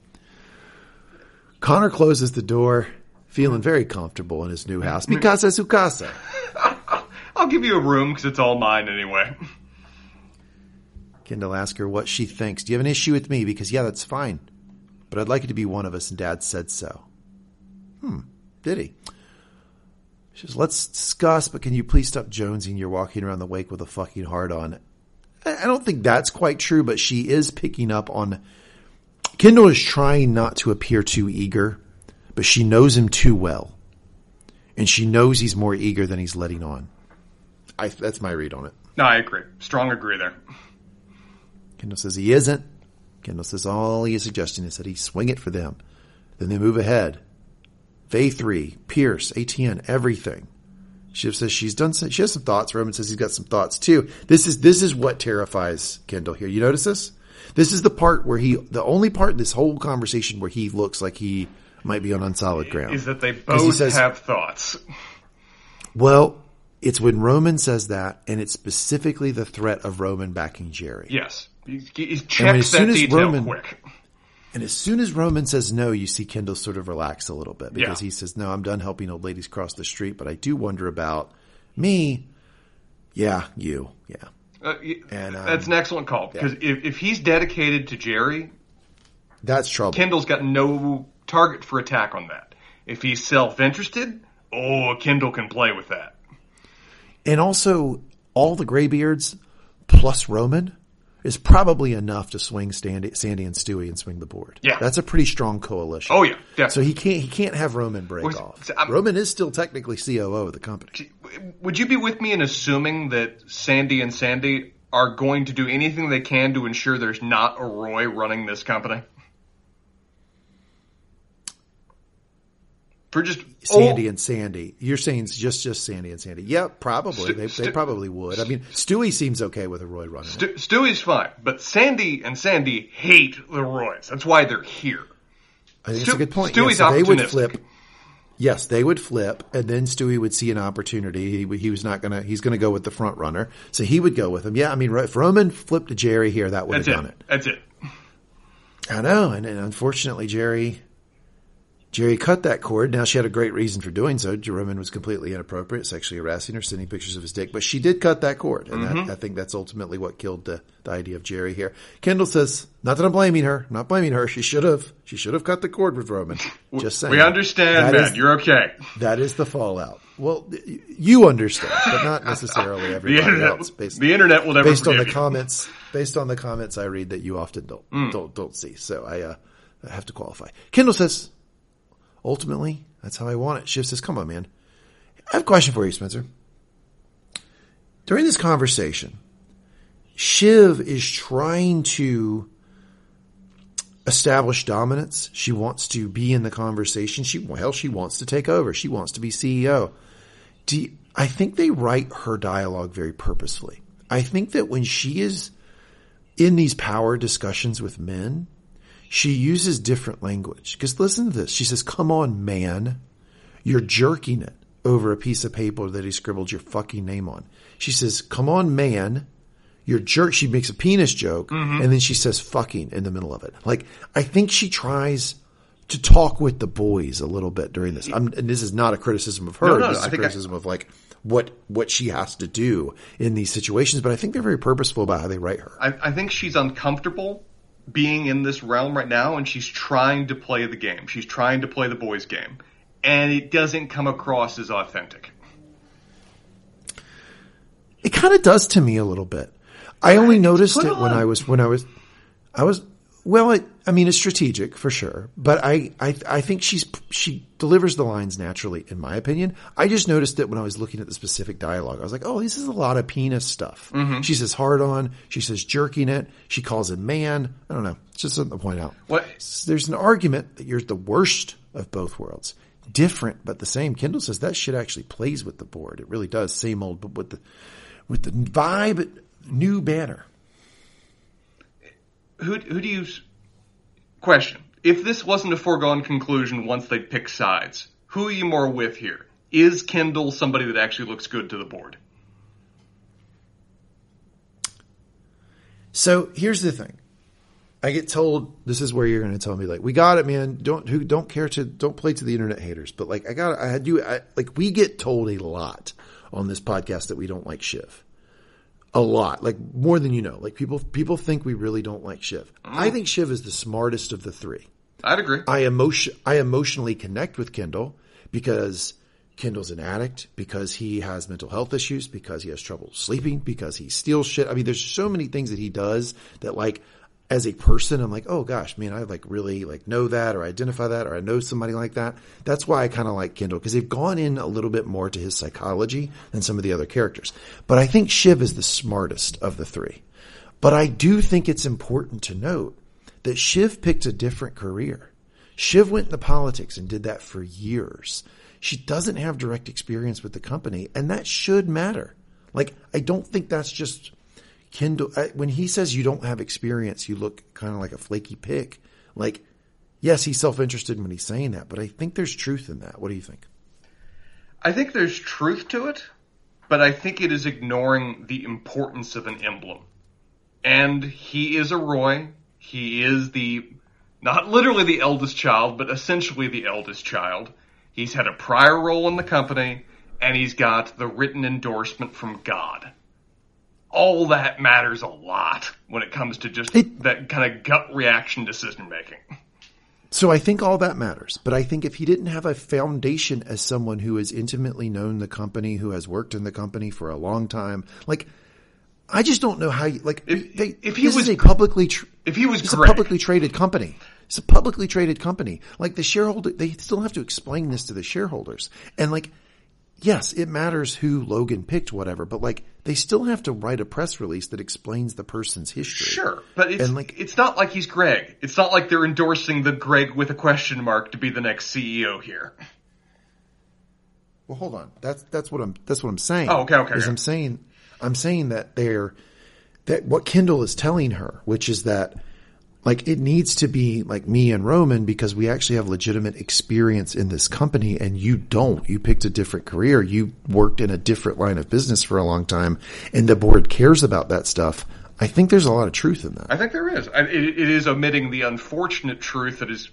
[SPEAKER 1] Connor closes the door, feeling very comfortable in his new house. Mikasa su casa.
[SPEAKER 2] I'll give you a room because it's all mine anyway.
[SPEAKER 1] Kendall asks her what she thinks. Do you have an issue with me? Because yeah, that's fine. But I'd like it to be one of us, and Dad said so. Hmm. Did he? She says, let's discuss, but can you please stop jonesing? You're walking around the wake with a fucking heart on. I I don't think that's quite true, but she is picking up on. Kendall is trying not to appear too eager, but she knows him too well. And she knows he's more eager than he's letting on. I, that's my read on it.
[SPEAKER 2] No, I agree. Strong agree there.
[SPEAKER 1] Kendall says he isn't. Kendall says all he is suggesting is that he swing it for them. Then they move ahead. They three, Pierce, ATN, everything. Shiv says she's done. Some, she has some thoughts. Roman says he's got some thoughts too. This is this is what terrifies Kendall here. You notice this? This is the part where he, the only part in this whole conversation where he looks like he might be on unsolid ground.
[SPEAKER 2] Is that they both
[SPEAKER 1] says-
[SPEAKER 2] have thoughts.
[SPEAKER 1] well, it's when Roman says that, and it's specifically the threat of Roman backing Gerri.
[SPEAKER 2] Yes. He, he
[SPEAKER 1] as
[SPEAKER 2] that
[SPEAKER 1] as
[SPEAKER 2] detail
[SPEAKER 1] Roman-
[SPEAKER 2] quick.
[SPEAKER 1] And as soon as Roman says no, you see Kendall sort of relax a little bit because
[SPEAKER 2] Yeah.
[SPEAKER 1] he says, no, I'm done helping old ladies cross the street, but I do wonder about me. Yeah, you. Yeah.
[SPEAKER 2] Uh,
[SPEAKER 1] And, um,
[SPEAKER 2] that's an excellent call because if, if he's dedicated to Gerri,
[SPEAKER 1] That's trouble.
[SPEAKER 2] Kendall's got no target for attack on that. If he's self-interested, oh, Kendall can play with that.
[SPEAKER 1] and also, all the graybeards plus Roman is probably enough to swing Sandy, Sandy and Stewie and swing the board.
[SPEAKER 2] Yeah.
[SPEAKER 1] That's a pretty strong coalition.
[SPEAKER 2] Oh yeah, definitely.
[SPEAKER 1] So he can't, he can't have Roman break
[SPEAKER 2] Was-
[SPEAKER 1] off.
[SPEAKER 2] I'm-
[SPEAKER 1] Roman is still technically COO of the company.
[SPEAKER 2] Would you be with me in assuming that Sandy and Sandy are going to do anything they can to ensure there's not a Roy running this company? For just
[SPEAKER 1] Sandy
[SPEAKER 2] oh,
[SPEAKER 1] and Sandy. You're saying just just Sandy and Sandy. Yeah, probably.
[SPEAKER 2] Stu-
[SPEAKER 1] they, they probably would. I mean, Stewie seems okay with a Roy running.
[SPEAKER 2] Stu- Stewie's fine, but Sandy and Sandy hate the Roys. That's why they're here.
[SPEAKER 1] I think
[SPEAKER 2] Stu-
[SPEAKER 1] it's a good point.
[SPEAKER 2] Stewie's
[SPEAKER 1] Yes, so they would flip. Yes, they would flip, and then Stewie would see an opportunity. He, he was not gonna. He's gonna go with the front runner, so he would go with him. Yeah, I mean, if Roman flipped to Gerri here, that would have
[SPEAKER 2] That's
[SPEAKER 1] done
[SPEAKER 2] it.
[SPEAKER 1] it.
[SPEAKER 2] That's it.
[SPEAKER 1] I know, and, and unfortunately, Gerri, Gerri cut that cord. Now she had a great reason for doing so. Roman was completely inappropriate, sexually harassing her, sending pictures of his dick, but she did cut that cord, and
[SPEAKER 2] Mm-hmm.
[SPEAKER 1] that, I think that's ultimately what killed the, the idea of Gerri here. Kendall says, "Not that I'm blaming her, I'm not blaming her. She should have, she should have cut the cord with Roman." Just saying.
[SPEAKER 2] We understand,
[SPEAKER 1] That
[SPEAKER 2] man.
[SPEAKER 1] is-
[SPEAKER 2] You're okay.
[SPEAKER 1] that is the fallout. Well, you understand, but not necessarily
[SPEAKER 2] The
[SPEAKER 1] everybody
[SPEAKER 2] internet,
[SPEAKER 1] else. Based,
[SPEAKER 2] the internet will never
[SPEAKER 1] based on the
[SPEAKER 2] you.
[SPEAKER 1] comments, based on the comments I read that you often don't
[SPEAKER 2] Hmm.
[SPEAKER 1] don't don't see. So I, uh, I have to qualify. Kendall says, ultimately, that's how I want it. Shiv says, "Come on, man. I have a question for you, Spencer. During this conversation, Shiv is trying to establish dominance. She wants to be in the conversation. She well, she wants to take over. She wants to be CEO. Do you- I think they write her dialogue very purposefully. I think that when she is in these power discussions with men, she uses different language. Because listen to this. She says, "Come on, man, you're jerking it over a piece of paper that he scribbled your fucking name on." She says, "Come on, man." You're jerk. She makes a penis joke
[SPEAKER 2] Mm-hmm.
[SPEAKER 1] and then she says fucking in the middle of it. Like, I think she tries to talk with the boys a little bit during this. I'm, and this is not a criticism of her.
[SPEAKER 2] No, no,
[SPEAKER 1] this
[SPEAKER 2] I
[SPEAKER 1] is a
[SPEAKER 2] think I-
[SPEAKER 1] criticism of like what, what she has to do in these situations. But I think they're very purposeful about how they write her.
[SPEAKER 2] I, I think she's uncomfortable being in this realm right now, and she's trying to play the game. She's trying to play the boys' game, and it doesn't come across as authentic.
[SPEAKER 1] It kind of does to me a little bit. I only noticed it when. I was when I was I was well. It, I mean, it's strategic for sure, but I, I I think she's she delivers the lines naturally, in my opinion. I just noticed it when I was looking at the specific dialogue. I was like, oh, this is a lot of penis stuff. Mm-hmm. She says hard on. She says jerking it. She calls him man. I don't know. It's just something to point out.
[SPEAKER 2] What?
[SPEAKER 1] There's an argument that you're the worst of both worlds. Different, but the same. Kendall says that shit actually plays with the board. It really does. Same old, but with the with the vibe, new banner.
[SPEAKER 2] who who do you question? If this wasn't a foregone conclusion once they pick sides, who are you more with here? Is Kendall somebody that actually looks good to the board?
[SPEAKER 1] So here's the thing. I get told this is where you're going to tell me like we got it, man. Don't who don't care to don't play to the internet haters. But like I got I do I, like we get told a lot on this podcast that we don't like Shiv. A lot, like more than you know. Like people people think we really don't like Shiv. Mm. I think Shiv is the smartest of the three.
[SPEAKER 2] I'd agree.
[SPEAKER 1] I emotion I emotionally connect with Kendall because Kendall's an addict, because he has mental health issues, because he has trouble sleeping, because he steals shit. I mean, there's so many things that he does that like as a person, I'm like, oh gosh, man, I like really like know that or identify that or I know somebody like that. That's why I kind of like Kendall because they've gone in a little bit more to his psychology than some of the other characters. But I think Shiv is the smartest of the three. But I do think it's important to note that Shiv picked a different career. Shiv went into politics and did that for years. She doesn't have direct experience with the company, and that should matter. Like, I don't think that's just Kendall. I, uh, when he says you don't have experience, you look kind of like a flaky pick. Like, yes, he's self interested when he's saying that, but I think there's truth in that. What do you think?
[SPEAKER 2] I think there's truth to it, but I think it is ignoring the importance of an emblem. And he is a Roy. He is the, not literally the eldest child, but essentially the eldest child. He's had a prior role in the company, and he's got the written endorsement from God. All that matters a lot when it comes to just
[SPEAKER 1] It-
[SPEAKER 2] that kind of gut reaction decision making.
[SPEAKER 1] So I think all that matters, but I think if he didn't have a foundation as someone who has intimately known the company, who has worked in the company for a long time, like I just don't know how you like.
[SPEAKER 2] If-
[SPEAKER 1] they,
[SPEAKER 2] if he was
[SPEAKER 1] a publicly, tr-
[SPEAKER 2] If he was
[SPEAKER 1] it's a publicly traded company. It's a publicly traded company. Like the shareholder, they still have to explain this to the shareholders, and like. Yes, it matters who Logan picked, whatever, but like they still have to write a press release that explains the person's history.
[SPEAKER 2] Sure, but it's
[SPEAKER 1] And, like-
[SPEAKER 2] it's not like he's Greg. It's not like they're endorsing the Greg with a question mark to be the next CEO here.
[SPEAKER 1] Well, hold on. That's that's what I'm that's what I'm saying.
[SPEAKER 2] Oh, okay, okay,
[SPEAKER 1] Is
[SPEAKER 2] okay.
[SPEAKER 1] I'm saying I'm saying that they're that what Kendall is telling her, which is that like it needs to be like me and Roman because we actually have legitimate experience in this company and you don't. You picked a different career. You worked in a different line of business for a long time and the board cares about that stuff. I think there's a lot of truth in that.
[SPEAKER 2] I think there is. it, it is omitting the unfortunate truth that is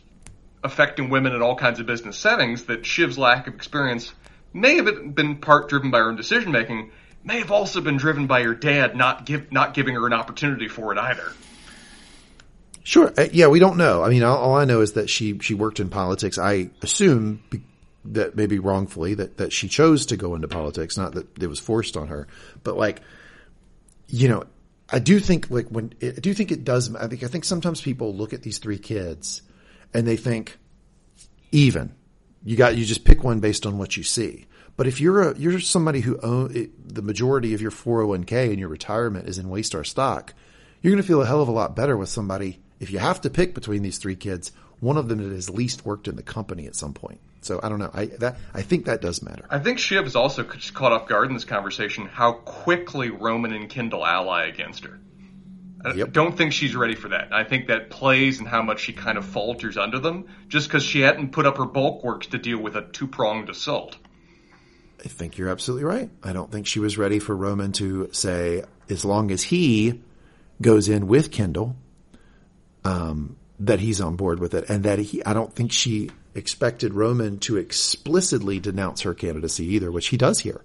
[SPEAKER 2] affecting women in all kinds of business settings. That Shiv's lack of experience may have been part driven by her own decision making, may have also been driven by her dad not give not giving her an opportunity for it either.
[SPEAKER 1] Sure. Uh, yeah, we don't know. I mean, all, all I know is that she she worked in politics. I assume that maybe wrongfully that that she chose to go into politics, not that it was forced on her. But like, you know, I do think like when I do think it does. I think I think sometimes people look at these three kids and they think even. You got you just pick one based on what you see. But if you're a you're somebody who own the majority of your 401k and your retirement is in Waystar stock, you're going to feel a hell of a lot better with somebody if you have to pick between these three kids, one of them that has least worked in the company at some point. So I don't know. I that I think that does matter.
[SPEAKER 2] I think Shiv is also caught off guard in this conversation how quickly Roman and Kendall ally against her. I
[SPEAKER 1] Yep.
[SPEAKER 2] don't think she's ready for that. I think that plays in how much she kind of falters under them just because she hadn't put up her bulk works to deal with a two pronged assault.
[SPEAKER 1] I think you're absolutely right. I don't think she was ready for Roman to say, as long as he goes in with Kendall, um, that he's on board with it, and that he. I don't think she expected Roman to explicitly denounce her candidacy either, which he does here.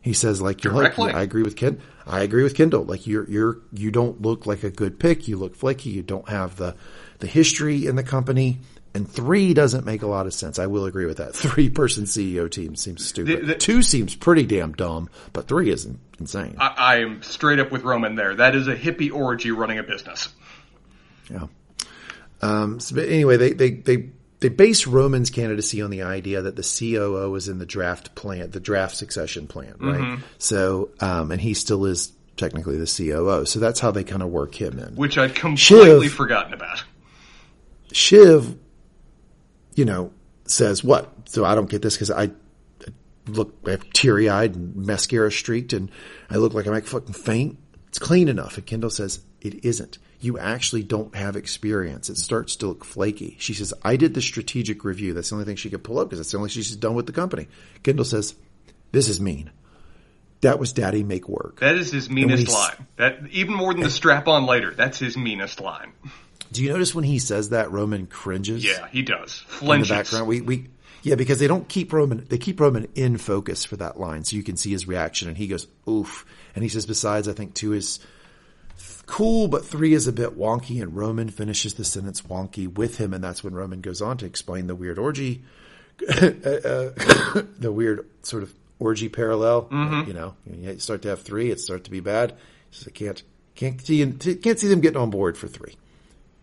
[SPEAKER 1] He says, like, you're like, I agree with Ken. I agree with Kendall. Like, you're you're you don't look like a good pick. You look flaky. You don't have the the history in the company. And three doesn't make a lot of sense. I will agree with that. Three person CEO team seems stupid.
[SPEAKER 2] The- the-
[SPEAKER 1] Two seems pretty damn dumb, but three is insane.
[SPEAKER 2] I, I am straight up with Roman there. That is a hippie orgy running a business.
[SPEAKER 1] Yeah. Um, so, but anyway, they, they, they, they base Roman's candidacy on the idea that the COO is in the draft plan, the draft succession plan, right? So, um, and he still is technically the COO. So that's how they kind of work him in.
[SPEAKER 2] Which I'd completely
[SPEAKER 1] Shiv.
[SPEAKER 2] forgotten about.
[SPEAKER 1] Shiv, you know, says what? So I don't get this because I look I have teary eyed and mascara streaked and I look like I might fucking faint. It's clean enough. And Kendall says it isn't. You actually don't have experience. It starts to look flaky. She says, I did the strategic review. That's the only thing she could pull up because that's the only thing she's done with the company. Kendall says, this is mean. That was daddy make work.
[SPEAKER 2] That is his meanest line. That even more than the strap on later. That's his meanest line.
[SPEAKER 1] Do you notice when he says that Roman cringes?
[SPEAKER 2] Yeah, he does.
[SPEAKER 1] in the background. We, we, yeah, because they don't keep Roman, they keep Roman in focus for that line. So you can see his reaction and he goes, oof. And he says, besides, I think two is cool, but three is a bit wonky. And Roman finishes the sentence wonky with him. And that's when Roman goes on to explain the weird orgy, uh, the weird sort of orgy parallel. You know, you start to have three, it starts to be bad. He says, I can't, can't see, can't see them getting on board for three.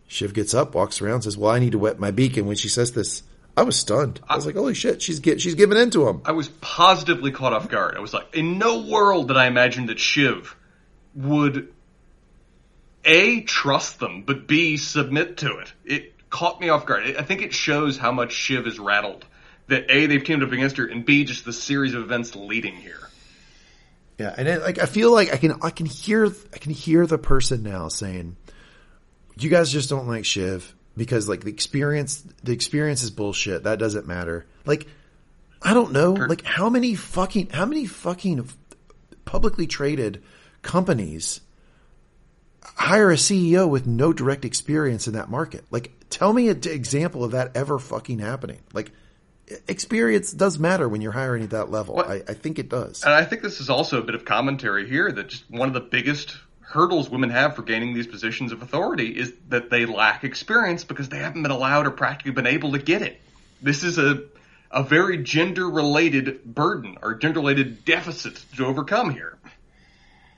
[SPEAKER 1] Shiv gets up, walks around, says, "Well, I need to wet my beak." And when she says this, I was stunned. I was like, "Holy shit, she's get, she's giving in to him."
[SPEAKER 2] I was positively caught off guard. I was like, in no world did I imagine that Shiv would A, trust them, but B, submit to it. It caught me off guard. I think it shows how much Shiv is rattled. That A, they've teamed up against her, and B, just the series of events leading here.
[SPEAKER 1] Yeah, and it, like I feel like I can I can hear I can hear the person now saying, "You guys just don't like Shiv because like the experience the experience is bullshit. That doesn't matter." Like I don't know, like how many fucking how many fucking publicly traded companies hire a CEO with no direct experience in that market? Like tell me an example of that ever fucking happening. Like experience does matter when you're hiring at that level. I, I think it does.
[SPEAKER 2] And I think this is also a bit of commentary here that just one of the biggest hurdles women have for gaining these positions of authority is that they lack experience because they haven't been allowed or practically been able to get it. This is a a very gender related burden or gender related deficit to overcome here.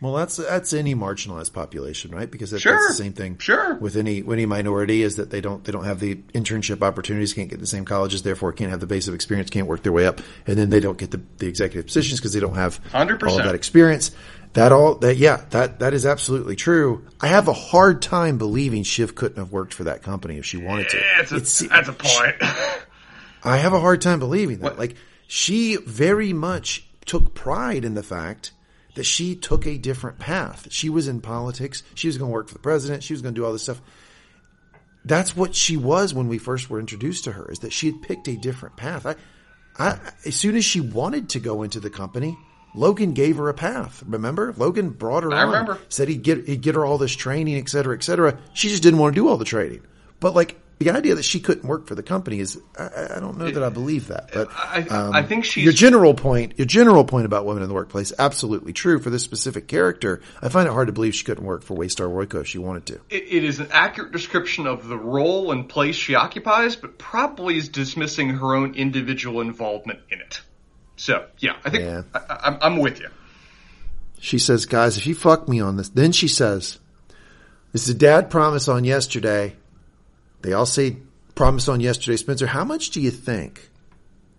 [SPEAKER 1] Well, that's that's any marginalized population, right? Because that,
[SPEAKER 2] Sure.
[SPEAKER 1] that's the same thing.
[SPEAKER 2] Sure.
[SPEAKER 1] With any any minority is that they don't they don't have the internship opportunities, can't get the same colleges, therefore can't have the base of experience, can't work their way up, and then they don't get the, the executive positions because they don't have
[SPEAKER 2] 100%.
[SPEAKER 1] all that experience. That all that yeah that that is absolutely true. I have a hard time believing Shiv couldn't have worked for that company if she wanted to.
[SPEAKER 2] That's a,
[SPEAKER 1] It's-
[SPEAKER 2] that's a point.
[SPEAKER 1] I have a hard time believing that.
[SPEAKER 2] What-
[SPEAKER 1] Like she very much took pride in the fact that she took a different path. She was in politics. She was going to work for the president. She was going to do all this stuff. That's what she was when we first were introduced to her. Is that she had picked a different path. I, I, as soon as she wanted to go into the company, Logan gave her a path. Remember, Logan brought her
[SPEAKER 2] I
[SPEAKER 1] on.
[SPEAKER 2] remember.
[SPEAKER 1] Said he'd get he'd get her all this training, et cetera, et cetera. She just didn't want to do all the training. But like the idea that she couldn't work for the company is, I- I, I don't know that I believe that. But
[SPEAKER 2] I,
[SPEAKER 1] um,
[SPEAKER 2] I think she's
[SPEAKER 1] your general point, your general point about women in the workplace, absolutely true for this specific character. I find it hard to believe she couldn't work for Waystar Royco if she wanted to.
[SPEAKER 2] it, it is an accurate description of the role and place she occupies, but probably is dismissing her own individual involvement in it. So, yeah, I think
[SPEAKER 1] Yeah.
[SPEAKER 2] I, I'm, I'm with you.
[SPEAKER 1] She says, guys, if you fuck me on this, then she says, this is a dad promise on yesterday. They all say promise on yesterday. Spencer, how much do you think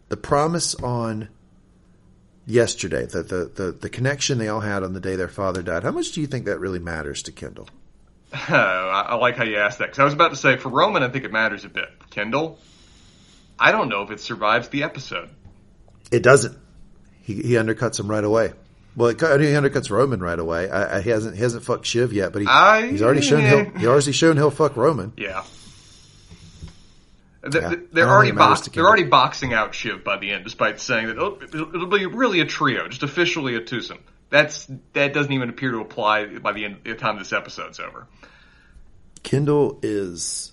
[SPEAKER 1] the promise on yesterday, the, the, the, the connection they all had on the day their father died, how much do you think that really matters to Kendall?
[SPEAKER 2] I, I like how you asked that because I was about to say for Roman, I think it matters a bit. Kendall, I don't know if it survives the episode.
[SPEAKER 1] It doesn't. He, he undercuts him right away. Well, it, he undercuts Roman right away. I, I, he hasn't he hasn't fucked Shiv yet, but he,
[SPEAKER 2] I-
[SPEAKER 1] he's already shown he'll he already shown he'll fuck Roman.
[SPEAKER 2] Yeah. Th-
[SPEAKER 1] Yeah.
[SPEAKER 2] th- They're already box- they're already boxing out Shiv by the end, despite saying that oh, it'll, it'll be really a trio, just officially a twosome. That's that doesn't even appear to apply by the end the time this episode's over.
[SPEAKER 1] Kendall is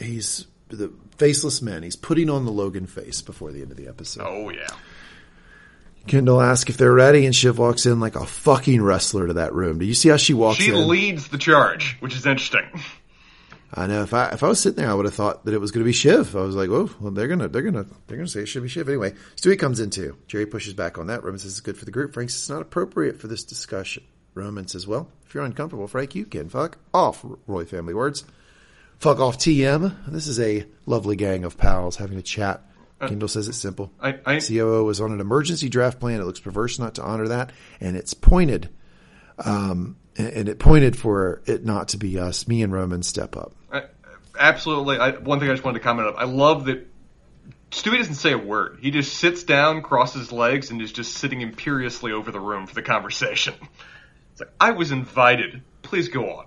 [SPEAKER 1] he's the faceless man. He's putting on the Logan face before the end of the episode.
[SPEAKER 2] Oh yeah,
[SPEAKER 1] Kendall asks if they're ready, and Shiv walks in like a fucking wrestler to that room. Do you see how she walks
[SPEAKER 2] she
[SPEAKER 1] in?
[SPEAKER 2] leads the charge, which is interesting.
[SPEAKER 1] I know if I if I was sitting there, I would have thought that it was going to be Shiv. I was like, oh, well, they're gonna they're gonna they're gonna say it should be Shiv anyway. Stewie comes in too. Gerri pushes back on that. Roman says it's good for the group. Frank says it's not appropriate for this discussion. Roman says, well, if you're uncomfortable, Frank, you can fuck off. Roy family words. Fuck off, TM. This is a lovely gang of pals having a chat. Kendall says it's simple.
[SPEAKER 2] I, I,
[SPEAKER 1] COO was on an emergency draft plan. It looks perverse not to honor that, and it's pointed, um, and, it pointed for it not to be us. Me and Roman step up.
[SPEAKER 2] I absolutely. I, one thing I just wanted to comment on. I love that Stewie doesn't say a word. He just sits down, crosses his legs, and is just sitting imperiously over the room for the conversation. It's like I was invited. Please go on.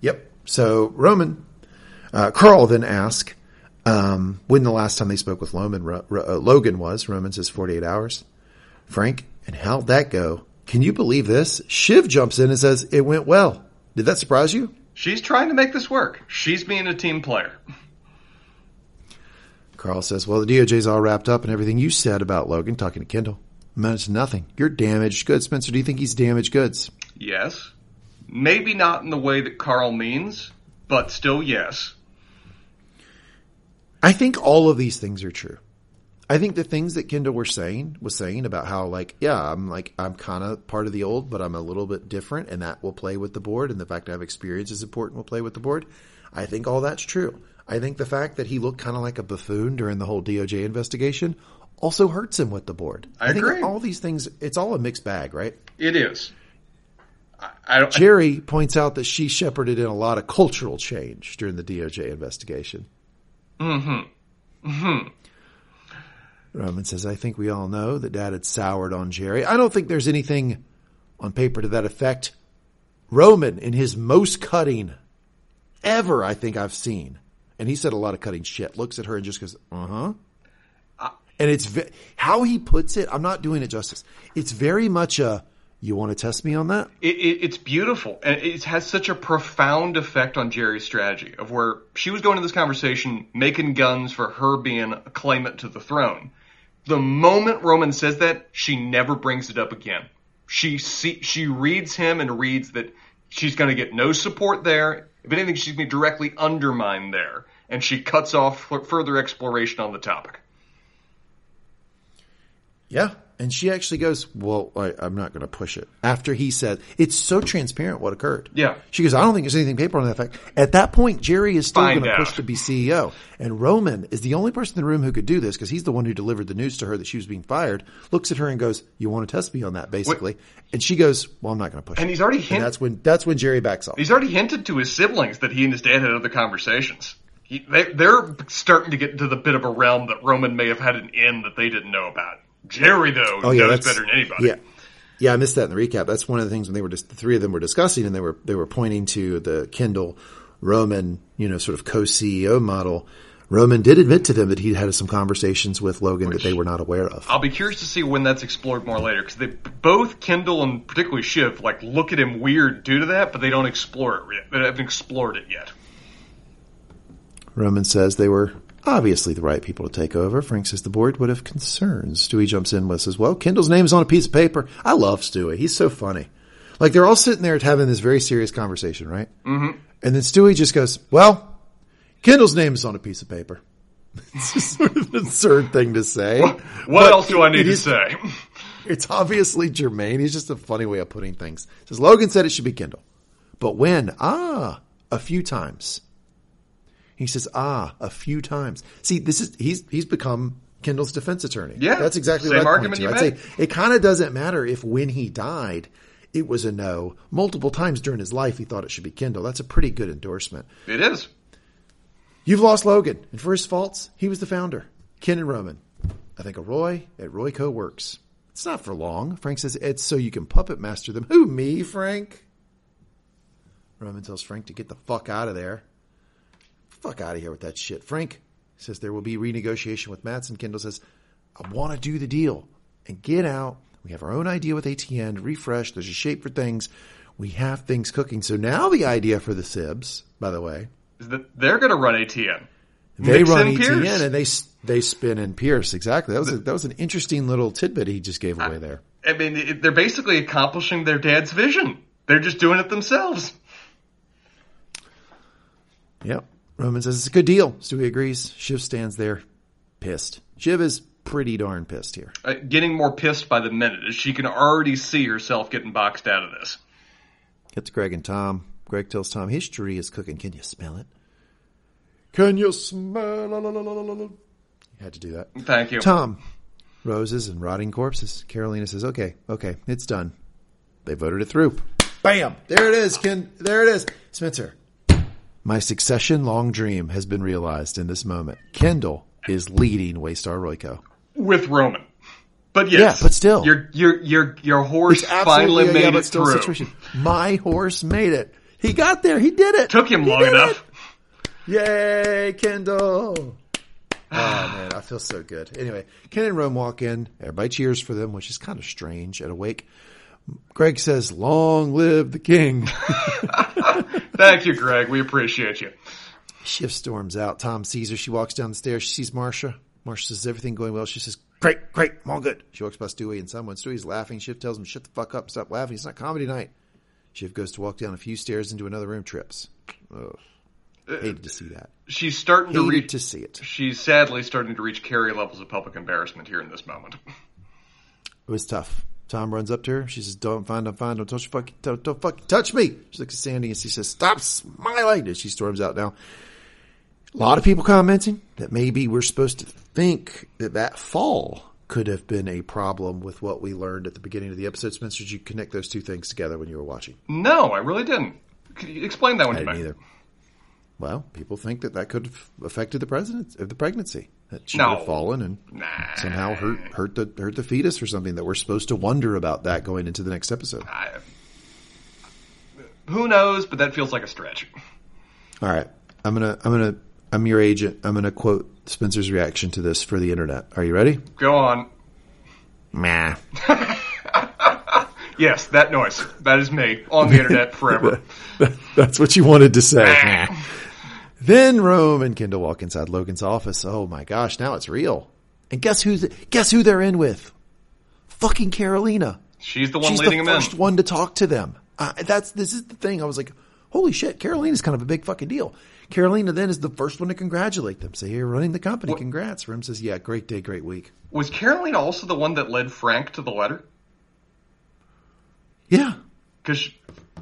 [SPEAKER 1] Yep. So Roman, uh, Karl then asked um, when the last time they spoke with Ro- uh, Logan was. Roman says 48 hours. Frank, and how'd that go? Can you believe this? Shiv jumps in and says it went well. Did that surprise you?
[SPEAKER 2] She's trying to make this work. She's being a team player.
[SPEAKER 1] Karl says, well, the DOJ's all wrapped up and everything you said about Logan talking to Kendall amounted to nothing. You're damaged goods. Spencer, do you think he's damaged goods?
[SPEAKER 2] Yes. Maybe not in the way that Karl means, but still yes.
[SPEAKER 1] I think all of these things are true. I think the things that Kendall were saying was saying about how like, yeah, I'm like, I'm kind of part of the old, but I'm a little bit different and that will play with the board. And the fact I have experience is important will play with the board. I think all that's true. I think the fact that he looked kind of like a buffoon during the whole DOJ investigation also hurts him with the board.
[SPEAKER 2] I
[SPEAKER 1] think
[SPEAKER 2] agree.
[SPEAKER 1] all these things, it's all a mixed bag, right?
[SPEAKER 2] It is. I, I don't.
[SPEAKER 1] Gerri points out that she shepherded in a lot of cultural change during the DOJ investigation.
[SPEAKER 2] mm-hmm. Mm-hmm.
[SPEAKER 1] Roman says, I think we all know that dad had soured on Gerri. I don't think there's anything on paper to that effect. Roman, in his most cutting ever, I think I've seen, and he said a lot of cutting shit, looks at her and just goes, uh huh. And it's ve- how he puts it. I'm not doing it justice. It's very much a, you want to test me on that?
[SPEAKER 2] It, it, it's beautiful, and it has such a profound effect on Gerri's strategy of where she was going to this conversation making guns for her being a claimant to the throne. The moment Roman says that, she never brings it up again. She see, she reads him and reads that she's going to get no support there. If anything, she's going to be directly undermined there, and she cuts off further exploration on the topic.
[SPEAKER 1] Yeah. And she actually goes, well, I, I'm not going to push it. After he said, it's so transparent what occurred.
[SPEAKER 2] Yeah.
[SPEAKER 1] She goes, I don't think there's anything paper on that fact. At that point, Gerri is still going to push to be CEO. And Roman is the only person in the room who could do this because he's the one who delivered the news to her that she was being fired, looks at her and goes, you want to test me on that, basically. And she goes, well, I'm not going to push
[SPEAKER 2] And
[SPEAKER 1] it.
[SPEAKER 2] he's already hinted.
[SPEAKER 1] That's when, that's when Gerri backs off.
[SPEAKER 2] He's already hinted to his siblings that he and his dad had other conversations. He, they, they're starting to get into the bit of a realm that Roman may have had an in that they didn't know about. Gerri, though,
[SPEAKER 1] Oh yeah,
[SPEAKER 2] knows
[SPEAKER 1] that's
[SPEAKER 2] better than anybody.
[SPEAKER 1] Yeah, yeah, I missed that in the recap. That's one of the things when they were just the three of them were discussing, and they were they were pointing to the Kendall Roman, you know, sort of co CEO model. Roman did admit to them that he had some conversations with Logan that they were not aware of.
[SPEAKER 2] I'll be curious to see when that's explored more later because they both Kendall and particularly Shiv like look at him weird due to that, but they don't explore it yet. They haven't explored it yet.
[SPEAKER 1] Roman says they were obviously the right people to take over. Frank says the board would have concerns. Stewie jumps in with says, well, Kendall's name is on a piece of paper. I love Stewie. He's so funny. Like they're all sitting there having this very serious conversation, right? Mm-hmm. And then Stewie just goes, well, Kendall's name is on a piece of paper. It's just sort of an absurd thing to say.
[SPEAKER 2] What
[SPEAKER 1] But
[SPEAKER 2] else do I need to say?
[SPEAKER 1] It's obviously germane. He's just a funny way of putting things. Says Logan said it should be Kendall. But when? Ah, a few times. He says, ah, a few times. See, this is, he's, he's become Kendall's defense attorney.
[SPEAKER 2] Yeah,
[SPEAKER 1] That's exactly
[SPEAKER 2] same
[SPEAKER 1] what I'd point
[SPEAKER 2] argument
[SPEAKER 1] to.
[SPEAKER 2] you
[SPEAKER 1] I'd
[SPEAKER 2] made.
[SPEAKER 1] say it kind of doesn't matter if when he died, it was a no. Multiple times during his life, he thought it should be Kendall. That's a pretty good endorsement.
[SPEAKER 2] it is.
[SPEAKER 1] You've lost Logan, and for his faults, he was the founder. Ken and Roman. I think a Roy at Royco works. It's not for long. Frank says it's so you can puppet master them. Who, me, Frank? Roman tells Frank to get the fuck out of there. Fuck out of here with that shit. Frank says there will be renegotiation with Matsson. Kendall says, I want to do the deal and get out. We have our own idea with ATN, refresh. There's a shape for things. We have things cooking. So now the idea for the Sibs, by the way,
[SPEAKER 2] Is that they're going to run ATN.
[SPEAKER 1] they
[SPEAKER 2] Mix
[SPEAKER 1] run
[SPEAKER 2] in
[SPEAKER 1] ATN
[SPEAKER 2] Pierce.
[SPEAKER 1] and they they spin in Pierce. Exactly. That was a, that was an interesting little tidbit he just gave away there.
[SPEAKER 2] I mean, they're basically accomplishing their dad's vision. They're just doing it themselves.
[SPEAKER 1] Yep. Roman says it's a good deal. Stewie agrees. Shiv stands there, pissed. Shiv is pretty darn pissed here.
[SPEAKER 2] Uh, getting more pissed by the minute as she can already see herself getting boxed out of this.
[SPEAKER 1] Gets Greg and Tom. Greg tells Tom history is cooking. Can you smell it? Can you smell it? You had to do that.
[SPEAKER 2] Thank you.
[SPEAKER 1] Tom, roses and rotting corpses. Karolina says, okay, okay, it's done. They voted it through. Bam! There it is, Ken. There it is. Spencer, my succession long dream has been realized in this moment. Kendall is leading Waystar Royco.
[SPEAKER 2] With Roman. But yes,
[SPEAKER 1] Yeah, but still.
[SPEAKER 2] your your your your horse finally made
[SPEAKER 1] yeah,
[SPEAKER 2] it through.
[SPEAKER 1] situation. My horse made it. He got there. He did it.
[SPEAKER 2] Took him
[SPEAKER 1] He
[SPEAKER 2] long enough.
[SPEAKER 1] it. Yay, Kendall. Oh man, I feel so good. Anyway, Ken and Rome walk in. Everybody cheers for them, which is kind of strange at a wake. Greg says, "Long live the king."
[SPEAKER 2] Thank you, Greg. We appreciate you.
[SPEAKER 1] Shiv storms out. Tom sees her. She walks down the stairs. She sees Marcia. Marcia says, "Everything going well?" She says, "Great, great, I'm all good." She walks past Stewie and someone. Stewie's laughing. Shiv tells him, "Shut the fuck up, stop laughing. It's not comedy night." Shiv goes to walk down a few stairs into another room. Trips. Ugh. Uh, Hated to see that.
[SPEAKER 2] She's starting to
[SPEAKER 1] Hated
[SPEAKER 2] reach.
[SPEAKER 1] to see it.
[SPEAKER 2] She's sadly starting to reach Kerry levels of public embarrassment here in this moment.
[SPEAKER 1] It was tough. Tom runs up to her. She says, "Don't find, don't find, don't touch, fucking, don't, don't fucking touch me." She looks at Sandy and she says, "Stop smiling." And she storms out. Now, a lot of people commenting that maybe we're supposed to think that that fall could have been a problem with what we learned at the beginning of the episode. Spencer, did you connect those two things together when you were watching?
[SPEAKER 2] No, I really didn't. Could you explain that one
[SPEAKER 1] I
[SPEAKER 2] to me?
[SPEAKER 1] either. Well, people think that that could have affected the president of the pregnancy. That she
[SPEAKER 2] No.
[SPEAKER 1] have fallen and
[SPEAKER 2] Nah.
[SPEAKER 1] somehow hurt hurt the hurt the fetus or something. That we're supposed to wonder about that going into the next episode.
[SPEAKER 2] I, who knows? But that feels like a stretch.
[SPEAKER 1] All right. I'm gonna I'm gonna I'm your agent. I'm gonna quote Spencer's reaction to this for the internet. Are you ready?
[SPEAKER 2] Go on.
[SPEAKER 1] Meh.
[SPEAKER 2] Yes, that noise. That is me on the internet forever.
[SPEAKER 1] That's what you wanted to say. Then Rome and Kendall walk inside Logan's office. Oh my gosh, now it's real. And guess who's guess who they're in with? Fucking Karolina.
[SPEAKER 2] She's the one
[SPEAKER 1] She's
[SPEAKER 2] leading
[SPEAKER 1] the
[SPEAKER 2] him
[SPEAKER 1] first
[SPEAKER 2] in.
[SPEAKER 1] one to talk to them. Uh, that's this is the thing. I was like, holy shit, Karolina's kind of a big fucking deal. Karolina then is the first one to congratulate them. Say, you're running the company. Congrats. Rome says, yeah, great day, great week.
[SPEAKER 2] Was Karolina also the one that led Frank to the letter?
[SPEAKER 1] Yeah.
[SPEAKER 2] Because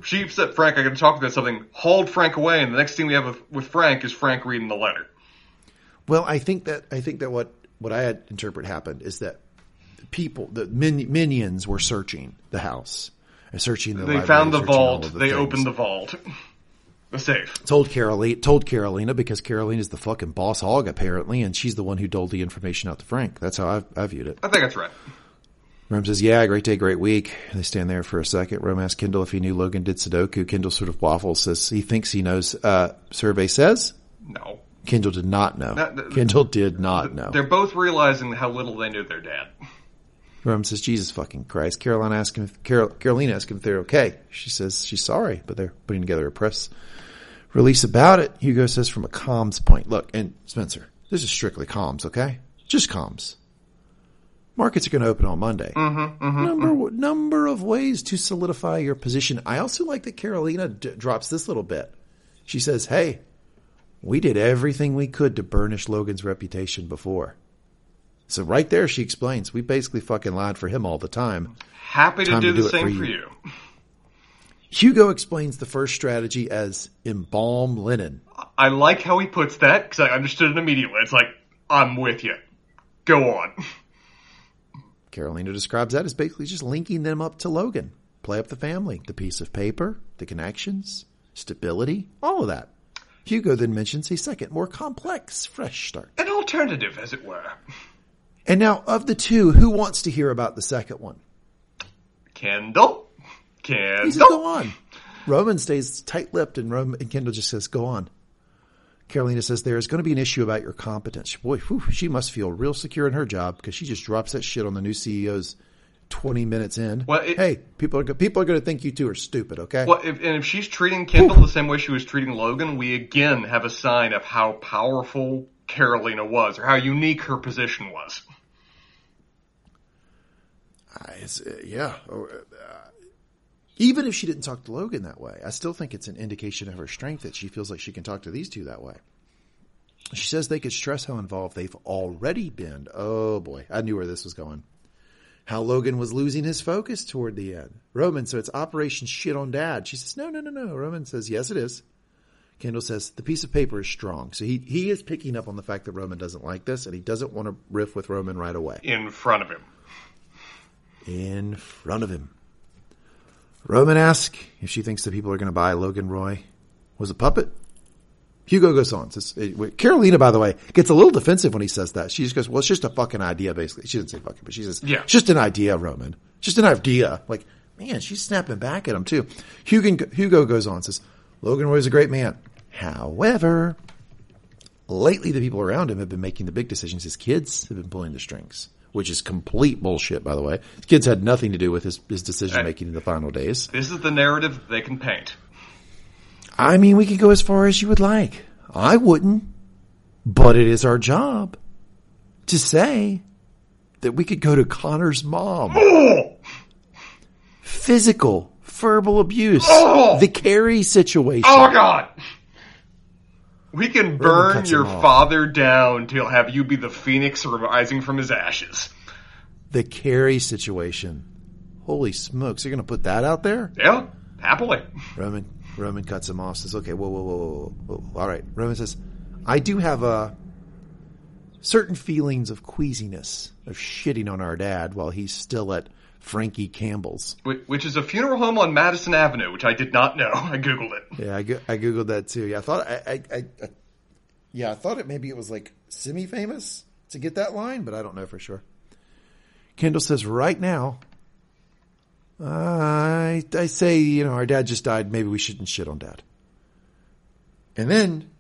[SPEAKER 2] she, said, Frank, I got to talk about something, hauled Frank away, and the next thing we have with, with Frank is Frank reading the letter.
[SPEAKER 1] Well, I think that I think that what what I had interpret happened is that people, the min, minions, were searching the house, and searching the.
[SPEAKER 2] They found the vault.
[SPEAKER 1] the
[SPEAKER 2] they
[SPEAKER 1] things.
[SPEAKER 2] opened the vault. The safe.
[SPEAKER 1] Told Karolina, told Karolina because Karolina's the fucking boss hog apparently, and she's the one who doled the information out to Frank. That's how I, I viewed it.
[SPEAKER 2] I think that's right.
[SPEAKER 1] Rome says, "Yeah, great day, great week." They stand there for a second. Rome asks Kendall if he knew Logan did Sudoku. Kendall sort of waffles, says he thinks he knows. Uh, survey says
[SPEAKER 2] No.
[SPEAKER 1] Kendall did not know.
[SPEAKER 2] That- that-
[SPEAKER 1] Kendall did not know.
[SPEAKER 2] They're both realizing how little they knew their dad.
[SPEAKER 1] Rome says, Jesus fucking Christ. Caroline asks him if, Carol, Karolina asks him if they're okay. She says she's sorry, but they're putting together a press release about it. Hugo says from a comms point. Look, and Spencer, this is strictly comms, okay? Just comms. Markets are going to open on Monday. Mm-hmm, mm-hmm, number mm-hmm. number of ways to solidify your position. I also like that Karolina d- drops this little bit. She says, "Hey, we did everything we could to burnish Logan's reputation before." So right there, she explains, we basically fucking lied for him all the time.
[SPEAKER 2] Happy to
[SPEAKER 1] Time
[SPEAKER 2] do
[SPEAKER 1] to do
[SPEAKER 2] the same
[SPEAKER 1] for
[SPEAKER 2] for
[SPEAKER 1] you.
[SPEAKER 2] you.
[SPEAKER 1] Hugo explains the first strategy as embalm linen.
[SPEAKER 2] I like how he puts that because I understood it immediately. It's like, I'm with you. Go on.
[SPEAKER 1] Karolina describes that as basically just linking them up to Logan. Play up the family, the piece of paper, the connections, stability, all of that. Hugo then mentions a second, more complex, fresh start.
[SPEAKER 2] An alternative, as it were.
[SPEAKER 1] And now, of the two, who wants to hear about the second one?
[SPEAKER 2] Kendall?
[SPEAKER 1] He says,
[SPEAKER 2] Kendall?
[SPEAKER 1] go on. Roman stays tight-lipped and, Roman, and Kendall just says, go on. Karolina says there is going to be an issue about your competence. Boy, whew, she must feel real secure in her job because she just drops that shit on the new CEO's 20 minutes in.
[SPEAKER 2] Well, it-
[SPEAKER 1] hey, people are, people are going to think you two are stupid, okay?
[SPEAKER 2] Well, if, and if she's treating Kendall the same way she was treating Logan, we again have a sign of how powerful Karolina was, or how unique her position was.
[SPEAKER 1] Uh, uh, yeah. Even if she didn't talk to Logan that way, I still think it's an indication of her strength that she feels like she can talk to these two that way. She says they could stress how involved they've already been. Oh boy, I knew where this was going. How Logan was losing his focus toward the end. Roman, so it's Operation Shit on Dad. She says, no, no, no, no. Roman says, yes, it is. Kendall says, the piece of paper is strong. So he, he is picking up on the fact that Roman doesn't like this and he doesn't want to riff with Roman right away.
[SPEAKER 2] In front of him.
[SPEAKER 1] In front of him. Roman asks if she thinks that people are going to buy Logan Roy was a puppet. Hugo goes on. Says, it, Karolina, by the way, gets a little defensive when he says that. She just goes, well, it's just a fucking idea, basically. She didn't say fucking, but she says,
[SPEAKER 2] Yeah.
[SPEAKER 1] it's just an idea, Roman. Just an idea. Like, man, she's snapping back at him too. Hugo, Hugo goes on, says, Logan Roy Roy's a great man. However, lately the people around him have been making the big decisions. His kids have been pulling the strings, which is complete bullshit, by the way. His kids had nothing to do with his, his decision making in the final days.
[SPEAKER 2] This is the narrative they can paint.
[SPEAKER 1] I mean, we could go as far as you would like. I wouldn't, but it is our job to say that we could go to Connor's mom.
[SPEAKER 2] Oh!
[SPEAKER 1] Physical, verbal abuse,
[SPEAKER 2] Oh!
[SPEAKER 1] the Kerry situation.
[SPEAKER 2] Oh god! We can burn your father down till have you be the phoenix rising from his ashes.
[SPEAKER 1] The Kerry situation. Holy smokes, you're going to put that out there?
[SPEAKER 2] Yeah, happily.
[SPEAKER 1] Roman Roman cuts him off. Says, "Okay, whoa, whoa, whoa, whoa, whoa. All right." Roman says, "I do have a certain feelings of queasiness of shitting on our dad while he's still at Frankie Campbell's."
[SPEAKER 2] Which is a funeral home on Madison Avenue, which I did not know. I googled it.
[SPEAKER 1] Yeah, I, go- I googled that too. Yeah, I thought I, I, I, I yeah, I thought it maybe it was like semi-famous to get that line, but I don't know for sure. Kendall says, "Right now, I I say you know our dad just died. Maybe we shouldn't shit on dad." And then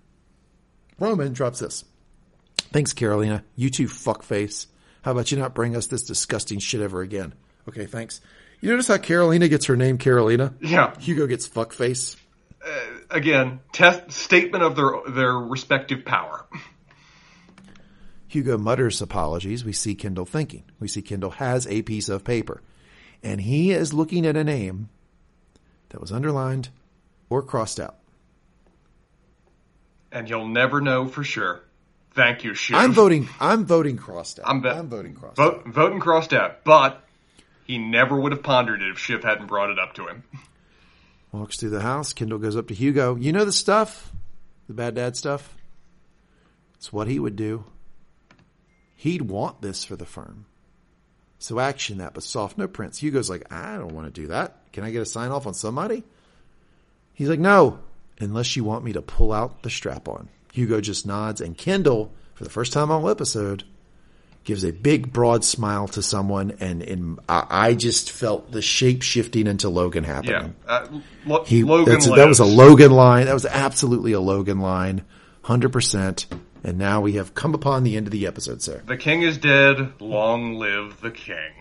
[SPEAKER 1] Roman drops this. Thanks, Karolina. You two fuckface. How about you not bring us this disgusting shit ever again? Okay, thanks. You notice how Karolina gets her name Karolina?
[SPEAKER 2] Yeah.
[SPEAKER 1] Hugo gets fuckface.
[SPEAKER 2] Uh, again, test statement of their their respective power.
[SPEAKER 1] Hugo mutters apologies. We see Kendall thinking. We see Kendall has a piece of paper. And he is looking at a name that was underlined or crossed out.
[SPEAKER 2] And you'll never know for sure. Thank you, Shiv.
[SPEAKER 1] I'm voting I'm voting crossed out.
[SPEAKER 2] I'm, ve-
[SPEAKER 1] I'm voting crossed out.
[SPEAKER 2] Vote, voting crossed out. But he never would have pondered it if Shiv hadn't brought it up to him.
[SPEAKER 1] Walks through the house. Kendall goes up to Hugo. You know the stuff? The bad dad stuff? It's what he would do. He'd want this for the firm. So action that, but soft no prints. Hugo's like, I don't want to do that. Can I get a sign off on somebody? He's like, no, unless you want me to pull out the strap on. Hugo just nods and Kendall, for the first time on episode, gives a big broad smile to someone and, and I, just felt the shape shifting into Logan
[SPEAKER 2] Yeah.
[SPEAKER 1] happening.
[SPEAKER 2] Uh, Lo-
[SPEAKER 1] He,
[SPEAKER 2] Logan
[SPEAKER 1] that was a. Logan line. That was absolutely a Logan line. 100%. And now we have come upon the end of the episode, sir.
[SPEAKER 2] The king is dead. Long live the king.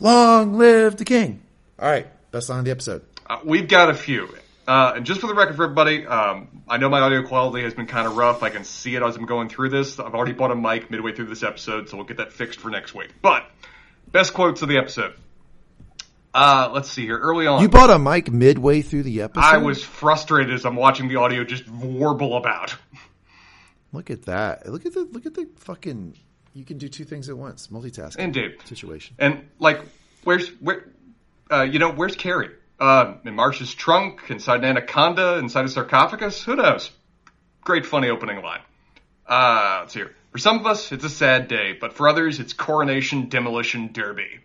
[SPEAKER 1] Long live the king. All right. Best line of the episode.
[SPEAKER 2] Uh, we've got a few. Uh, and just for the record for everybody, um, I know my audio quality has been kind of rough. I can see it as I'm going through this. I've already bought a mic midway through this episode, so we'll get that fixed for next week. But best quotes of the episode. Uh, let's see here. Early on,
[SPEAKER 1] You bought a mic midway through the episode?
[SPEAKER 2] I was frustrated as I'm watching the audio just warble about.
[SPEAKER 1] Look at that. Look at the, look at the fucking, you can do two things at once. Multitasking
[SPEAKER 2] Indeed.
[SPEAKER 1] situation.
[SPEAKER 2] And like, where's where? Uh, you know, where's Kerry? Uh, in Marsh's trunk, inside an anaconda, inside a sarcophagus. Who knows? Great, funny opening line. Uh, let's here. For some of us, it's a sad day, but for others, it's coronation demolition derby.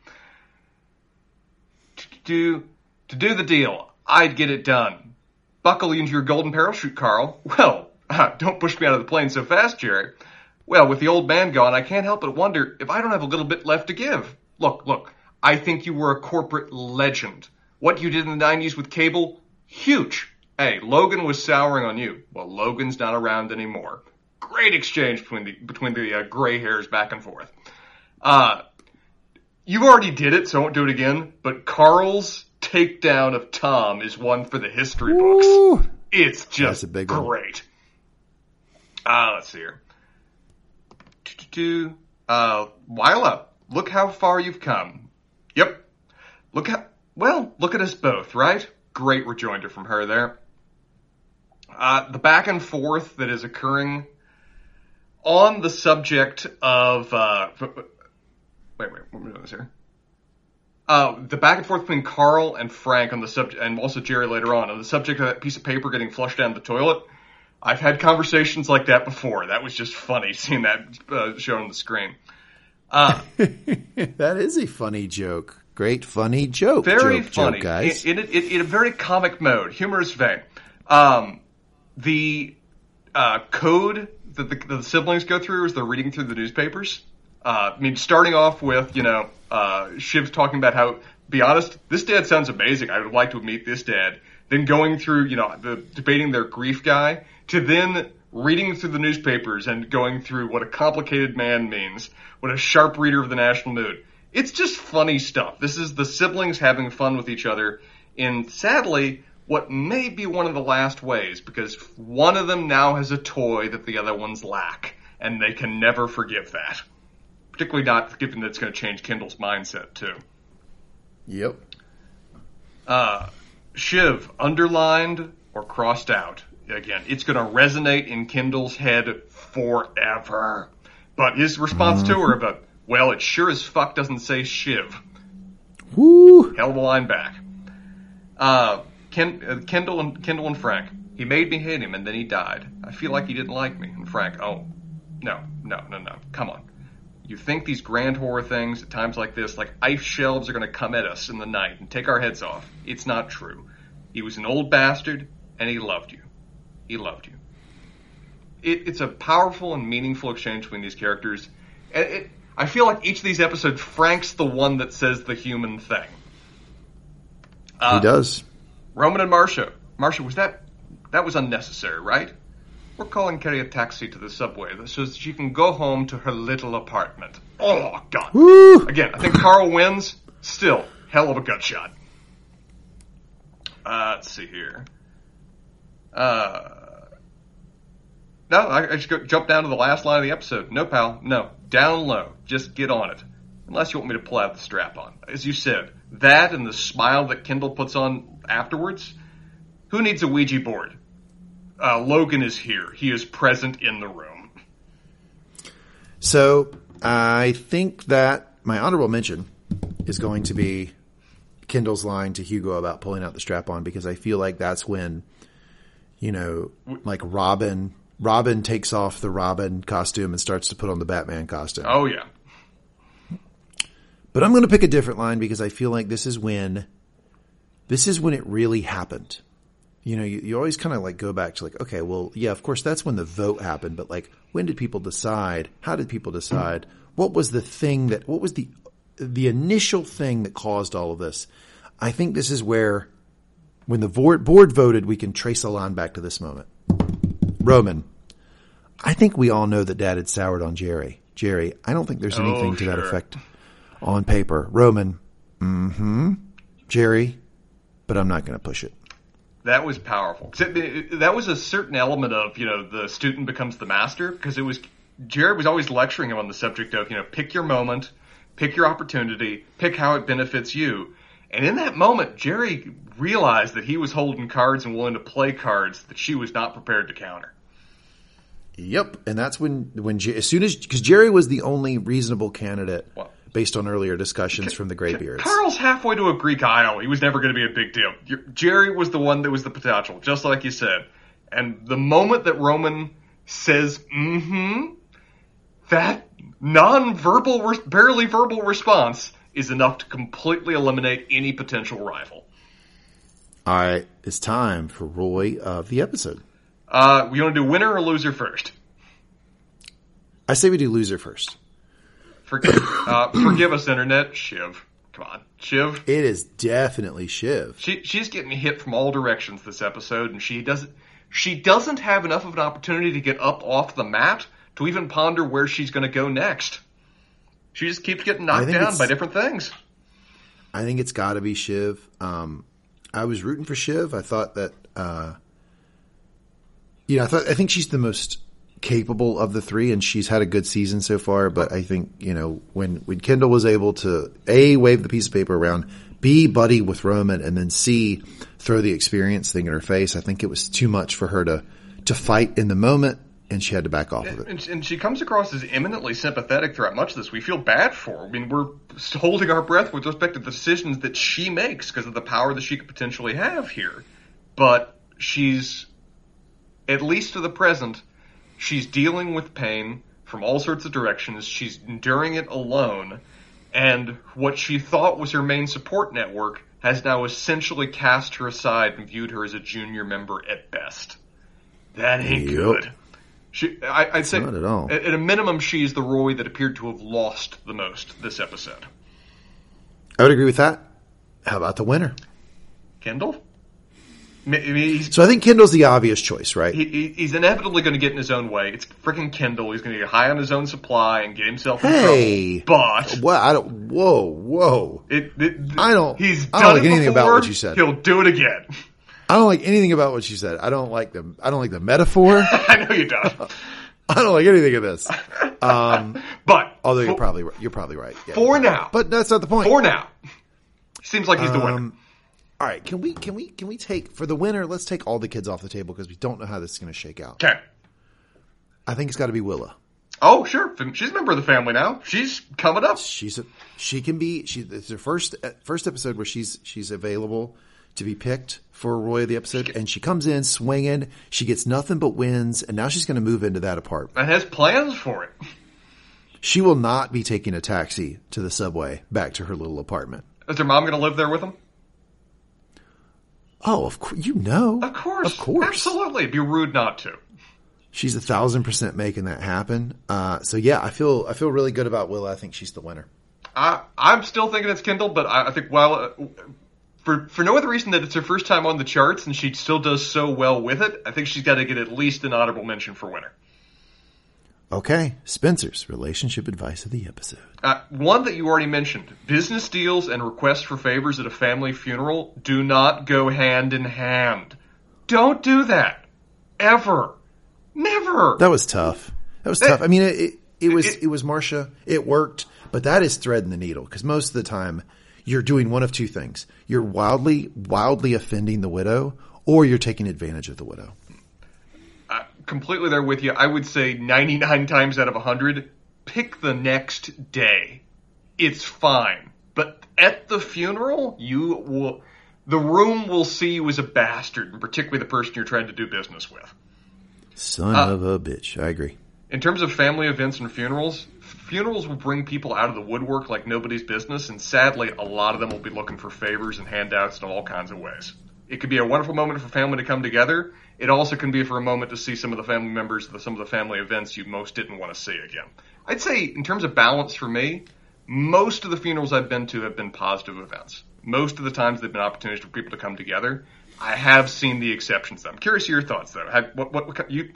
[SPEAKER 2] To do to do the deal, I'd get it done. Buckle into your golden parachute, Karl. Well, don't push me out of the plane so fast, Gerri. Well, with the old man gone, I can't help but wonder if I don't have a little bit left to give. Look, look, I think you were a corporate legend. What you did in the 90s with cable, huge. Hey, Logan was souring on you. Well, Logan's not around anymore. Great exchange between the between the uh, gray hairs back and forth. Uh, you already did it, so I won't do it again. But Karl's takedown of Tom is one for the history books. It's just
[SPEAKER 1] a big one.
[SPEAKER 2] great. Uh, let's see here. Uh, Willa, look how far you've come. Yep. Look how well, look at us both, right? Great rejoinder from her there. Uh, the back and forth that is occurring on the subject of uh, wait, wait, what am I doing this here? Uh, the back and forth between Karl and Frank on the subject, and also Gerri later on, on the subject of that piece of paper getting flushed down the toilet. I've had conversations like that before. That was just funny seeing that uh, shown on the screen. Uh,
[SPEAKER 1] that is a funny joke. Great funny joke.
[SPEAKER 2] Very
[SPEAKER 1] joke,
[SPEAKER 2] funny,
[SPEAKER 1] joke, guys.
[SPEAKER 2] In, in, in, in, a very comic mode, humorous vein. Um, the uh, code that the, the, siblings go through as they're reading through the newspapers. Uh, I mean, starting off with you know uh, Shiv's talking about how, be honest, this dad sounds amazing. I would like to meet this dad. Then going through you know the debating their grief guy to then reading through the newspapers and going through what a complicated man means, what a sharp reader of the national mood. It's just funny stuff. This is the siblings having fun with each other in sadly what may be one of the last ways because one of them now has a toy that the other ones lack and they can never forgive that. Particularly not given that it's going to change Kendall's mindset too.
[SPEAKER 1] Yep.
[SPEAKER 2] Uh, Shiv, underlined or crossed out again, it's going to resonate in Kendall's head forever. But his response mm-hmm. to her about, well, it sure as fuck doesn't say Shiv.
[SPEAKER 1] Woo!
[SPEAKER 2] of a line back. Uh, Ken, uh, Kendall and Kendall and Frank. He made me hate him, and then he died. I feel like he didn't like me. And Frank, oh, no, no, no, no. Come on. You think these grand horror things at times like this, like ice shelves, are going to come at us in the night and take our heads off? It's not true. He was an old bastard, and he loved you. He loved you. It, it's a powerful and meaningful exchange between these characters. It, it, I feel like each of these episodes, Frank's the one that says the human thing.
[SPEAKER 1] Uh, he does.
[SPEAKER 2] Roman and Marcia. Marcia, was that that was unnecessary, right? We're calling Kerry a taxi to the subway so that she can go home to her little apartment. Oh God!
[SPEAKER 1] Woo!
[SPEAKER 2] Again, I think Karl wins. Still, hell of a gut shot. Uh, let's see here. Uh, no, I, I just go, jump down to the last line of the episode. No, pal, no. Down low. Just get on it. Unless you want me to pull out the strap on. As you said, that and the smile that Kendall puts on afterwards. Who needs a Ouija board? Uh, Logan is here. He is present in the room.
[SPEAKER 1] So I think that my honorable mention is going to be Kendall's line to Hugo about pulling out the strap on because I feel like that's when you know, like Robin. Robin takes off the Robin costume and starts to put on the Batman costume.
[SPEAKER 2] Oh yeah.
[SPEAKER 1] But I'm going to pick a different line because I feel like this is when this is when it really happened. You know, you, you always kind of like go back to like, okay, well, yeah, of course that's when the vote happened, but like when did people decide? How did people decide? What was the thing that what was the the initial thing that caused all of this? I think this is where when the board, board voted, we can trace a line back to this moment. Roman, I think we all know that dad had soured on Gerri. Gerri, I don't think there's anything oh, to that effect on paper. Roman, mm-hmm. Gerri, but I'm not going to push it.
[SPEAKER 2] That was powerful. That was a certain element of, you know, the student becomes the master because it was, Gerri was always lecturing him on the subject of, you know, pick your moment, pick your opportunity, pick how it benefits you. And in that moment, Gerri realized that he was holding cards and willing to play cards that she was not prepared to counter.
[SPEAKER 1] Yep, and that's when when as soon as because Gerri was the only reasonable candidate well, based on earlier discussions from the Graybeards.
[SPEAKER 2] Karl's halfway to a Greek Isle. He was never going to be a big deal. Gerri was the one that was the potential, just like you said. And the moment that Roman says "mm-hmm," that non-verbal, barely verbal response is enough to completely eliminate any potential rival.
[SPEAKER 1] All right, it's time for Roy of the episode.
[SPEAKER 2] Uh, we want to do winner or loser first?
[SPEAKER 1] I say we do loser first.
[SPEAKER 2] Forgive, uh, forgive us, internet. Shiv. Come on. Shiv.
[SPEAKER 1] It is definitely Shiv.
[SPEAKER 2] She, she's getting hit from all directions this episode, and she doesn't, she doesn't have enough of an opportunity to get up off the mat to even ponder where she's going to go next. She just keeps getting knocked down by different things.
[SPEAKER 1] I think it's got to be Shiv. Um, I was rooting for Shiv. I thought that, uh, you know, I thought I think she's the most capable of the three, and she's had a good season so far. But I think you know when when Kendall was able to a wave the piece of paper around, b buddy with Roman, and then c throw the experience thing in her face. I think it was too much for her to to fight in the moment, and she had to back off of it.
[SPEAKER 2] And, and she comes across as eminently sympathetic throughout much of this. We feel bad for her. I mean, we're holding our breath with respect to the decisions that she makes because of the power that she could potentially have here. But she's, at least for the present, she's dealing with pain from all sorts of directions. She's enduring it alone. And what she thought was her main support network has now essentially cast her aside and viewed her as a junior member at best. That ain't
[SPEAKER 1] Yep.
[SPEAKER 2] good. She, I, I'd say,
[SPEAKER 1] Not at all.
[SPEAKER 2] At, at a minimum, she's the Roy that appeared to have lost the most this episode.
[SPEAKER 1] I would agree with that. How about the winner?
[SPEAKER 2] Kendall? He's,
[SPEAKER 1] So I think Kendall's the obvious choice, right?
[SPEAKER 2] he, he- he's inevitably going to get in his own way. It's freaking Kendall. He's going to get high on his own supply and get himself
[SPEAKER 1] Hey.
[SPEAKER 2] trouble. But
[SPEAKER 1] Well, I don't. Whoa, whoa!
[SPEAKER 2] it, it,
[SPEAKER 1] I don't-
[SPEAKER 2] He's
[SPEAKER 1] I
[SPEAKER 2] done
[SPEAKER 1] don't like anything about
[SPEAKER 2] before,
[SPEAKER 1] what you said.
[SPEAKER 2] He'll do it again.
[SPEAKER 1] I don't like anything about what you said. I don't like the. I don't like the metaphor.
[SPEAKER 2] I know you don't.
[SPEAKER 1] I don't like anything of this. Um,
[SPEAKER 2] But
[SPEAKER 1] although you're probably you're probably right. Yeah.
[SPEAKER 2] for now,
[SPEAKER 1] but that's not the point.
[SPEAKER 2] for now, seems like he's the winner.
[SPEAKER 1] All right, can we can we can we take for the winner? Let's take all the kids off the table because we don't know how this is going to shake out.
[SPEAKER 2] Okay.
[SPEAKER 1] I think it's got to be Willa.
[SPEAKER 2] Oh, sure. She's a member of the family now. She's coming up.
[SPEAKER 1] She's a, she can be she. It's her first uh, first episode where she's she's available to be picked for Roy of the episode, and she comes in swinging. She gets nothing but wins, and now she's going to move into that apartment.
[SPEAKER 2] And has plans for it.
[SPEAKER 1] She will not be taking a taxi to the subway back to her little apartment.
[SPEAKER 2] Is her mom going to live there with him?
[SPEAKER 1] Oh, of course, you know,
[SPEAKER 2] Of course.
[SPEAKER 1] of course,
[SPEAKER 2] Absolutely. It'd be rude not to.
[SPEAKER 1] She's a thousand percent making that happen. Uh, so yeah, I feel I feel really good about Willa. I think she's the winner.
[SPEAKER 2] I, I'm still thinking it's Kendall, but I, I think while uh, for for no other reason that it's her first time on the charts and she still does so well with it, I think she's got to get at least an honorable mention for winner.
[SPEAKER 1] Okay, Spencer's relationship advice of the episode.
[SPEAKER 2] Uh, one that you already mentioned: business deals and requests for favors at a family funeral do not go hand in hand. Don't do that ever, never.
[SPEAKER 1] That was tough. That was
[SPEAKER 2] That-
[SPEAKER 1] tough. I mean, it it, it was
[SPEAKER 2] it-
[SPEAKER 1] it, was Marcia. It worked, but that is threading the needle because most of the time you're doing one of two things: you're wildly wildly offending the widow, or you're taking advantage of the widow.
[SPEAKER 2] Completely there with you. I would say 99 times out of 100, pick the next day. It's fine. But at the funeral, you will, the room will see you as a bastard, and particularly the person you're trying to do business with.
[SPEAKER 1] Son
[SPEAKER 2] Uh,
[SPEAKER 1] of a bitch. I agree.
[SPEAKER 2] In terms of family events and funerals, funerals will bring people out of the woodwork like nobody's business, and sadly, a lot of them will be looking for favors and handouts in all kinds of ways. It could be a wonderful moment for family to come together. It also can be for a moment to see some of the family members, some of the family events you most didn't want to see again. I'd say, in terms of balance for me, most of the funerals I've been to have been positive events. Most of the times they've been opportunities for people to come together. I have seen the exceptions. though. I'm curious of your thoughts, though. Have, what, what, what, you,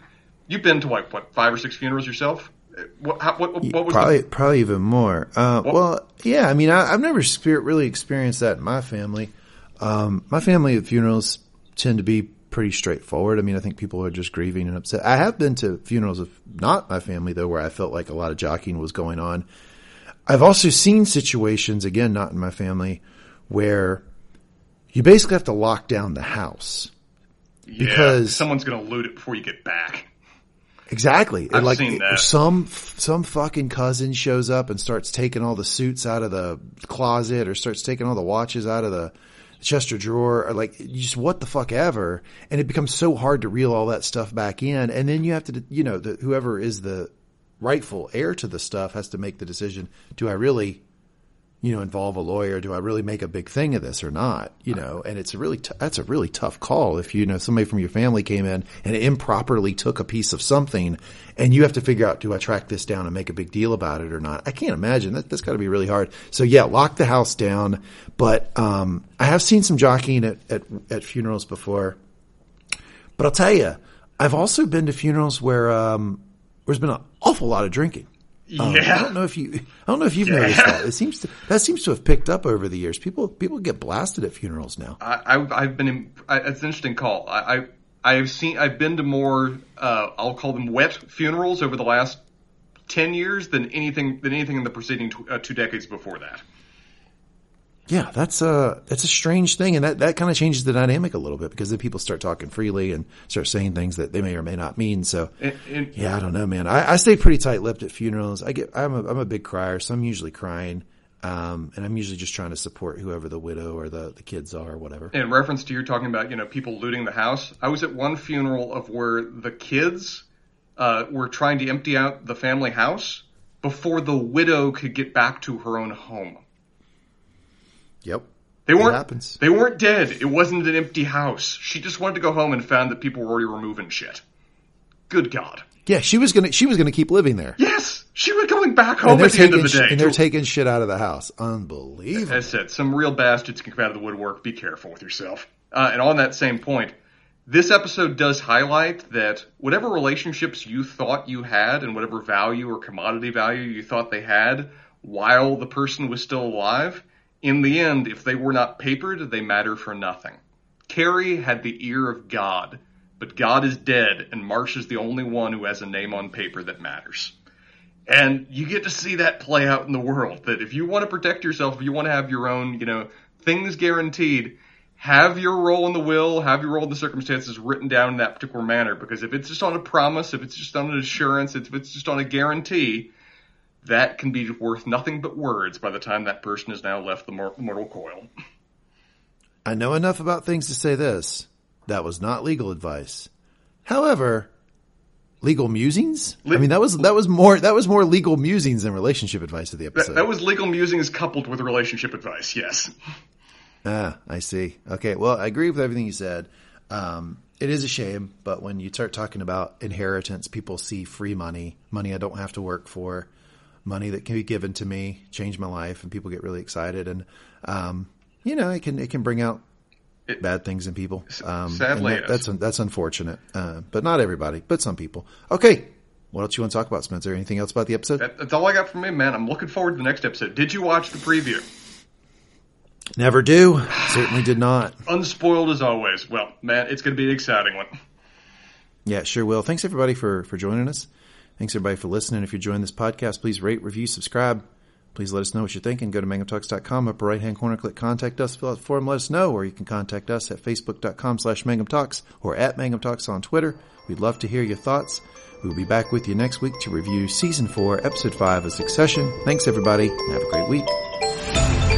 [SPEAKER 2] you've been to like what five or six funerals yourself? What, how, what, what was
[SPEAKER 1] probably
[SPEAKER 2] the,
[SPEAKER 1] probably even more. Uh, well, yeah. I mean, I, I've never really experienced that in my family. Um, my family at funerals tend to be pretty straightforward. I mean, I think people are just grieving and upset. I have been to funerals of not my family though, where I felt like a lot of jockeying was going on. I've also seen situations, again, not in my family, where you basically have to lock down the house.
[SPEAKER 2] yeah,
[SPEAKER 1] because-
[SPEAKER 2] someone's going to loot it before you get back.
[SPEAKER 1] Exactly.
[SPEAKER 2] I've
[SPEAKER 1] like
[SPEAKER 2] seen that.
[SPEAKER 1] some some fucking cousin shows up and starts taking all the suits out of the closet or starts taking all the watches out of the Chester drawer or like just what the fuck ever and it becomes so hard to reel all that stuff back in and then you have to you know the, whoever is the rightful heir to the stuff has to make the decision do I really you know, involve a lawyer? Do I really make a big thing of this or not? You know, and it's a really, t- that's a really tough call. If you know, somebody from your family came in and improperly took a piece of something and you have to figure out, do I track this down and make a big deal about it or not? I can't imagine that. That's gotta be really hard. So yeah, lock the house down. But, um, I have seen some jockeying at, at, at funerals before. But I'll tell you, I've also been to funerals where, um, there's been an awful lot of drinking. Um,
[SPEAKER 2] Yeah.
[SPEAKER 1] I don't know if you, I don't know if you've noticed that. It seems to, that seems to have picked up over the years. People, people get blasted at funerals now.
[SPEAKER 2] I, I, I've been. In, I, it's an interesting call. I, I I've seen, I've been to more, uh, I'll call them wet funerals over the last ten years than anything than anything in the preceding tw- uh, two decades before that.
[SPEAKER 1] Yeah, that's a that's a strange thing, and that that kind of changes the dynamic a little bit because then people start talking freely and start saying things that they may or may not mean. So,
[SPEAKER 2] And, and
[SPEAKER 1] yeah, I don't know, man. I, I stay pretty tight lipped at funerals. I get I'm a I'm a big crier, so I'm usually crying, um, and I'm usually just trying to support whoever the widow or the the kids are, or whatever.
[SPEAKER 2] in reference to you talking about you know people looting the house, I was at one funeral of where the kids uh, were trying to empty out the family house before the widow could get back to her own home.
[SPEAKER 1] Yep.
[SPEAKER 2] They weren't.
[SPEAKER 1] happens.
[SPEAKER 2] They weren't dead. It wasn't an empty house. She just wanted to go home and found that people were already removing shit. Good God.
[SPEAKER 1] Yeah, she was gonna she was gonna keep living there.
[SPEAKER 2] Yes, she was going back home at the end of the day.
[SPEAKER 1] and they're taking shit out of the house. Unbelievable.
[SPEAKER 2] As said, some real bastards can come out of the woodwork. Be careful with yourself. Uh, and on that same point, this episode does highlight that whatever relationships you thought you had and whatever value or commodity value you thought they had while the person was still alive, in the end, if they were not papered, they matter for nothing. Kerry had the ear of God, but God is dead, and Marsh is the only one who has a name on paper that matters. And you get to see that play out in the world. That if you want to protect yourself, if you want to have your own, you know, things guaranteed, have your role in the will, have your role in the circumstances written down in that particular manner. Because if it's just on a promise, if it's just on an assurance, if it's just on a guarantee, that can be worth nothing but words by the time that person has now left the mortal coil.
[SPEAKER 1] I know enough about things to say this. That was not legal advice. However, legal musings? I mean, that was, that was more, that was more legal musings than relationship advice of the
[SPEAKER 2] That,
[SPEAKER 1] episode.
[SPEAKER 2] that was legal musings coupled with relationship advice. Yes.
[SPEAKER 1] Ah, I see. Okay. Well, I agree with everything you said. Um, it is a shame, but when you start talking about inheritance, people see free money, money I don't have to work for, money that can be given to me, change my life, and people get really excited. And, um, you know, it can, it can bring out
[SPEAKER 2] It-
[SPEAKER 1] bad things in people. Um,
[SPEAKER 2] sadly,
[SPEAKER 1] that, that's, that's unfortunate. Uh, but not everybody, but some people. Okay. What else you want to talk about, Spencer? Anything else about the episode?
[SPEAKER 2] That, that's all I got from me, man. I'm looking forward to the next episode. Did you watch the preview?
[SPEAKER 1] Never do. Certainly did not.
[SPEAKER 2] Unspoiled as always. Well, man, it's going to be an exciting one.
[SPEAKER 1] Yeah, sure will. Thanks everybody for, for joining us. Thanks everybody for listening. If you're enjoying this podcast, please rate, review, subscribe. Please let us know what you're thinking. Go to mangumtalks.com, upper right hand corner, click contact us, fill out the form, let us know, or you can contact us at facebook.com slash mangumtalks or at mangumtalks on Twitter. We'd love to hear your thoughts. We'll be back with you next week to review season four, episode five of Succession. Thanks everybody and have a great week.